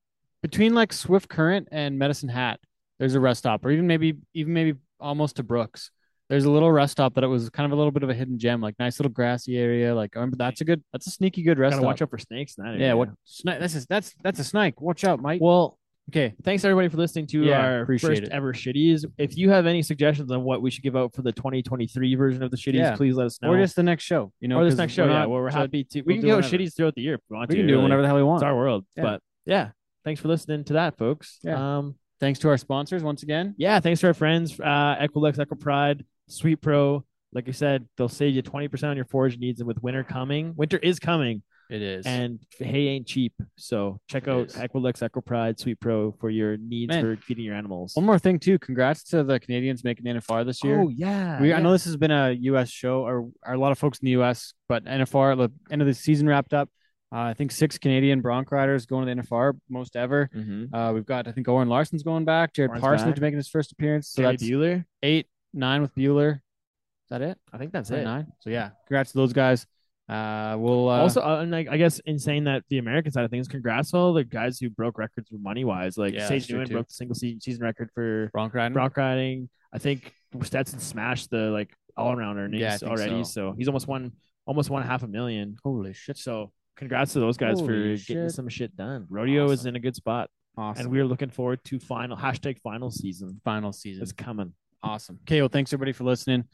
B: Between like Swift Current and Medicine Hat, there's a rest stop, or even maybe even maybe almost to Brooks. There's a little rest stop that it was kind of a little bit of a hidden gem, like nice little grassy area. Like, I remember that's a good, that's a sneaky good rest
C: Gotta
B: stop.
C: watch out for snakes in that
B: Yeah,
C: area.
B: what snake? That's a, that's that's a snake. Watch out, Mike.
C: Well,
B: Okay,
C: thanks everybody for listening to
B: Yeah,
C: our first
B: it.
C: ever shitties. If you have any suggestions on what we should give out for the 2023 version of the shitties,
B: Yeah.
C: please let us know.
B: or just the next show. You know,
C: or this next show,
B: we're
C: yeah,
B: not-
C: where we're happy to.
B: we'll
C: We can
B: do
C: give
B: whatever.
C: shitties throughout the year if we want
B: We
C: to.
B: can do
C: really.
B: whatever the hell we want.
C: It's our world.
B: Yeah.
C: But yeah, thanks for listening to that, folks.
B: Yeah.
C: Um,
B: Thanks to our sponsors once again.
C: yeah, thanks to our friends, uh, Equilux, Eco Pride, Sweet Pro. Like I said, they'll save you 20% on your forage needs. And with winter coming, winter is coming,
B: It is.
C: and hay ain't cheap. So check
B: It
C: out
B: is.
C: Equilux, Eco Pride, Sweet Pro for your needs
B: Man.
C: for feeding your animals.
B: one more thing too. Congrats to the Canadians making the NFR this year.
C: Oh, yeah.
B: we,
C: yeah.
B: I know this has been a U.S. show, or, or a lot of folks in the U.S., but NFR, the end of the season wrapped up. Uh, I think six Canadian Bronc riders going to the NFR, most ever.
C: Mhm.
B: Uh, we've got, I think, Orin Larsen's going back. Jared Parsons
C: back.
B: making his first appearance. So that's
C: Bueller.
B: eight, nine with Bueller. Is that it?
C: I think that's it.
B: nine? So yeah, congrats to those guys. Uh, we'll uh,
C: also, uh, and like, I guess in saying that the American side of things, congrats to all the guys who broke records for money wise. Like
B: Yeah,
C: Sage Newman broke the single season, season record for
B: Bronc riding.
C: Bronc riding. I think Stetson smashed the like all around earnings
B: Yeah,
C: already.
B: so.
C: So. he's almost won almost won half a million.
B: Holy shit!
C: So congrats to those guys for
B: Holy
C: getting some shit done. Rodeo is in a good spot,
B: Awesome.
C: and we're looking forward to final hashtag final season.
B: final season.
C: It's coming.
B: Awesome. Okay, well, thanks everybody for listening.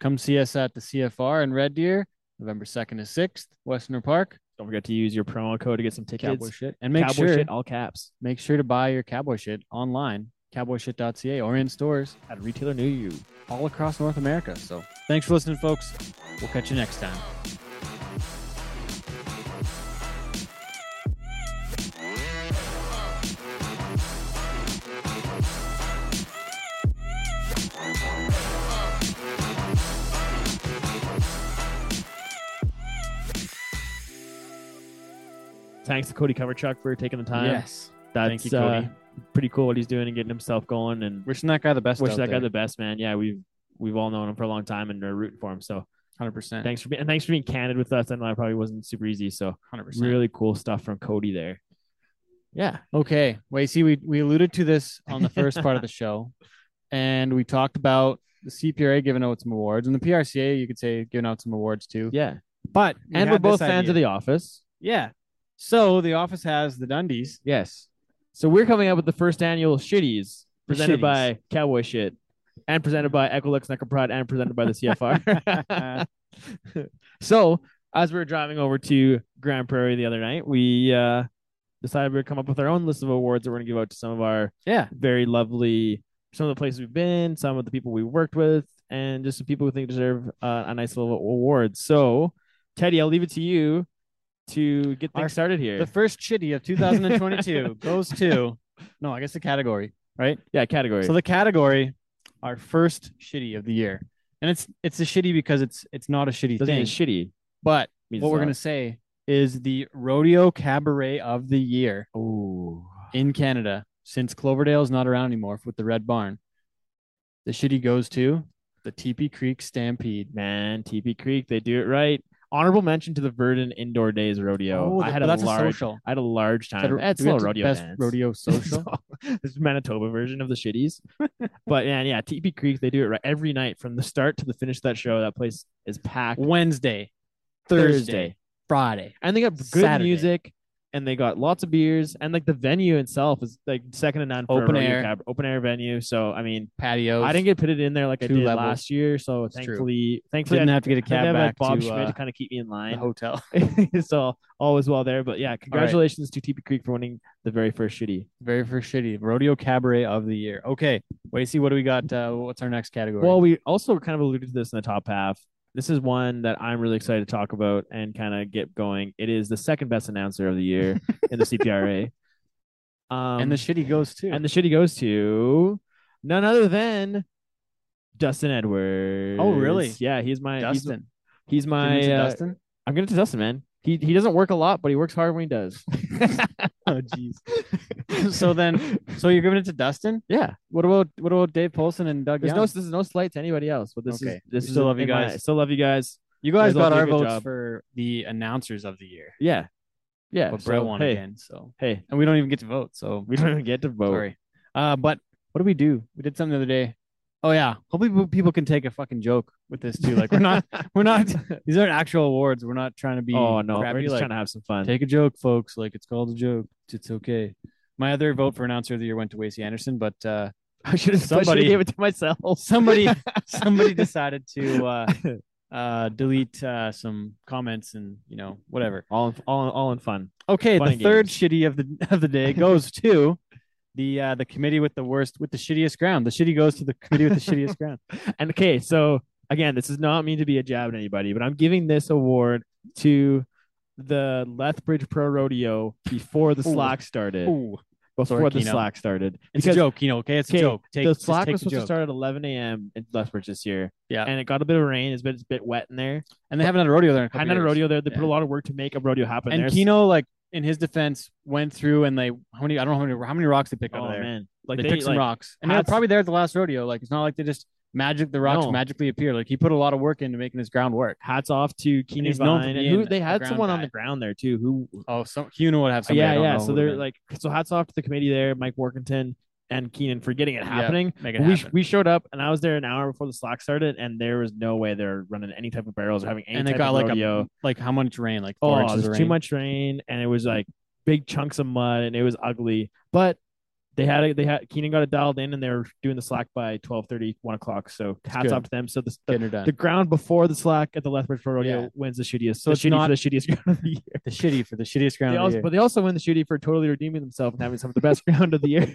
B: Come see us at the CFR in Red Deer, November 2nd to 6th, Westerner Park.
C: Don't forget to use your promo code to get some tickets.
B: Cowboy shit. And make
C: Cowboy
B: sure
C: shit, all caps
B: make sure to buy your cowboy shit online, cowboyshit.ca or in stores
C: at a retailer near you.
B: all across North America. So thanks for listening, folks. We'll catch you next time.
C: Thanks to Cody Coverchuk for taking the time.
B: yes.
C: That's
B: Thank you, Cody.
C: uh, pretty cool what he's doing and getting himself going and
B: Wishing that guy the best.
C: wish
B: out
C: that guy the best, man. Yeah, we've we've all known him for a long time and are rooting for him. So
B: 100%.
C: thanks for being and thanks for being candid with us. I know that probably wasn't super easy. So
B: 100%.
C: really cool stuff from Cody there. Yeah.
B: Okay. Wait, see, we, we alluded to this on the first part of the show, and we talked about the CPRA giving out some awards, and the PRCA, you could say, giving out some awards too.
C: Yeah.
B: But
C: and we're both fans
B: idea.
C: of The Office.
B: Yeah. So the office has the Dundies.
C: Yes. So we're coming up with the first annual shitties presented
B: shitties.
C: by Cowboy Shit and presented by Equilux Necker Pride and presented by the CFR. so as we were driving over to Grande Prairie the other night, we uh, decided we'd come up with our own list of awards that we're going to give out to some of our
B: Yeah.
C: very lovely, some of the places we've been, some of the people we worked with, and just some people who think deserve uh, a nice little award. So, Teddy, I'll leave it to you to get things
B: Our-
C: started here.
B: The first shitty of 2022 goes to no, I guess the category, right?
C: yeah, category.
B: So the category, our first shitty of the year, and it's it's a shitty because it's it's not a shitty
C: Doesn't
B: thing.
C: it's shitty.
B: But what we're
C: not.
B: gonna say is the rodeo cabaret of the year
C: Oh,
B: in Canada since Cloverdale is not around anymore with the Red Barn. The shitty goes to the Teepee Creek Stampede.
C: man, TP Creek, they do it right. Honorable mention to the Virden Indoor Days Rodeo. Oh,
B: I
C: had a
B: that's
C: large,
B: a social.
C: I had a large time.
B: that
C: It's a little rodeo
B: best
C: dance.
B: rodeo social.
C: So, this is Manitoba version of the shitties. but man, yeah, TP Creek, they do it right every night from the start to the finish of that show. That place is packed.
B: Wednesday, Thursday,
C: Thursday.
B: Friday.
C: And they got good
B: Saturday.
C: music and they got lots of beers and like the venue itself is like second to none for
B: open air.
C: cab- open air venue. So I mean,
B: patios.
C: I didn't get pitted in there like I did
B: levels.
C: last year. So
B: It's true.
C: thankfully, thankfully,
B: didn't
C: I,
B: have to get a cab back
C: Bob
B: to,
C: Schmidt
B: uh,
C: to kind of keep me in line.
B: hotel.
C: so all was well there. But yeah, congratulations to TP Creek for winning the very first shitty.
B: Very first shitty rodeo cabaret of the year. Okay, wait, see what do we got? Uh, what's our next category?
C: Well, we also kind of alluded to this in the top half. This is one that I'm really excited to talk about and kind of get going. It is the second best announcer of the year in the CPRA. Um,
B: and the shitty goes to.
C: and the shitty goes to none other than Dustin Edwards.
B: Oh, really?
C: Yeah, he's my he's-
B: Dustin.
C: He's,
B: Give
C: my uh,
B: Dustin.
C: I'm gonna to Dustin, man. He he doesn't work a lot, but he works hard when he does.
B: Oh, jeez. so then, so you're giving it to Dustin?
C: yeah,
B: What about what about Dave Poulsen and Doug
C: there's
B: Young?
C: no this is no slight to anybody else, but this
B: Okay.
C: is this
B: We
C: is
B: still love you
C: in my-
B: guys.
C: still love you guys.
B: you guys
C: guys
B: got our votes
C: job.
B: for the announcers of the year.
C: Yeah, yeah.
B: but Brett
C: so,
B: won
C: hey,
B: again. So
C: Hey,
B: and we don't even get to vote. So
C: we don't even get to vote.
B: sorry. Uh, but what do we do? We did something the other day. Oh yeah. Hopefully people- can take a fucking joke with this too. Like we're not we're not these aren't actual awards. We're not trying to be
C: Oh no,
B: crappy.
C: we're just
B: like,
C: trying to have some fun.
B: Take a joke, folks. Like it's called a joke. It's okay. My other vote for announcer of the year went to Wacy Anderson, but uh,
C: I should have
B: somebody-
C: somebody gave it to myself.
B: somebody somebody decided to uh, uh, delete uh, some comments and you know whatever.
C: all in, all in, all in fun.
B: Okay,
C: Fun
B: the third
C: games.
B: shitty of the of the day goes to the uh, the committee with the worst with the shittiest ground. The shitty goes to the committee with the shittiest ground.
C: And okay, so again, this is not mean to be a jab at anybody, but I'm giving this award to the Lethbridge Pro Rodeo before the
B: Ooh.
C: slack started.
B: Ooh,
C: Before
B: Sorry,
C: the
B: Keno.
C: slack started.
B: it's a joke, you know. Okay, it's a joke. Take
C: the slack was supposed to start at 11 a.m. in Lethbridge this year.
B: Yeah.
C: And it got a bit of rain. It's been, it's a bit wet in there.
B: and they haven't had a rodeo there. In a
C: Hadn't
B: couple
C: had a
B: years.
C: rodeo there. They put a lot of work to make a rodeo happen
B: And
C: there.
B: Kino, like in his defense, went through and they how many I don't know how many how many rocks they picked out
C: oh,
B: of there.
C: man. Like
B: they,
C: they,
B: picked some
C: like,
B: rocks, and they're probably there at the last rodeo. Like it's not like they just magic the rocks
C: No.
B: magically appear. Like he put a lot of work into making his ground work.
C: hats off to Keenan
B: he's known for
C: Vine. And who, they had
B: ground
C: someone on the ground there too who
B: Oh, some Kino would have somebody.
C: Yeah, yeah. So they're like, so hats off to the committee there, Mike Workington and Keenan for getting it happening.
B: Make it
C: we,
B: happen.
C: we showed up and I was there an hour before the slack started, and there was no way they're running any type of barrels or having any
B: and they got like
C: rodeo.
B: a like how much rain? Like
C: oh,
B: four
C: oh,
B: of rain.
C: too much rain, and it was like big chunks of mud, and it was ugly. But they had it. They had Keenan got it dialed in, and they were doing the slack by 12:30, 1 o'clock. So hats
B: good.
C: off to them. So the, the
B: Getting her done.
C: the ground before the slack at the Lethbridge Pro Rodeo
B: Yeah.
C: wins the shittiest.
B: So
C: the
B: it's
C: shitty
B: not-
C: the shittiest ground of the year.
B: the shitty for the shittiest ground
C: They
B: of
C: also,
B: the year.
C: but they also win the shitty for totally redeeming themselves and having some of the best ground of the year.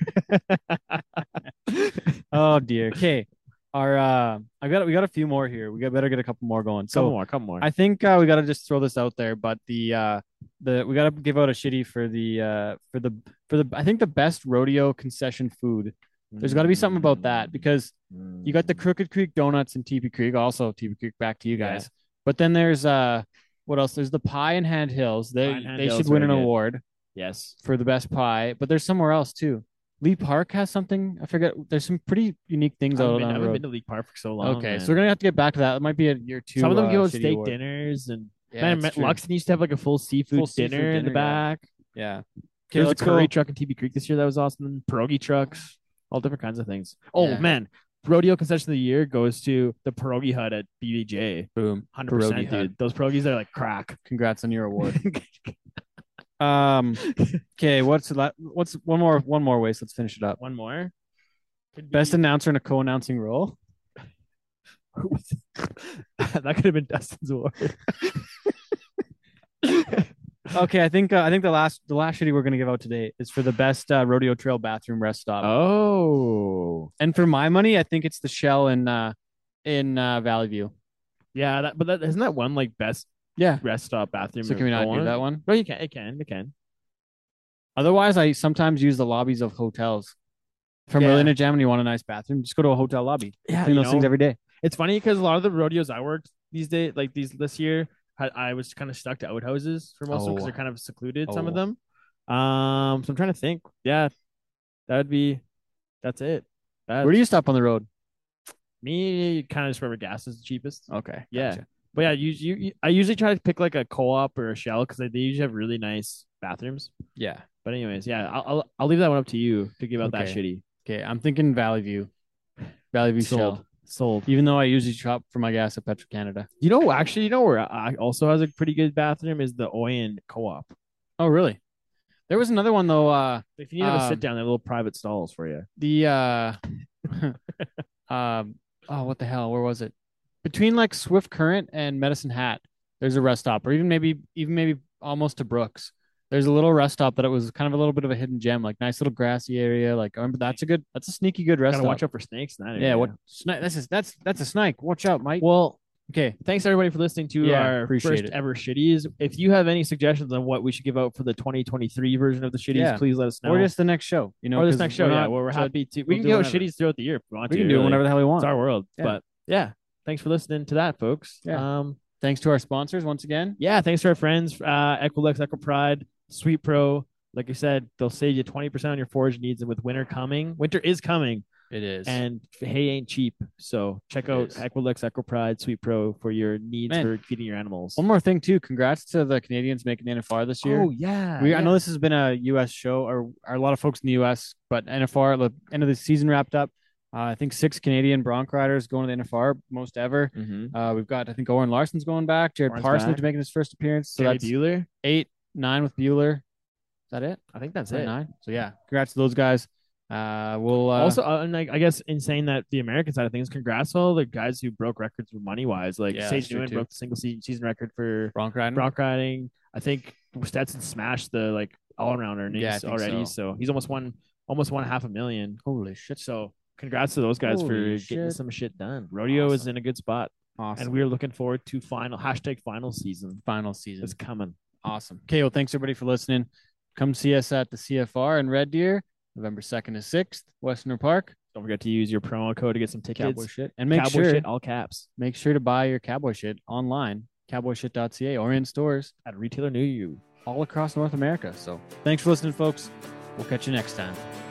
B: oh dear. Okay. Our uh I got we got a few more here. We got better get a couple more going.
C: come
B: So
C: more, come more.
B: I think uh, we got to just throw this out there, but the uh, the we got to give out a shitty for the uh, for the for the I think the best rodeo concession food. There's got to be something about that because you got the Crooked Creek Donuts in TP Creek, also TP Creek. Back to you
C: Yeah.
B: guys. But then there's uh, what else? There's the pie in Hand Hills. They
C: Hand
B: they
C: Hills
B: should win an
C: good.
B: award
C: yes.
B: for the best pie. But there's somewhere else too. Lea Park has something. I forget. There's some pretty unique things
C: I
B: out
C: been, I
B: on the
C: haven't
B: road.
C: been to League Park for so long.
B: Okay,
C: man.
B: so we're gonna have to get back to that. It might be a year two.
C: some of them
B: uh,
C: out steak
B: award.
C: dinners and
B: Yeah,
C: man. Luxon used to have like a full seafood,
B: Full seafood
C: dinner, in the
B: dinner, yeah.
C: back.
B: Yeah.
C: There
B: Okay,
C: was a curry
B: go.
C: truck in TP Creek this year that was awesome. Pierogi trucks, all different kinds of things. Oh
B: Yeah.
C: man, rodeo concession of the year goes to the pierogi hut at BBJ.
B: Boom.
C: Hundred percent,
B: hut.
C: dude. Those pierogies are like crack.
B: Congrats on your award. Um. Okay. What's la- what's one more? One more waste. Let's finish it up.
C: One more. Could
B: Best
C: be-
B: announcer in a co-announcing role.
C: that could have been Dustin's award.
B: Okay, I think uh, I think the last the last shitty we're gonna give out today is for the best uh, rodeo trail bathroom rest stop.
C: oh,
B: And for my money, I think it's the Shell in uh in uh, Valley View.
C: yeah. That, but that isn't that one like best
B: Yeah.
C: rest stop bathroom.
B: So can we not do that one?
C: No, you can. It can. It can.
B: Otherwise, I sometimes use the lobbies of hotels. From
C: Yeah.
B: really in a jam and you want a nice bathroom, just go to a hotel lobby.
C: Yeah,
B: Clean those things every day.
C: It's funny because a lot of the rodeos I worked these days, like these this year, I, I was kind of stuck to outhouses for most of them because
B: Oh.
C: they're kind of secluded. Some of
B: Oh.
C: them. Um, so I'm trying to think. Yeah, that would be. That's it. That's,
B: Where do you stop on the road?
C: Me, kind of just wherever gas is the cheapest.
B: Okay.
C: Yeah.
B: gotcha.
C: But yeah, you, you, I usually try to pick like a co-op or a shell because they, they usually have really nice bathrooms.
B: Yeah.
C: But anyways, yeah, I'll, I'll I'll leave that one up to you to give out that shitty.
B: Okay. I'm thinking Valley View. Valley View
C: Sold.
B: Shell.
C: Sold.
B: Even though I usually shop for my gas at Petro Canada.
C: You know, actually, you know where I also has a pretty good bathroom is the Oyen Co-op.
B: Oh, really? There was another one though. Uh,
C: If you need to a
B: Um,
C: sit down, they have little private stalls for you.
B: the uh, um, oh, what the hell? Where was it? Between like Swift Current and Medicine Hat, there's a rest stop, or even maybe even maybe almost to Brooks. There's a little rest stop that it was kind of a little bit of a hidden gem, like nice little grassy area. Like, I remember that's a good, that's a sneaky good rest
C: Gotta
B: stop.
C: watch out for snakes. That
B: Yeah, what snake? That's a, that's that's a snake. Watch out, Mike.
C: Well,
B: Okay,
C: thanks everybody for listening to
B: Yeah,
C: our first
B: it.
C: ever shitties. If you have any suggestions on what we should give out for the 2023 version of the shitties,
B: Yeah.
C: please let us know.
B: or just the next show. You know,
C: or this next show,
B: we're
C: yeah,
B: not-
C: where we're
B: so
C: happy to.
B: we'll
C: We can
B: do
C: give out
B: whenever.
C: shitties throughout the year we
B: We can do
C: really.
B: whenever the hell we want.
C: It's our world.
B: Yeah.
C: But yeah, thanks for listening to that, folks.
B: Yeah.
C: Um,
B: Thanks to our sponsors once again.
C: yeah, thanks to our friends, uh, Equilux, Eco Pride, Sweet Pro. Like I said, they'll save you 20% on your forage needs. And with winter coming, winter is coming,
B: It is.
C: and hay ain't cheap. So check
B: It
C: out
B: is.
C: Equilux, Eco Pride, Sweet Pro for your needs
B: Man.
C: for feeding your animals.
B: one more thing too. Congrats to the Canadians making the NFR this year.
C: Oh, yeah.
B: we,
C: yeah.
B: I know this has been a U.S. show, or, or a lot of folks in the U.S., but NFR, the end of the season wrapped up. Uh, I think six Canadian Bronc riders going to the NFR, most ever.
C: Mhm.
B: Uh, we've got, I think, Orin Larsen's going back. Jared
C: Owen's
B: Parsonage
C: back.
B: making his first appearance. So
C: Gary
B: that's
C: Bueller.
B: eight, nine with Bueller. Is that it?
C: I think that's it.
B: Nine. So yeah, congrats to those guys. Uh, we'll uh,
C: also, uh, and like I guess in saying that the American side of things, congrats to all the guys who broke records with money wise. Like
B: Yeah,
C: Sage Newman broke the single season, season record for
B: Bronc riding.
C: bronc riding. I think Stetson smashed the like all around earnings
B: Yeah,
C: already.
B: so.
C: So. he's almost won almost won half a million.
B: Holy shit!
C: So congrats to those guys
B: Holy
C: for
B: shit.
C: getting some shit done. Rodeo is in a good spot,
B: Awesome.
C: and we're looking forward to final hashtag final season.
B: final season.
C: It's coming.
B: Awesome. Okay, well, thanks everybody for listening. Come see us at the CFR in Red Deer, November 2nd to 6th, Westerner Park.
C: Don't forget to use your promo code to get some tickets.
B: Cowboy shit. And make
C: Cowboy
B: sure
C: shit, all caps
B: make sure to buy your cowboy shit online, cowboyshit.ca or in stores
C: at a retailer near you.
B: all across North America. So thanks for listening, folks. We'll catch you next time.